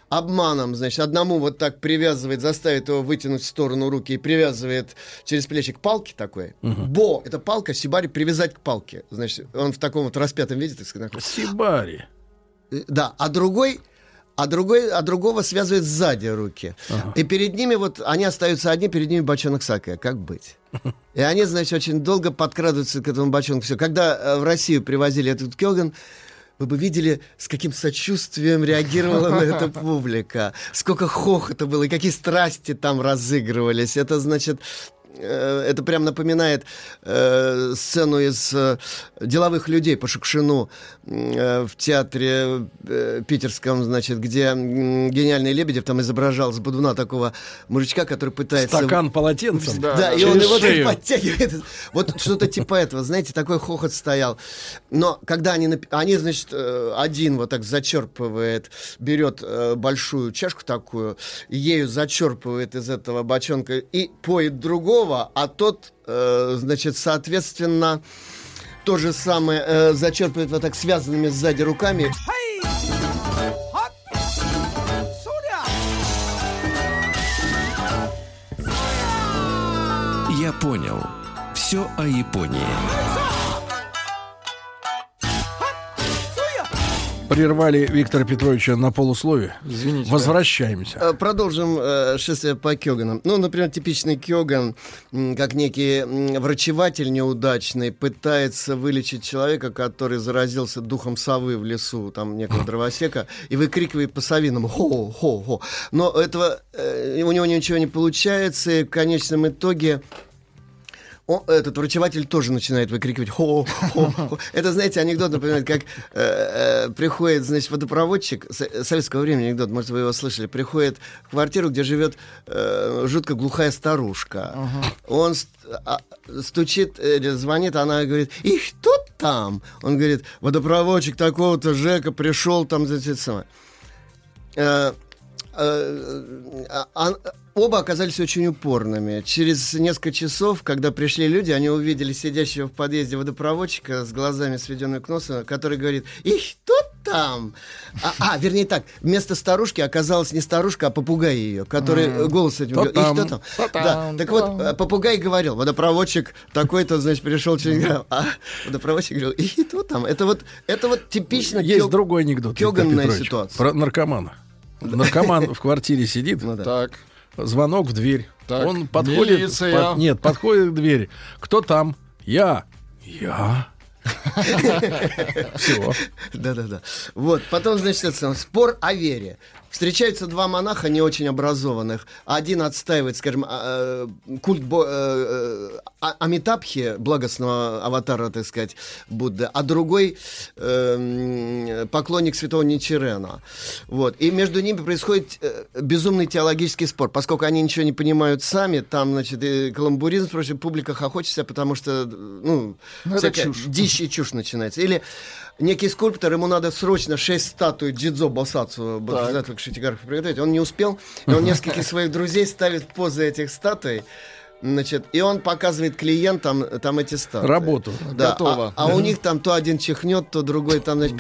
Обманом, значит, одному вот так привязывает, заставит его вытянуть в сторону руки и привязывает через плечи к палке такой. Бо, это палка, сибари привязать к палке. Значит, он в таком вот распятом виде, так сказать. находится. Сибари. Э, Да, а другой, а другой, а другого связывает сзади руки. И перед ними вот, они остаются одни, перед ними бочонок саке. Как быть? [LAUGHS] И они, значит, очень долго подкрадываются к этому бочонку. Все. Когда э, в Россию привозили этот кёган, вы бы видели, с каким сочувствием реагировала на это [LAUGHS] публика. Сколько хохота было, и какие страсти там разыгрывались. Это, значит, это прям напоминает э, сцену из э, деловых людей по Шукшину э, в театре э, питерском, значит, где м, гениальный Лебедев там изображал с Будуна такого мужичка, который пытается... Стакан полотенцем. Да, и через он его шею. подтягивает. Вот что-то типа этого, знаете, такой хохот стоял. Но когда они, они значит, э, один вот так зачерпывает, берет э, большую чашку такую, и ею зачерпывает из этого бочонка и поет другого, а тот, э, значит, соответственно, то же самое э, зачерпывает вот так связанными сзади руками. Я понял. Все о Японии. Прервали Виктора Петровича на полусловие. Извините. Возвращаемся. Э, Продолжим э, шествие по Кёганам. Ну, например, типичный Кёган, как некий врачеватель неудачный, пытается вылечить человека, который заразился духом совы в лесу, там, некого дровосека, и выкрикивает по-совиному «хо-хо-хо». Но этого, э, у него ничего не получается, и в конечном итоге о- этот врачеватель тоже начинает выкрикивать хо хо хо [LAUGHS] Это, знаете, анекдот напоминает, как э, э, приходит, значит, водопроводчик, со- советского времени анекдот, может, вы его слышали, приходит в квартиру, где живет э, жутко глухая старушка. Он ст- а, стучит, э, звонит, она говорит, и кто там? Он говорит, водопроводчик такого-то Жека пришел там, значит, самое. Э, э, оба оказались очень упорными. Через несколько часов, когда пришли люди, они увидели сидящего в подъезде водопроводчика с глазами сведенными к носу, который говорит, и кто там? А, а, вернее так, вместо старушки оказалась не старушка, а попугай ее, который М. голос этим говорил, «И там? кто там? Да, так вот, э, попугай говорил, водопроводчик такой-то, значит, пришел через а водопроводчик говорил, и кто там? Это вот, это вот типично Есть кё- другой анекдот. Кёганная ситуация. Про наркомана. Наркоман в квартире сидит. Так. Звонок в дверь. Так, Он подходит. нет, подходит к двери. Кто там? Я. Я. [LAUGHS] Все. Да-да-да. Вот, потом, значит, спор о вере. Встречаются два монаха не очень образованных. Один отстаивает, скажем, а, э, культ э, э, А- Амитабхи, благостного аватара, так сказать, Будды, а другой э, м, поклонник святого Ничерена. Вот. И между ними происходит э, безумный теологический спор. Поскольку они ничего не понимают сами, там, значит, и каламбуризм, впрочем, публика хохочется, потому что, ну, Ну, всякая чушь. дичь и чушь начинается. Или некий скульптор, ему надо срочно шесть статуй Джидзо Босацу, Бодхисаттвы Кшитигарха приготовить. Он не успел, и он [LAUGHS] нескольких своих друзей ставит позы этих статуй. Значит, и он показывает клиентам там эти статы. Работу. Да, Готово. А, а у них там то один чихнет, то другой там, значит,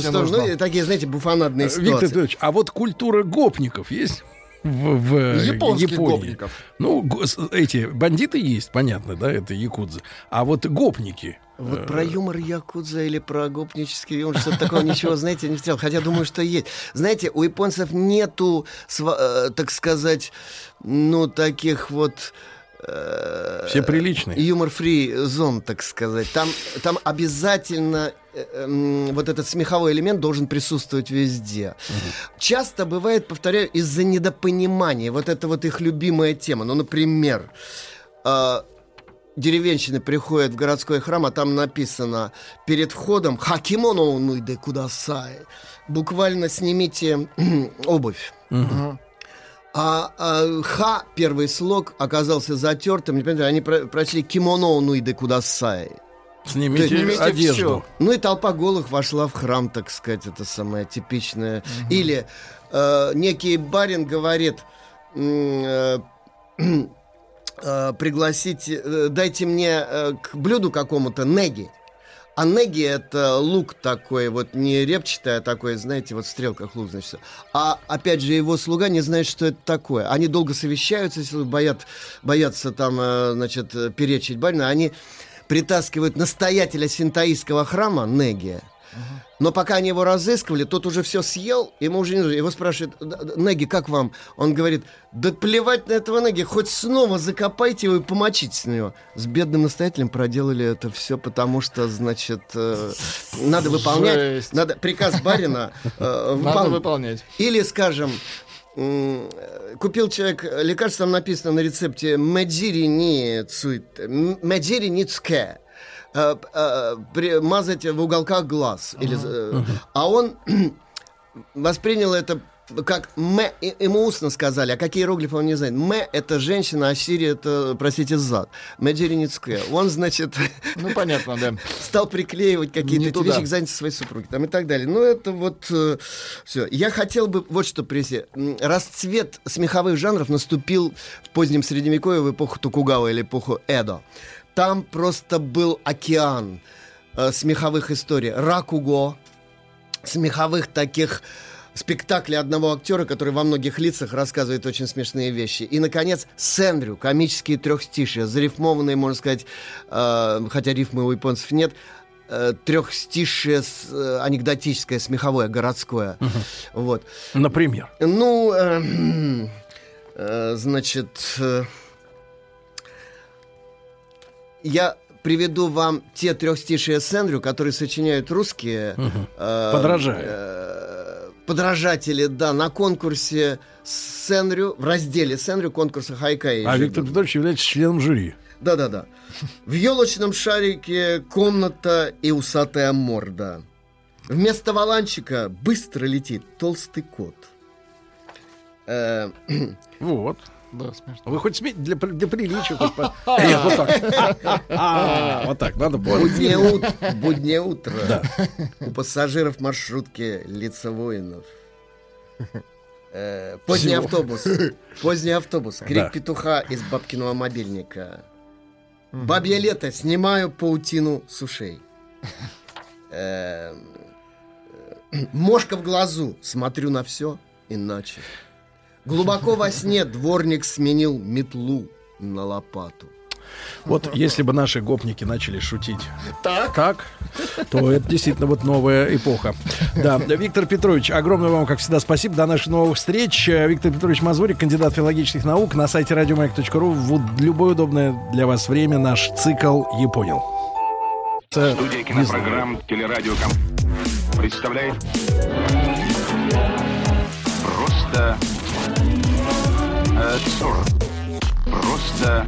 сторону. Ну, и такие, знаете, буфонадные Виктор ситуации. Петрович, а вот культура гопников есть? В, в Японских Японии. гопников. Ну, эти бандиты есть, понятно, да, это якудзы. А вот гопники. Вот э, про юмор Якудза или про гопнический юмор, что-то такого ничего, знаете, не встретил. Хотя думаю, что есть. Знаете, у японцев нету, э, так сказать, ну, таких вот... э, Все приличные. Юмор-фри зон, так сказать. Там, там обязательно э, м, вот этот смеховой элемент должен присутствовать везде. Часто бывает, повторяю, из-за недопонимания. Вот это вот их любимая тема. Ну, например, э, деревенщины приходят в городской храм, а там написано перед входом «Хакимоно нуйде кудасай». Буквально снимите [CLEARS THROAT] обувь. А, а, ха, первый слог, оказался затертым. Не Они про- прочли кимоно нуйде кудасай. Снимите есть- Снимите одежду. всё. Ну и толпа голых вошла в храм, так сказать, это самое типичное. Или э, некий барин говорит, э, [CLEARS THROAT] э, пригласите, э, дайте мне э, к блюду какому-то неги. А неги это лук такой, вот не репчатый, а такой, знаете, вот в стрелках лук, значит. А опять же его слуга не знает, что это такое. Они долго совещаются, если боят, боятся там, значит, перечить барина. Они притаскивают настоятеля синтаистского храма Неги. Но пока они его разыскивали, тот уже все съел, ему уже не нужно. Его спрашивают, «Д- д- Неги, как вам? Он говорит, да плевать на этого Неги, хоть снова закопайте его и помочите с него. С бедным настоятелем проделали это все, потому что, значит, э, надо выполнять, Жесть. надо приказ барина э, [LAUGHS] Надо выпол- выполнять. Или, скажем, купил человек лекарство, там написано на рецепте «меджири ни цуит», м- «меджири ни цке». Э, э, при- мазать в уголках глаз. Или, э, а он [CLEARS THROAT] воспринял это как и- ему устно сказали, а какие иероглифы он не знает. «Ме» — это женщина, а «сири» — это, простите, зад. «Меджириницкая». Он, значит, Ну, понятно, да. [LAUGHS] стал приклеивать какие-то вещи к заднице своей супруги там, и так далее. Ну, это вот все. Я хотел бы вот что привести. Расцвет смеховых жанров наступил в позднем Средневековье, в эпоху Токугава или эпоху Эдо. Там просто был океан э, смеховых историй. Ракуго, смеховых таких спектаклей одного актера, который во многих лицах рассказывает очень смешные вещи. И, наконец, Сэндрю, комические трехстишия, зарифмованные, можно сказать, э, хотя рифмы у японцев нет, э, трехстишие с, э, анекдотическое, смеховое, городское. Вот. Например. Ну, э, э, значит, э, я приведу вам те трехстишие Сэндрю, которые сочиняют русские э, Подражая. э, подражатели, да, на конкурсе Сэнрю, в разделе Сэнрю конкурса Хайкай. А Виктор Петрович является членом жюри. Да-да-да. В елочном шарике комната и усатая морда. Вместо валанчика быстро летит толстый кот. Э, [CLEARS THROAT] Вот. Да, смешно. Вы хоть смейте для, для приличия. [LAUGHS] Нет, вот так. А, Вот так, надо было. ут- буднее утро. У пассажиров маршрутки лица воинов. Э, Поздний автобус. Поздний автобус. Крик петуха из бабкиного мобильника. Бабье лето. Снимаю паутину с ушей. Э, э, Мошка в глазу. Смотрю на все иначе. Глубоко во сне дворник сменил метлу на лопату. Вот если бы наши гопники начали шутить Так. так, то это действительно вот новая эпоха. Да, Виктор Петрович, огромное вам, как всегда, спасибо. До наших новых встреч. Виктор Петрович Мазурик, кандидат филологических наук. На сайте радиомаяк.ру в любое удобное для вас время наш цикл «Я понял». Студия кинопрограмм «Телерадиоком» представляет Просто Просто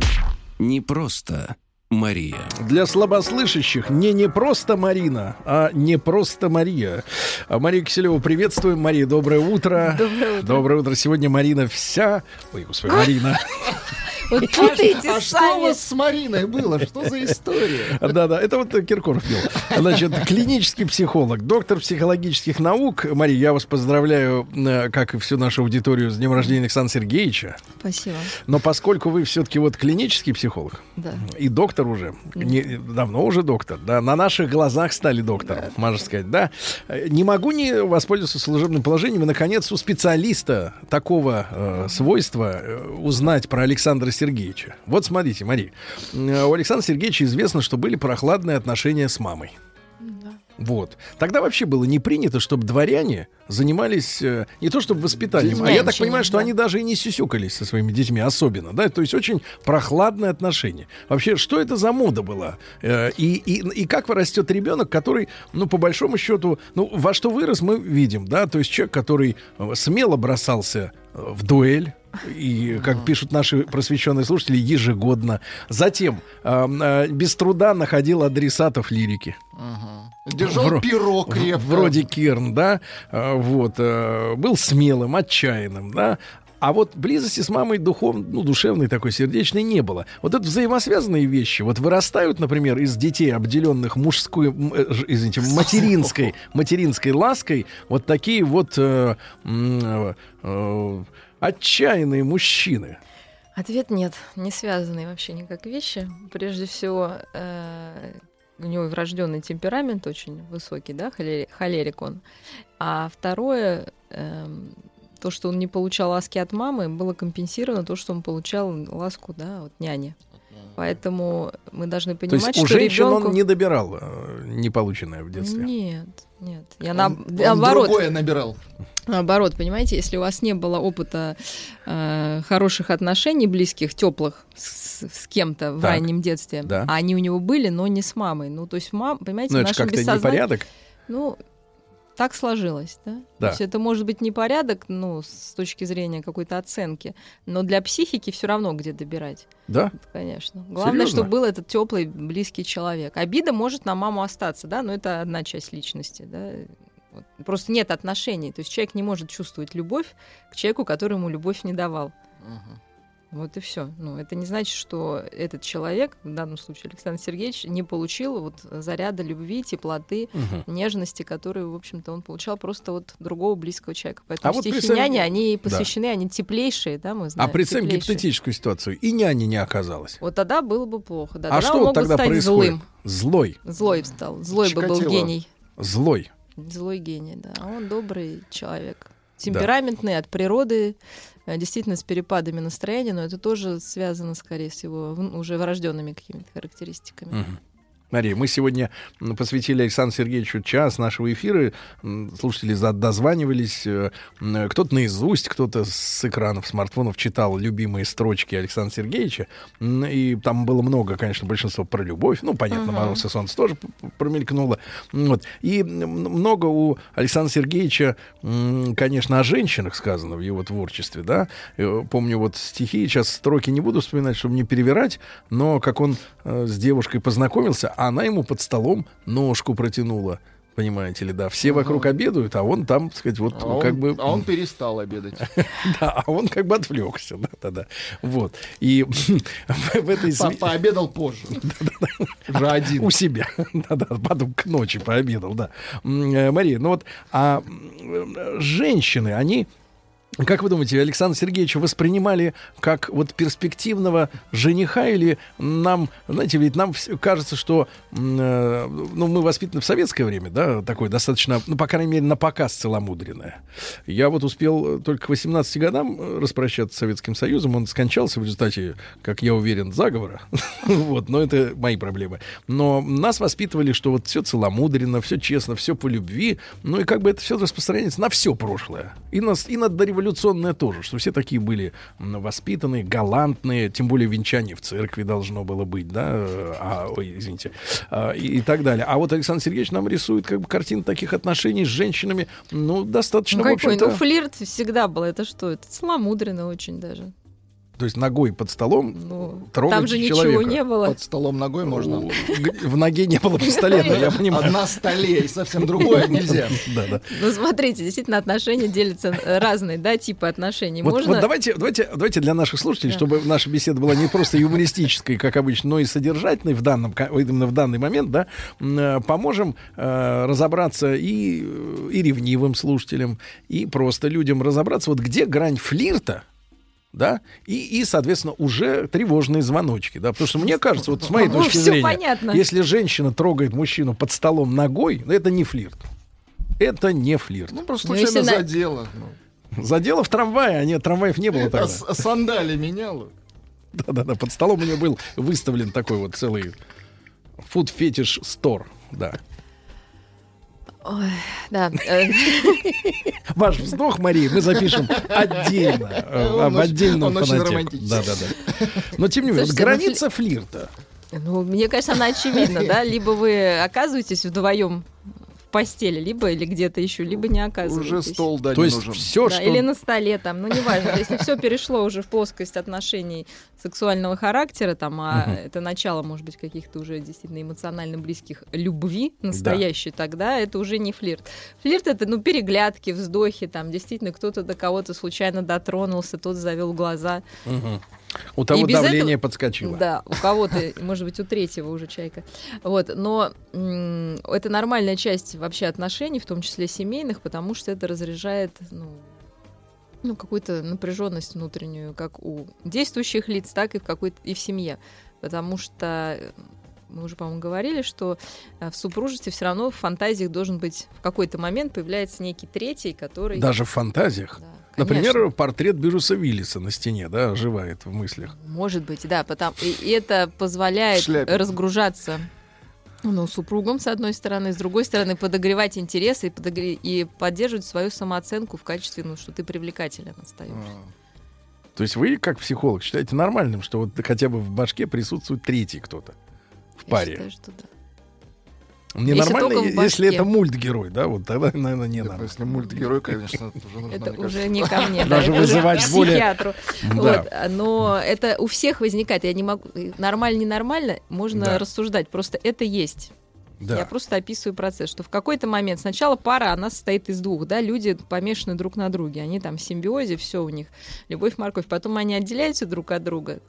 Не просто Мария. Для слабослышащих не не просто Марина, а не просто Мария. А Мария Киселева, приветствуем. Мария, доброе утро. Доброе утро. Доброе утро. Сегодня Марина вся... Ой, господи, Марина. [LAUGHS] Вот [LAUGHS] путаете А что у вас с Мариной было? Что за история? Да-да, это вот Киркоров пил. Значит, клинический психолог, доктор психологических наук. Мария, я вас поздравляю, э, как и всю нашу аудиторию, с днем рождения Александра Сергеевича. Спасибо. Но поскольку вы все-таки вот клинический психолог Да. и доктор уже, не- давно уже доктор, да, на наших глазах стали доктором, можно сказать, да, не могу не воспользоваться служебным положением и, наконец, у специалиста такого э, свойства э, узнать про Александра Сергеевича. Вот смотрите, Мария, э, у Александра Сергеевича известно, что были прохладные отношения с мамой. Вот. Тогда вообще было не принято, чтобы дворяне занимались э, не то чтобы воспитанием, а я так понимаю, что да. они даже и не сюсюкались со своими детьми особенно, да, то есть очень прохладные отношения. Вообще, что это за мода была? Э, и, и, и как растет ребенок, который, ну, по большому счету, ну, во что вырос, мы видим, да, то есть человек, который э, смело бросался э, в дуэль, и, как пишут наши просвещенные слушатели, ежегодно. Затем э, э, без труда находил адресатов лирики. Держал Вро- перо крепко. Вроде Кирн, да. А, Вот. э, Был смелым, отчаянным, да. А вот близости с мамой духовной, ну, душевной такой, сердечной не было. Вот это взаимосвязанные вещи. Вот вырастают, например, из детей, обделенных мужской, э, извините, материнской, материнской лаской, вот такие вот э, м, э, отчаянные мужчины. Ответ нет, не связанные вообще никак вещи. Прежде всего, э, у него врожденный темперамент очень высокий, да, холери- холерик он. А второе, эм, то, что он не получал ласки от мамы, было компенсировано то, что он получал ласку, да, от няни. Поэтому мы должны То понимать, есть у что женщин ребенку... он не добирал э, неполученное в детстве. Нет, нет. Я на- Он- он наоборот. другое набирал. Наоборот, понимаете, если у вас не было опыта э, хороших отношений, близких, теплых с, с кем-то в Так, раннем детстве, да. а они у него были, но не с мамой. Ну, то есть, мам, понимаете, Ну, в это нашем как-то бессознании- непорядок. Ну, так сложилось, да? Да. То есть это может быть непорядок, ну, с точки зрения какой-то оценки, но для психики все равно где добирать. Да? Конечно. Главное, Серьезно? чтобы был этот теплый, близкий человек. Обида может на маму остаться, да, но это одна часть личности, да. Вот. Просто нет отношений. То есть человек не может чувствовать любовь к человеку, который ему любовь не давал. Вот и все. Ну, это не значит, что этот человек, в данном случае Александр Сергеевич, не получил вот заряда любви, теплоты, Мгм. нежности, которую, в общем-то, он получал просто от другого близкого человека. Поэтому А вот стихи представь- няни, они Да. посвящены, они теплейшие, да, мы А знаем. представим теплейшие. гипотетическую ситуацию. И няни не оказалось. Вот тогда было бы плохо. Да, а тогда что он вот тогда стать происходит? злым. Злой. Злой стал. Злой бы был Чикатило. гений. Злой. Злой гений, да. А он добрый человек. Темпераментный от природы, действительно с перепадами настроения, но это тоже связано скорее с его вн- уже врожденными какими-то характеристиками. Мгм. Мария, мы сегодня посвятили Александру Сергеевичу час нашего эфира. Слушатели дозванивались. э, Кто-то наизусть, кто-то с экранов смартфонов читал любимые строчки Александра Сергеевича. И там было много, конечно, большинство про любовь. Ну, понятно, Мгм. «Мороз и солнце» тоже промелькнуло. Вот. И много у Александра Сергеевича, конечно, о женщинах сказано в его творчестве, да. Э, Помню вот стихи, сейчас строки не буду вспоминать, чтобы не перевирать, но как он э, с девушкой познакомился, она ему под столом ножку протянула. Понимаете ли, да, все вокруг обедают, а он там, так сказать, вот А он, как бы... а он перестал обедать. [LAUGHS] Да, а он как бы отвлекся, да, да, да. Вот. И [LAUGHS] в этой Пообедал позже. [LAUGHS] Уже один. у себя. Да-да, потом к ночи пообедал, да. Э, Мария, ну вот, а э, женщины, они как вы думаете, Александра Сергеевича воспринимали как вот перспективного жениха или нам, знаете, ведь нам кажется, что э, ну, мы воспитаны в советское время, да, такое достаточно, ну, по крайней мере, на показ целомудренное. Я вот успел только к 18 годам э, распрощаться с Советским Союзом, он скончался в результате, как я уверен, заговора. [LAUGHS] Вот, но это мои проблемы. Но нас воспитывали, что вот все целомудренно, все честно, все по любви, ну и как бы это все распространяется на все прошлое. И на, и на дореволюционное тоже, что все такие были воспитанные, галантные, тем более венчание в церкви должно было быть, да, а, ой, извините, а, и, и так далее. А вот Александр Сергеевич нам рисует как бы картину таких отношений с женщинами, ну, достаточно, Ну в какой? общем-то... Ну флирт всегда был. Это что? Это целомудренно очень даже. То есть ногой под столом трогать там же ничего человека. не было. Под столом ногой можно. В ноге не было пистолета, я понимаю. Одна столе и совсем другое нельзя. Ну, смотрите, действительно, отношения делятся э, разные, да, типы отношений. Вот, давайте, давайте, давайте для наших слушателей, чтобы наша беседа была не просто юмористической, как обычно, но и содержательной в данном, именно в данный момент, да, э, поможем э, разобраться и, и ревнивым слушателям, и просто людям разобраться, вот где грань флирта, да, и, и, соответственно, уже тревожные звоночки, да, потому что мне кажется, вот с моей Ну, точки зрения, понятно. если женщина трогает мужчину под столом ногой, ну, это не флирт. Это не флирт. Ну, просто Ну, случайно если на- задело. ну. Задело в трамвае, а нет, трамваев не было А тогда. с- сандали меняла. Да-да-да, под столом у нее был выставлен такой вот целый food fetish store, да. Ой, да. э, [LAUGHS] Ваш вздох, Мария, мы запишем отдельно, э, Он в очень- отдельном он очень фонотеку. романтический. Да-да-да. Но тем не менее, вот Слушайте, ну, граница флирта. Ну, мне кажется, она очевидна, да? Либо вы оказываетесь вдвоем постели, либо или где-то еще, либо не оказываетесь. Уже стол, да, То не есть нужен. все, Да, что... Или на столе там, ну неважно. Если все перешло уже в плоскость отношений сексуального характера, там, а это начало, может быть, каких-то уже действительно эмоционально близких любви настоящей, тогда это уже не флирт. Флирт это, ну, переглядки, вздохи, там, действительно, кто-то до кого-то случайно дотронулся, тот завел глаза. У того без давление этого- подскочило. Да, у кого-то, может быть, у третьего уже чайка. Вот, но это нормальная часть вообще отношений, в том числе семейных, потому что это разряжает, ну, ну, какую-то напряженность внутреннюю, как у действующих лиц, так и в какой-то и в семье. Потому что э, мы уже, по-моему, говорили, что э, в супружестве все равно в фантазиях должен быть в какой-то момент появляется некий третий, который... Даже в фантазиях. Например, портрет Бирюса Виллиса на стене, да, оживает в мыслях. Может быть, да, потому и и это позволяет Шляпе. разгружаться ну, супругом, с одной стороны, с другой стороны, подогревать интересы и, подогре- и поддерживать свою самооценку в качестве, ну, что ты привлекателен остаешься. То есть вы, как психолог, считаете нормальным, что вот хотя бы в башке присутствует третий кто-то в Я паре? считаю, что да. Мне Если нормально, если это мультгерой, да, вот тогда, наверное, не надо. Если мультгерой, конечно, это уже нужно, Это мне уже кажется. не ко мне, да, Даже вызывать к более- психиатру. Да. Вот, но это у всех возникает. Я не могу нормально, ненормально, можно Да. рассуждать. Просто это есть. Да. Я просто описываю процесс, что в какой-то момент сначала пара, она состоит из двух, да, люди помешаны друг на друге, они там в симбиозе, все у них, любовь, морковь, потом они отделяются друг от друга,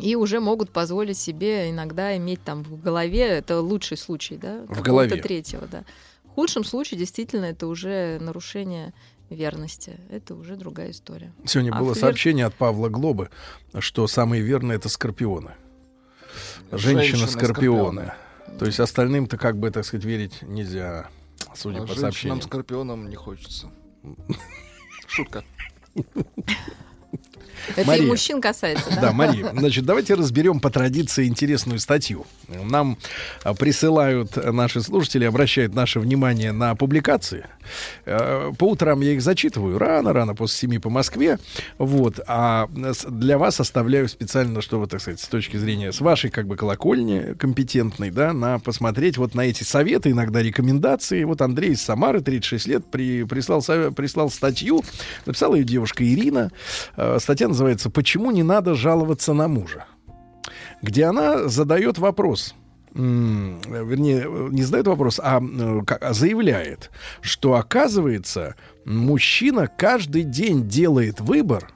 и уже могут позволить себе иногда иметь там в голове, это лучший случай, да, В какого-то голове. третьего, да. В худшем случае действительно это уже нарушение верности, это уже другая история. Сегодня А было флирт- сообщение от Павла Глобы, что самые верные это скорпионы. Женщины-скорпионы. Женщины-скорпионы. То есть остальным-то как бы, так сказать, верить нельзя, судя А по сообщениям. женщинам-скорпионам не хочется. [LAUGHS] Шутка. Это Мария. и мужчин касается, да? Да, Мария, значит, давайте разберем по традиции интересную статью. Нам а, присылают наши слушатели, обращают наше внимание на публикации. Э, По утрам я их зачитываю рано-рано, после семи по Москве. Вот. А для вас оставляю специально, чтобы, так сказать, с точки зрения, с вашей как бы колокольни компетентной, да, на посмотреть вот на эти советы, иногда рекомендации. Вот Андрей из Самары, 36 лет, при, прислал, прислал статью. Написала ее девушка Ирина. Э, Статья называется «Почему не надо жаловаться на мужа?» где она задает вопрос. Вернее, не задает вопрос, а, э, а заявляет, что оказывается, мужчина каждый день делает выбор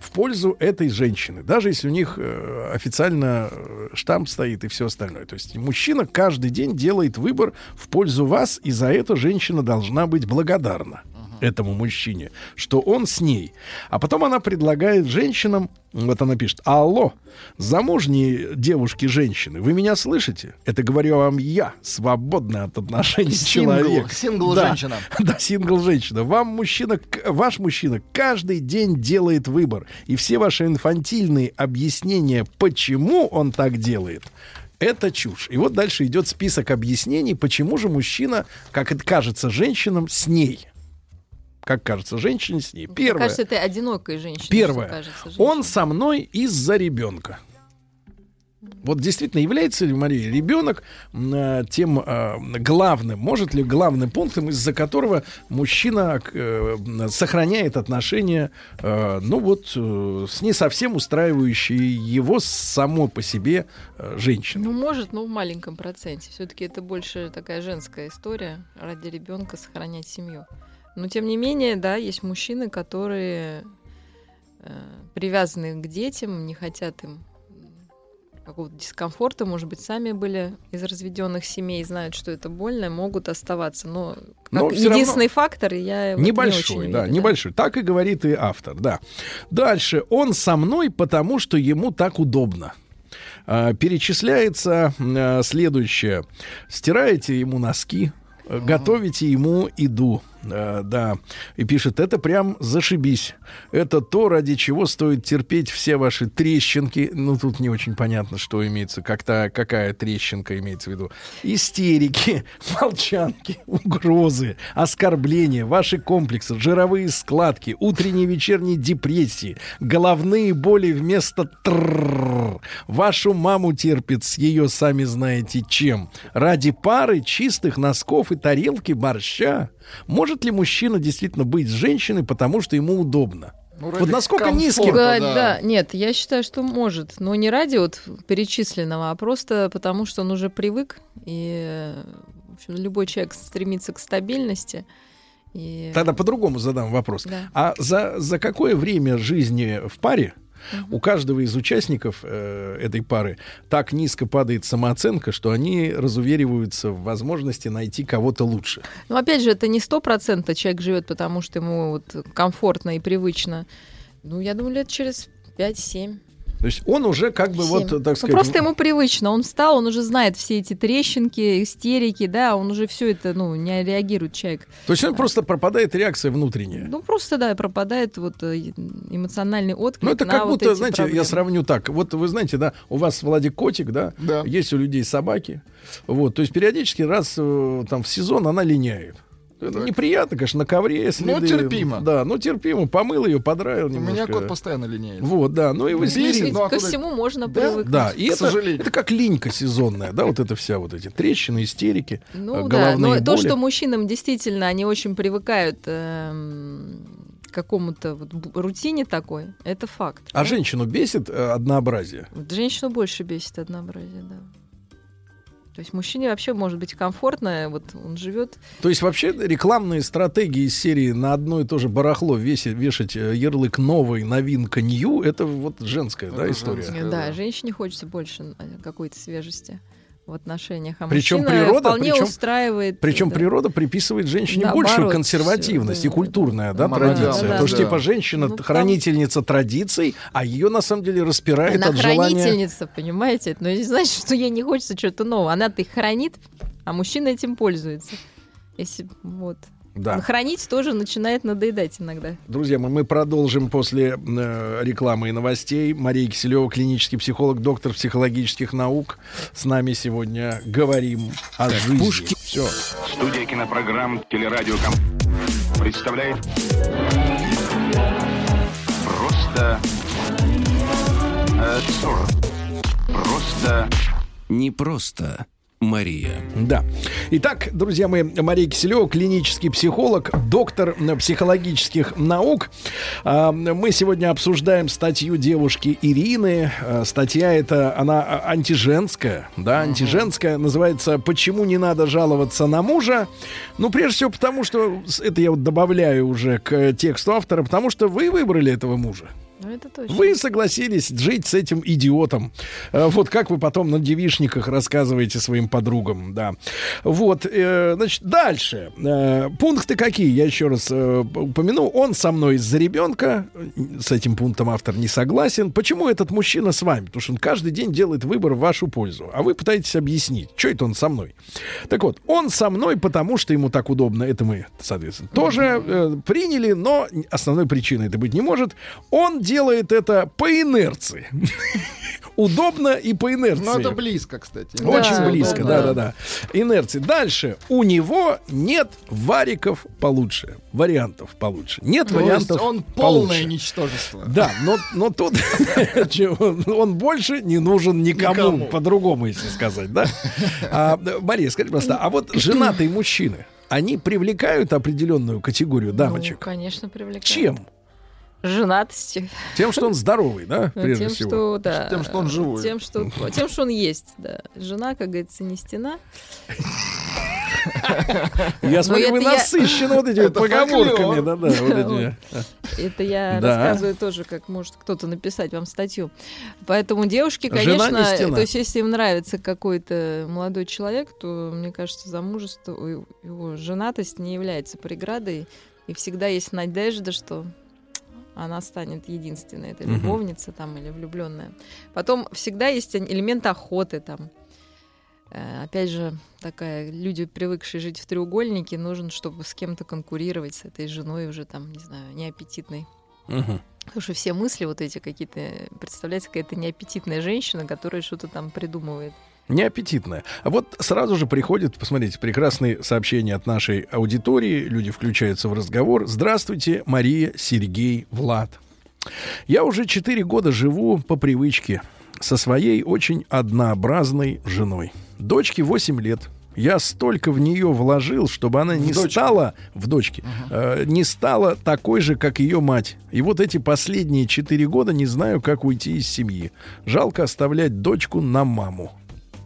в пользу этой женщины, даже если у них э, официально э, штамп стоит и все остальное. То есть мужчина каждый день делает выбор в пользу вас, и за это женщина должна быть благодарна этому мужчине, что он с ней. А потом она предлагает женщинам, вот она пишет, алло, замужние девушки-женщины, вы меня слышите? Это говорю вам я, свободный от отношений Сингл, человек. сингл-женщина. Да, [LAUGHS] да, сингл-женщина. Вам мужчина, ваш мужчина каждый день делает выбор. И все ваши инфантильные объяснения, почему он так делает, это чушь. И вот дальше идет список объяснений, почему же мужчина, как это кажется женщинам, с ней. Как кажется женщине с ней. Мне Первое. кажется, это одинокой женщине. Первое. кажется Он со мной из-за ребенка. Вот действительно является ли, Мария, ребенок э, тем э, главным, может ли главным пунктом, из-за которого мужчина э, сохраняет отношения, э, ну вот, э, с не совсем устраивающей его само по себе э, женщиной? Ну, может, но в маленьком проценте. Все-таки это больше такая женская история ради ребенка сохранять семью. Но тем не менее, да, есть мужчины, которые э, привязаны к детям, не хотят им какого-то дискомфорта, может быть, сами были из разведенных семей, знают, что это больно, могут оставаться. Но как Но единственный равно фактор я это не Небольшой, очень да, верю, небольшой. Так и говорит и автор, да. Дальше. Он со мной, потому что ему так удобно. А, перечисляется а, следующее. Стираете ему носки, э, готовите ему еду. Э, да, и пишет, это прям зашибись. Это то, ради чего стоит терпеть все ваши трещинки. Ну, тут не очень понятно, что имеется, как-то, какая трещинка имеется в виду. Истерики, [LAUGHS] молчанки, угрозы, оскорбления, ваши комплексы, жировые складки, утренние и вечерние депрессии, головные боли вместо трррр. Вашу маму терпит с ее сами знаете чем. Ради пары чистых носков и тарелки борща. Может ли мужчина действительно быть с женщиной, потому что ему удобно? Ну, вот насколько низкий... Пугать, да. Нет, я считаю, что может. Но не ради вот перечисленного, а просто потому, что он уже привык. И в общем, любой человек стремится к стабильности. И... Тогда по-другому задам вопрос. Да. А за, за какое время жизни в паре у каждого из участников э, этой пары так низко падает самооценка, что они разувериваются в возможности найти кого-то лучше. Ну, опять же, это не сто процентов человек живет, потому что ему вот комфортно и привычно. Ну, я думаю, лет через 5-7. То есть он уже как бы вот, Семь. так Ну, сказать... просто ему привычно. Он встал, он уже знает все эти трещинки, истерики, да, он уже все это, ну, не реагирует человек. То есть он просто пропадает реакция внутренняя. Ну, просто, да, пропадает вот э, эмоциональный отклик Ну, это на как вот будто, знаете, проблемы. я сравню так. Вот вы знаете, да, у вас, Владик, котик, да? Да. Есть у людей собаки. Вот, то есть периодически раз э, там в сезон она линяет. Это неприятно, конечно, на ковре, если... Ну, терпимо. Да, ну терпимо. Помыл ее, подраил У немножко. меня кот постоянно линяет. Вот, да, ну и вы Бесит, ну, а Ко куда- всему можно Да? привыкнуть. Да, и К это, сожалению. это как линька сезонная, да, вот это вся вот эти трещины, истерики, э, Ну да, головные но то, боли. что мужчинам действительно они очень привыкают эм, к какому-то вот рутине такой, это факт. А да? женщину бесит э, однообразие? Женщину больше бесит однообразие, да. То есть мужчине вообще может быть комфортно, вот он живет. То есть вообще рекламные стратегии из серии на одно и то же барахло весить, вешать э, ярлык новый, новинка, нью, это вот женская, да, история? Да, женщине хочется больше э, какой-то свежести в отношениях. А Причем природа, вполне причем, устраивает. причем да. природа приписывает женщине Наоборот, большую консервативность всё, и культурная, да, традиция. да, Потому что да. типа женщина Ну, там- хранительница традиций, а ее на самом деле распирает Она от желания. хранительница, понимаете? Но это не значит, что ей не хочется чего-то нового. Она-то их хранит, а мужчина этим пользуется. Если вот. Да. Хранить тоже начинает надоедать иногда. Друзья мои, мы продолжим после э, рекламы и новостей. Мария Киселева, клинический психолог, доктор психологических наук. С нами сегодня говорим о жизни. Все. Студия кинопрограмм «Телерадиоком» представляет Просто э. Просто Не просто Мария. Да. Итак, друзья мои, Мария Киселева, клинический психолог, доктор психологических наук. А, Мы сегодня обсуждаем статью девушки Ирины. А, Статья эта, она а, антиженская, да, антиженская, называется «Почему не надо жаловаться на мужа?» Ну, прежде всего, потому что, это я вот добавляю уже к тексту автора, потому что вы выбрали этого мужа. Ну, это точно. Вы согласились жить с этим идиотом. Э, Вот как вы потом на девишниках рассказываете своим подругам, да. Вот, э, значит, дальше. Э, Пункты какие? Я еще раз упомяну. Он со мной из-за ребенка. С этим пунктом автор не согласен. Почему этот мужчина с вами? Потому что он каждый день делает выбор в вашу пользу. А вы пытаетесь объяснить, что это он со мной. Так вот, он со мной, потому что ему так удобно. Это мы, соответственно, тоже приняли, но основной причиной это быть не может. Он делает это по инерции. удобно и по инерции. Ну, это близко, кстати. Очень Да, близко, да, да, да, да. Инерции. Дальше. У него нет вариков получше. Вариантов получше. Нет То есть вариантов он полное получше. ничтожество. Да, но, но тут [LAUGHS] он больше не нужен никому, Никому. по-другому, если сказать, да? А, Мария, скажи просто, а вот женатые мужчины, они привлекают определенную категорию дамочек? Ну, конечно, привлекает. Чем? Женатостью. Тем, что он здоровый, да, Ну, прежде тем, всего? Что, да, Тем, что он живой. Тем, что, тем, что он есть, да. Жена, как говорится, не стена. Я смотрю, вы насыщены вот этими поговорками, вот эти. Это я Да. рассказываю тоже, как может кто-то написать вам статью. Поэтому девушки, конечно, то есть если им нравится какой-то молодой человек, то, мне кажется, замужество, ой, его женатость не является преградой. И всегда есть надежда, что она станет единственной, этой Мгм. любовница там или влюбленная. Потом всегда есть элемент охоты там. Э, Опять же, такая, люди, привыкшие жить в треугольнике, нужен, чтобы с кем-то конкурировать, с этой женой уже там, не знаю, неаппетитной. Мгм. Потому что все мысли вот эти какие-то, представляете, какая-то неаппетитная женщина, которая что-то там придумывает. Неаппетитная. А вот сразу же приходит, посмотрите, прекрасные сообщения от нашей аудитории. Люди включаются в разговор. Здравствуйте, Мария, Сергей, Влад. Я уже 4 года живу по привычке со своей очень однообразной женой. Дочке 8 лет. Я столько в нее вложил, чтобы она не дочку. стала в дочке, э, не стала такой же, как ее мать. И вот эти последние 4 года не знаю, как уйти из семьи. Жалко оставлять дочку на маму.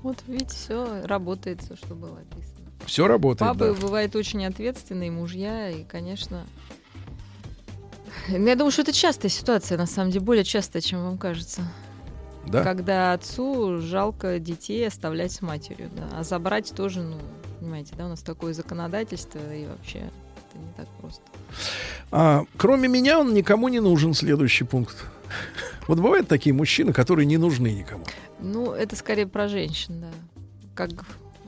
Вот видите, все работает, все, что было описано. Все работает, Папы да. бывают очень ответственные, мужья, и, конечно... Ну, Я думаю, что это частая ситуация, на самом деле, более частая, чем вам кажется. Да? Когда отцу жалко детей оставлять с матерью, да. А забрать тоже, ну, понимаете, да, у нас такое законодательство, и вообще это не так просто. А, кроме меня он никому не нужен. Следующий пункт. [LAUGHS] Вот бывают такие мужчины, которые не нужны никому. Ну, это скорее про женщин, да. Как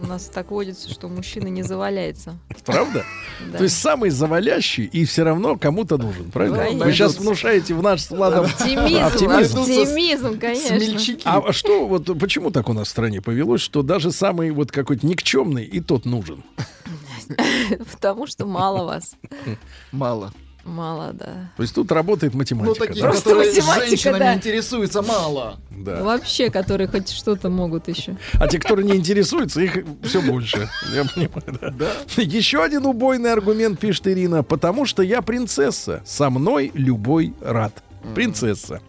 у нас так водится, что мужчина не заваляется. [LAUGHS] Правда? Да. То есть самый завалящий и все равно кому-то нужен, правильно? Конечно. Вы сейчас внушаете в наш с Владом Оптимизм, оптимизм, конечно. А что, вот почему так у нас в стране повелось, что даже самый вот какой-то никчемный и тот нужен? [LAUGHS] Потому что мало вас. Мало. Мало, да. То есть тут работает математика. Ну, таких, да? Просто которые математика, женщинами да. интересуются, мало. Да. Вообще, которые хоть что-то могут еще. А те, которые не интересуются, их все больше. Я понимаю, да. Еще один убойный аргумент, пишет Ирина. Потому что я принцесса. Со мной любой рад. Принцесса.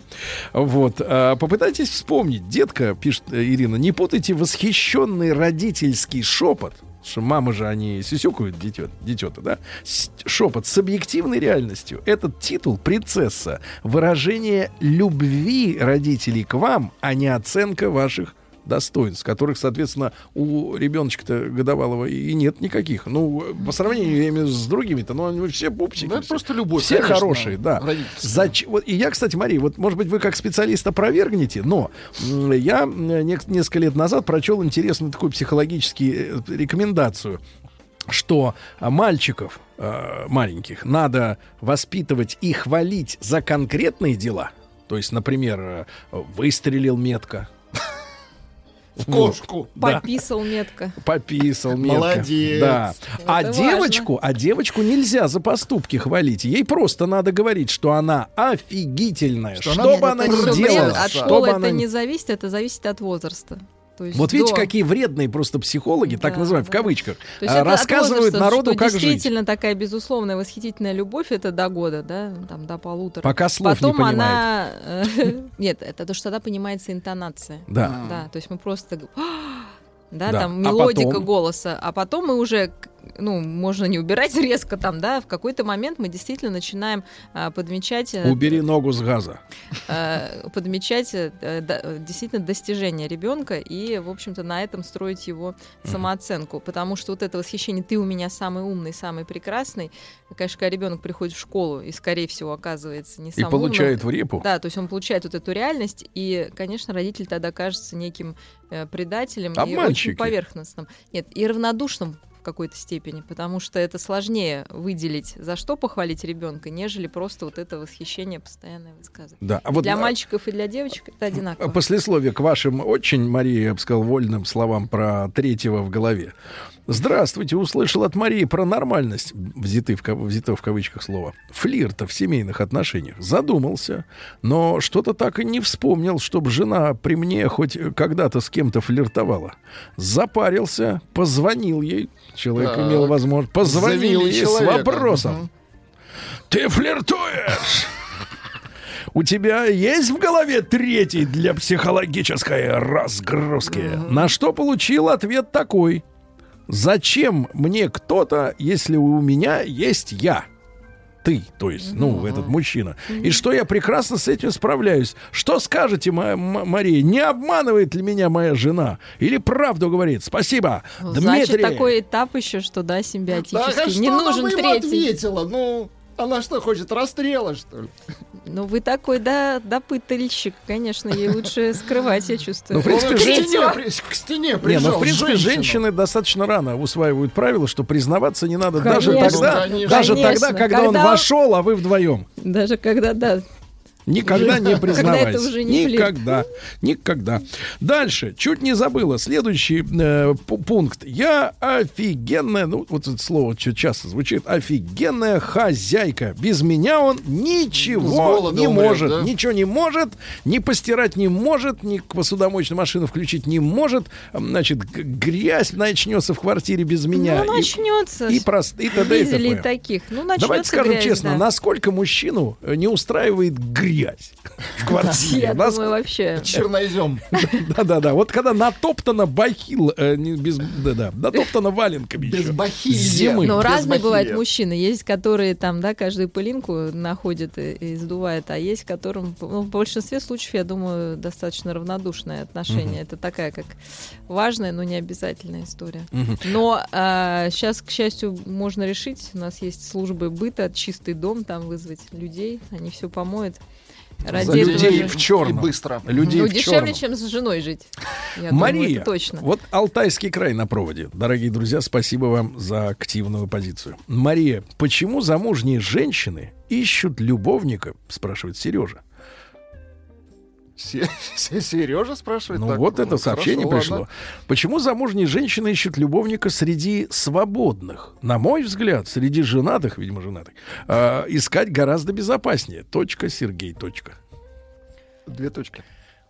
Вот. а, Попытайтесь вспомнить. Детка, пишет э, Ирина, не путайте восхищенный родительский шепот. Что мамы же они сюсюкают дитё, дитё-то, да? Шепот с объективной реальностью. Этот титул «Принцесса» — выражение любви родителей к вам, а не оценка ваших достоинств, которых, соответственно, у ребеночка-то годовалого и нет никаких. Ну, по сравнению я имею в виду, с другими-то, ну, они все пупсики. Ну, это все. просто любовь, Все конечно, хорошие, да. Зач- вот, и я, кстати, Мария, вот, может быть, вы как специалист опровергнете, но я несколько лет назад прочел интересную такую психологическую э, рекомендацию что мальчиков э, маленьких надо воспитывать и хвалить за конкретные дела. То есть, например, э, выстрелил метко. В кошку. Да. Пописал метко. Пописал метко. Молодец. Да. А девочку, а девочку нельзя за поступки хвалить. Ей просто надо говорить, что она офигительная. Что Что, она бы она ни делала. От что школы это она не зависит, это зависит от возраста. То есть Вот видите, до- какие вредные просто психологи, так Да, называем в да. кавычках, а, это от рассказывают возраста, народу, что как жить. действительно такая безусловная восхитительная любовь это до года, да, там до полутора. Пока слов не Потом понимает. она э, [LAUGHS] нет, это то, что тогда понимается интонация. Да. Да, то есть мы просто [GASPS] да, Да. там А мелодика потом? голоса, а потом мы уже ну, можно не убирать [LAUGHS] резко там, да, в какой-то момент мы действительно начинаем а, подмечать э, Убери ногу с газа. [LAUGHS] э, подмечать э, да, действительно достижения ребенка и, в общем-то, на этом строить его самооценку. Потому что вот это восхищение «ты у меня самый умный, самый прекрасный», конечно, когда ребенок приходит в школу и, скорее всего, оказывается не И самым получает умным, в репу. Да, то есть он получает вот эту реальность, и, конечно, родитель тогда кажется неким э, предателем и Обманщики. очень поверхностным. Нет, и равнодушным какой-то степени, потому что это сложнее выделить, за что похвалить ребенка, нежели просто вот это восхищение постоянное высказывать. Да, а вот, для а, мальчиков и для девочек это одинаково. Послесловие к вашим очень, Мария, я бы сказал, вольным словам про третьего в голове. Здравствуйте, услышал от Марии про нормальность, взяты в, взято в кавычках слово, флирта в семейных отношениях. Задумался, но что-то так и не вспомнил, чтобы жена при мне хоть когда-то с кем-то флиртовала. Запарился, позвонил ей, человек Так. имел возможность, позвонил Завели ей с человека. вопросом. Мгм. Ты флиртуешь? У тебя есть в голове третий для психологической разгрузки? На что получил ответ такой. Зачем мне кто-то, если у меня есть я? Ты, то есть, ну, этот мужчина. И что я прекрасно с этим справляюсь. Что скажете, ма- м- Мария? Не обманывает ли меня моя жена? Или правду говорит? Спасибо. Ну, Дмитрий. Значит, такой этап еще, что да, симбиотический. Так, а не нужен третий. ответила? Ну, она что, хочет расстрела, что ли? Ну, вы такой, да, допытальщик, конечно, ей лучше скрывать, я чувствую. Ну, в принципе, Он к стене, к стене Не, ну, в принципе, женщины достаточно рано усваивают правило, что признаваться не надо даже Конечно. тогда, Конечно. даже тогда, когда, он Когда- вошел, а вы вдвоем. Даже когда, да, Никогда не признавайся. не. Никогда. Никогда. Дальше. Чуть не забыла. Следующий э, пу- пункт. Я офигенная, ну, вот это слово часто звучит, офигенная хозяйка. Без меня он ничего не умрет, может. да? Ничего не может. Ни постирать не может, ни посудомоечную машину включить не может. Значит, грязь начнется в квартире без меня. ну, И- начнется. и, прост, и т.д. и и т.п. таких. Ну, начнется Давайте скажем грязь, честно, да. насколько мужчину э, не устраивает грязь в квартире? Я Нас- думаю, вообще. Чернозем. Да-да-да. Вот когда натоптано бахил, э, не без, да-да, натоптано валенками Без еще. бахилья. Зимы. Но без разные бывают мужчины. Есть, которые там, да, каждую пылинку находят и, и сдувают, а есть, которым, ну, в большинстве случаев, я думаю, достаточно равнодушное отношение. Это такая, как важная, но не обязательная история. Но сейчас, к счастью, можно решить. У нас есть службы быта, чистый дом, там вызвать людей, они все помоют. Ради За людей же- в черном. И быстро. Людей ну, в дешевле, черном. чем с женой жить. Я думаю, Мария, это точно. вот Алтайский край на проводе. Дорогие друзья, спасибо вам за активную позицию. Мария, почему замужние женщины ищут любовника, спрашивает Сережа. [LAUGHS] Сережа спрашивает. Ну так, вот это сообщение хорошо, пришло. ладно. Почему замужние женщины ищут любовника среди свободных? На мой взгляд, среди женатых, видимо, женатых, а, искать гораздо безопаснее. Точка, Сергей, точка. Две точки.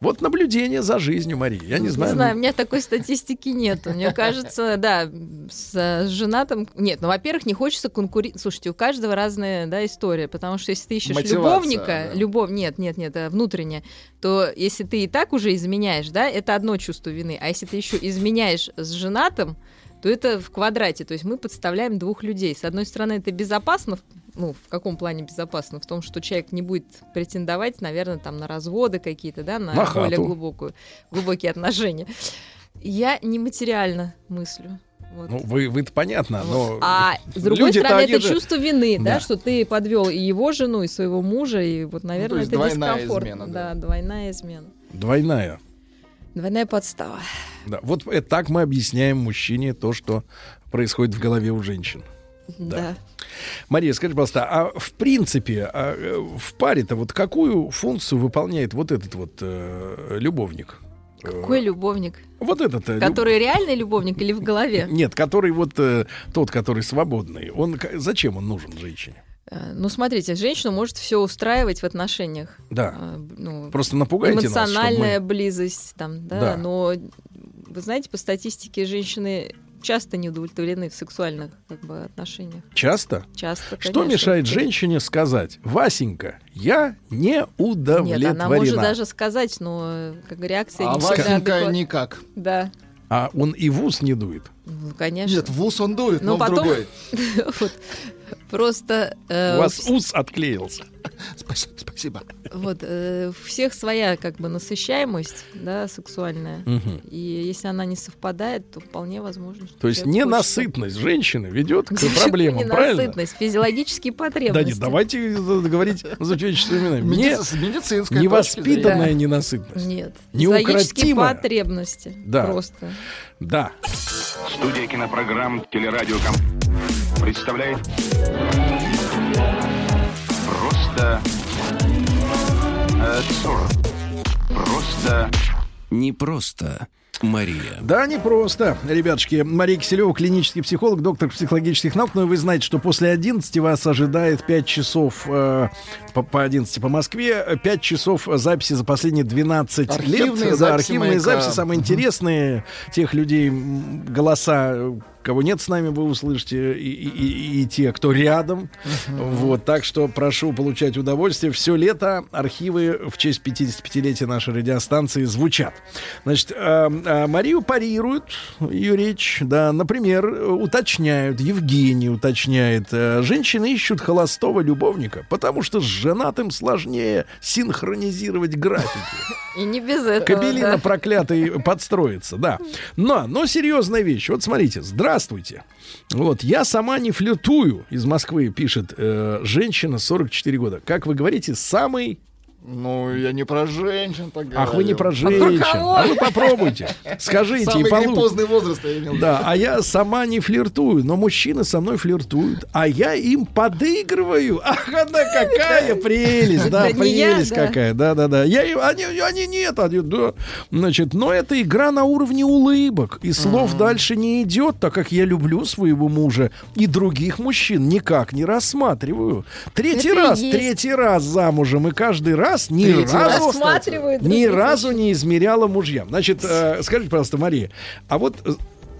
Вот наблюдение за жизнью, Марии. Я не знаю. Не знаю, у меня такой статистики нет. Мне кажется, да, с, с женатым... Нет, ну, во-первых, не хочется конкурировать. Слушайте, у каждого разная да, история, потому что если ты ищешь Мотивация, любовника, да. любовь... Нет, нет, нет, это внутреннее, то если ты и так уже изменяешь, да, это одно чувство вины. А если ты еще изменяешь с женатым, то это в квадрате. То есть мы подставляем двух людей. С одной стороны, это безопасно, ну, в каком плане безопасно? В том, что человек не будет претендовать, наверное, там на разводы какие-то, да, на, На более хату. глубокую, глубокие отношения. Я нематериально мыслю. Вот. Ну, вы, вы-то понятно, но... А с другой стороны, это же- чувство вины, да. Да. что ты подвел и его жену, и своего мужа, и вот, наверное, есть это двойная дискомфорт. измена, да. двойная измена. Двойная. Двойная подстава. Да. Вот э, так мы объясняем мужчине то, что происходит в голове у женщин. Да. Мария, скажи, пожалуйста, а в принципе, а, э, в паре-то вот какую функцию выполняет вот этот вот э, любовник? Э, Какой любовник? Вот этот. э, люб- Который реальный любовник или в голове? [LAUGHS] Нет, который вот э, тот, который свободный. Он зачем он нужен женщине? Э, Ну, смотрите, женщина может все устраивать в отношениях. Да. Э, ну, Просто напугайте нас, эмоциональная мы- близость, там, да, Да. но вы знаете, по статистике женщины часто не удовлетворены в сексуальных как бы, отношениях. Часто? Часто, Что конечно. мешает женщине сказать, Васенька, я не удовлетворена? Нет, она может даже сказать, но как бы реакция А не всегда Васенька адекват- никак. Да, А он и в ус не дует. ну, конечно. Нет, в ус он дует, Но но, в потом- другой. [LAUGHS] Вот. Просто э, У вас ус отклеился. [LAUGHS] Спасибо. спасибо. вот э, у всех своя как бы насыщаемость, да, сексуальная. Мгм. И если она не совпадает, то вполне возможно. что То есть ненасытность женщины ведет [LAUGHS] к проблемам, правильно? ненасытность? Физиологические Да потребности. нет, давайте говорить за [LAUGHS] человеческими именами. Не Медици- с медицинской точки невоспитанная ненасытность. Нет. Физиологические Неукротимая. потребности. Да. Просто. Да. Студия кинопрограмм «Телерадиоком» представляет Просто... э, сорок. Просто... Не просто Мария. Да, не просто, ребятушки. Мария Киселева, клинический психолог, доктор психологических наук. Но вы знаете, что после 11 вас ожидает 5 часов э, по, по 11 по Москве, 5 часов записи за последние 12 Архивные лет. Да, записи архивные «Маяка». записи, самые интересные. Тех людей, голоса, э, кого нет с нами, вы услышите, и, и- и- и те, кто рядом. Вот, так что прошу получать удовольствие. Все лето архивы в честь 55-летия нашей радиостанции звучат. Значит, э, э, Марию парируют, ее речь, да, например, уточняют, Евгений уточняет, э, женщины ищут холостого любовника, потому что с женатым сложнее синхронизировать графики. И не без этого. Кабелина да. проклятый подстроится, да. Но, но серьезная вещь. Вот смотрите, здравствуйте. Вот, я сама не флиртую, из Москвы пишет э, женщина 44 года. Как вы говорите, самый... Ну, я не про женщин так Ах, вы не про говорю. женщин. кого? А вы попробуйте. Скажите, Самый и получите. поздний возраст я имел. в виду. Да, а я сама не флиртую, но мужчины со мной флиртуют, а я им подыгрываю. [LAUGHS] Ах, она какая прелесть, да, прелесть какая, да, да, да. Я, им- они, они нет, они, да. Значит, но это игра на уровне улыбок, и слов дальше не идет, так как я люблю своего мужа и других мужчин никак не рассматриваю. Третий раз, третий раз замужем, и каждый раз ни Третий раз, разу Рассматривают ни разу не измеряла мужьям. Значит, э, скажите, пожалуйста, Мария, а вот э,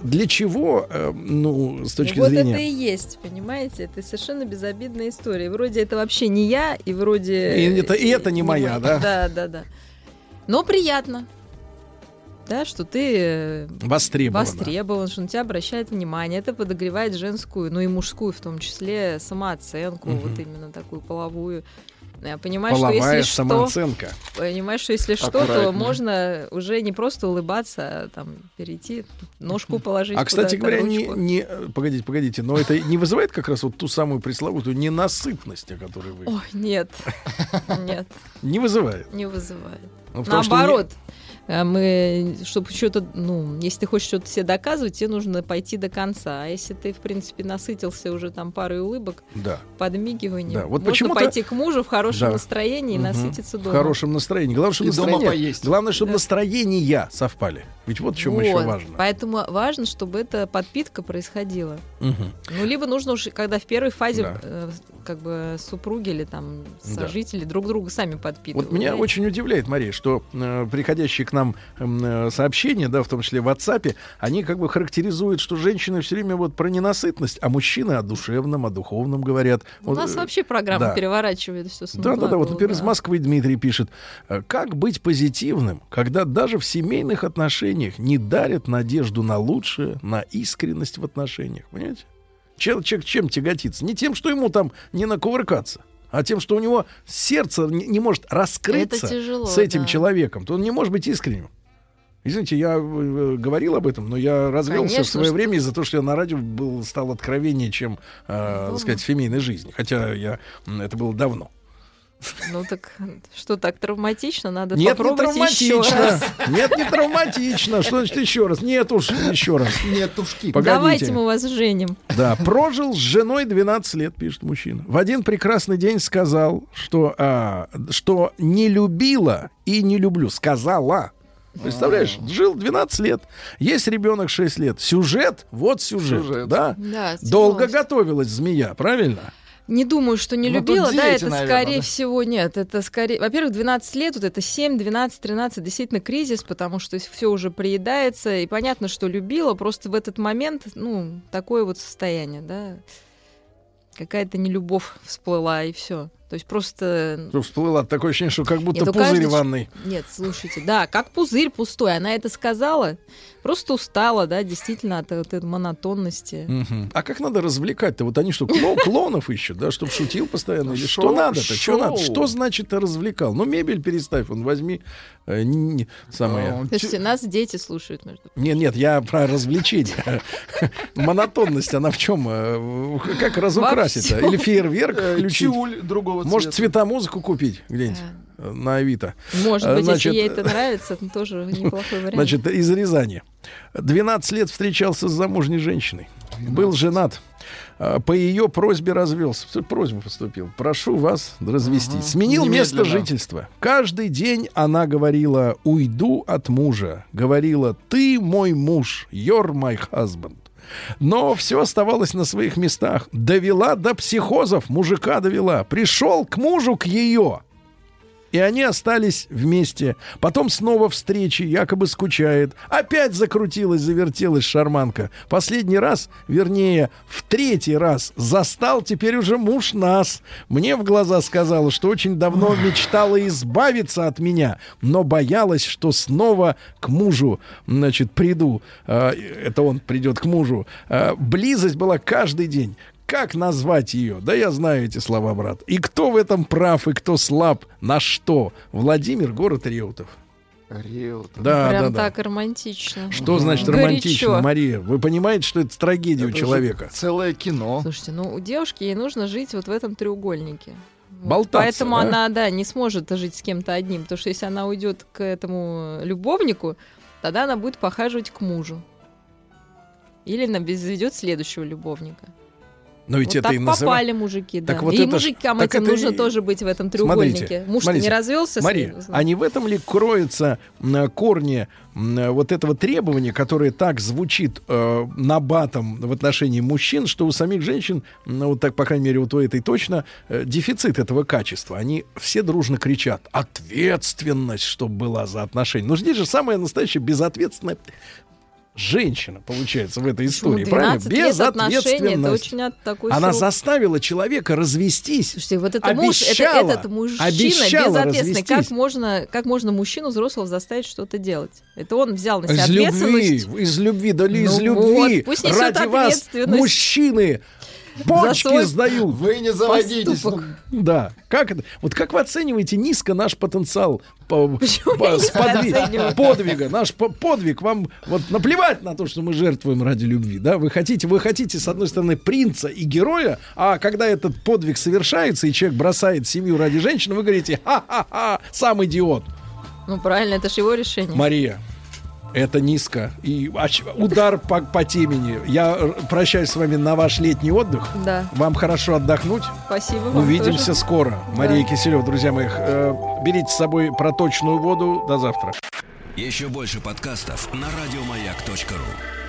для чего, э, ну, с точки вот зрения... это и есть, понимаете? Это совершенно безобидная история. Вроде это вообще не я, и вроде... И это- и это не моя, да? [LAUGHS] Да, да, да. Но приятно. Да, что ты э, Востребована. востребован, что на тебя обращает внимание. Это подогревает женскую, ну и мужскую в том числе, самооценку, Мгм. вот именно такую половую. Я понимаю, Половая что если что, самооценка. понимаешь, что если что, то можно уже не просто улыбаться, а там перейти, ножку положить. А, кстати говоря, не, не- э, погодите, погодите, но это не вызывает как раз вот ту самую пресловутую ненасытность, о которой вы... Ой, нет, [LAUGHS] нет, Не вызывает. не вызывает. Ну, что Наоборот, э, мы, чтобы что-то, ну, если ты хочешь что-то себе доказывать, тебе нужно пойти до конца. А если ты, в принципе, насытился уже там парой улыбок, не- Да. подмигиванием, Да, вот можно почему-то- пойти к мужу в хорошем Да. настроении и Мгм. насытиться В дома. хорошем настроении. Главное, чтобы И дома настроение, поесть. главное, чтобы Да. настроения совпали. Ведь вот в чем еще Вот. важно. Поэтому важно, чтобы эта подпитка происходила. Мгм. Ну, либо нужно уж, когда в первой фазе Да. э, как бы супруги или там Да. сожители друг друга сами подпитывают. Вот меня знаете. очень удивляет, Мария, что э, приходящие к нам э, сообщения, да, в том числе в WhatsApp, они как бы характеризуют, что женщины все время вот про ненасытность, а мужчины о душевном, о духовном говорят. У Вот, нас э, вообще программа да. переворачивает все с Да, да, да. Вот, например, из да. Москвы Дмитрий пишет: э, как быть позитивным, когда даже в семейных отношениях не дарят надежду на лучшее, на искренность в отношениях, понимаете? Чел- Человек чем тяготится? Не тем, что ему там не накувыркаться, а тем, что у него сердце не, не может раскрыться тяжело, с этим да. человеком, то он не может быть искренним. Извините, я э, говорил об этом, но я развелся в Конечно, свое что- время из-за того, что я на радио был, стал откровеннее, чем, э, так сказать, в семейной жизни. Хотя я, это было давно. Ну так что так травматично? Надо Нет, не попробовать еще травматично. раз. Нет, не травматично. Что значит еще раз? Нет уж, еще раз. Нет ушки. Погодите. Давайте мы вас женим. Да, прожил с женой 12 лет, пишет мужчина. В один прекрасный день сказал, что, а, что не любила и не люблю. Сказала. Представляешь, жил 12 лет, есть ребенок 6 лет. Сюжет, вот сюжет, Сюжет. да? Да, Долго готовилась змея, правильно? Не думаю, что не Ну, любила, да, это наверное, скорее да? всего нет. Это скорее, во-первых, 12 лет, вот это 7, 12, 13, действительно кризис, потому что все уже приедается, и понятно, что любила, просто в этот момент, ну, такое вот состояние, да, какая-то нелюбовь всплыла, и все. То есть просто... Что всплыло такое ощущение, что как будто Нет, пузырь каждой ч- ванной. Нет, слушайте, да, как пузырь пустой. Она это сказала, просто устала, да, действительно, от вот этой монотонности. Мгм. А как надо развлекать-то? Вот они что, кло- клонов ищут, да, чтобы шутил постоянно? Или что надо-то? Что надо? Что значит развлекал? Ну, мебель переставь, он возьми. э, не- самое. Слушайте, нас дети слушают, между Нет, нет, я про развлечение. Монотонность, она в чем? э, Как разукрасить? всём. Или фейерверк Э, включить? тюль другого Может, цвета. цветомузыку купить где-нибудь э, на Авито? Может Э, быть, значит, если ей это нравится, это тоже [LAUGHS] неплохой вариант. Значит, из Рязани. 12 лет встречался с замужней женщиной. Был женат. По ее просьбе развелся. Просьба поступил. Прошу вас развестись. Сменил место Немедленно. жительства. Каждый день она говорила, уйду от мужа. Говорила, ты мой муж, you're my husband. Но все оставалось на своих местах. Довела до психозов, мужика довела. Пришел к мужу, к ее. И они остались вместе. Потом снова встречи, якобы скучает. Опять закрутилась, завертелась шарманка. Последний раз, вернее, в третий раз застал теперь уже муж нас. Мне в глаза сказала, что очень давно мечтала избавиться от меня, но боялась, что снова к мужу, значит, приду. А, Это он придет к мужу. А, Близость была каждый день. Как назвать ее? Да я знаю эти слова, брат. И кто в этом прав, и кто слаб? На что? Владимир, город Реутов. Реутов. Да, Прям да, да. так романтично. Что значит Горячо. романтично, Мария? Вы понимаете, что это трагедия у Это же человека? Целое кино. Слушайте, ну у девушки ей нужно жить вот в этом треугольнике. Болтаться, Поэтому да? она, да, не сможет жить с кем-то одним. Потому что если она уйдет к этому любовнику, тогда она будет похаживать к мужу. Или она заведет следующего любовника. Но ведь вот это так и называ- попали мужики, да. Так вот и это мужикам так этим это нужно тоже быть в этом треугольнике. Смотрите, Муж смотрите. не развелся с Мария, ним. а не в этом ли кроется м, корни м, вот этого требования, которое так звучит э, набатом в отношении мужчин, что у самих женщин, ну, вот так, по крайней мере, вот у этой точно, э, дефицит этого качества. Они все дружно кричат «ответственность, чтобы была за отношения». Но здесь же самая настоящая безответственная женщина, получается, в этой истории. Правильно? 12 лет отношений, это от- такой Она срок. заставила человека развестись. Слушайте, вот это муж, это Обещала, этот мужчина обещала безответственный. Как развестись. можно, как можно мужчину взрослого заставить что-то делать? Это он взял на себя Из любви, ответственность. из любви, да ли из Ну любви. вот, пусть несет Ради вас мужчины почки свой сдают. Вы не заводитесь. поступок. Да. Как это? Вот как вы оцениваете низко наш потенциал по, по- подвига? Наш по- подвиг вам вот наплевать на то, что мы жертвуем ради любви, да? Вы хотите, вы хотите с одной стороны принца и героя, а когда этот подвиг совершается и человек бросает семью ради женщины, вы говорите, ха-ха-ха, сам идиот. Ну правильно, это же его решение. Мария, это низко. И удар по, по темени. Я э, прощаюсь с вами на ваш летний отдых. Да. Вам хорошо отдохнуть. Спасибо вам Увидимся тоже. скоро. Мария Киселева, друзья мои. э, берите с собой проточную воду. До завтра. Еще больше подкастов на радиомаяк.ру.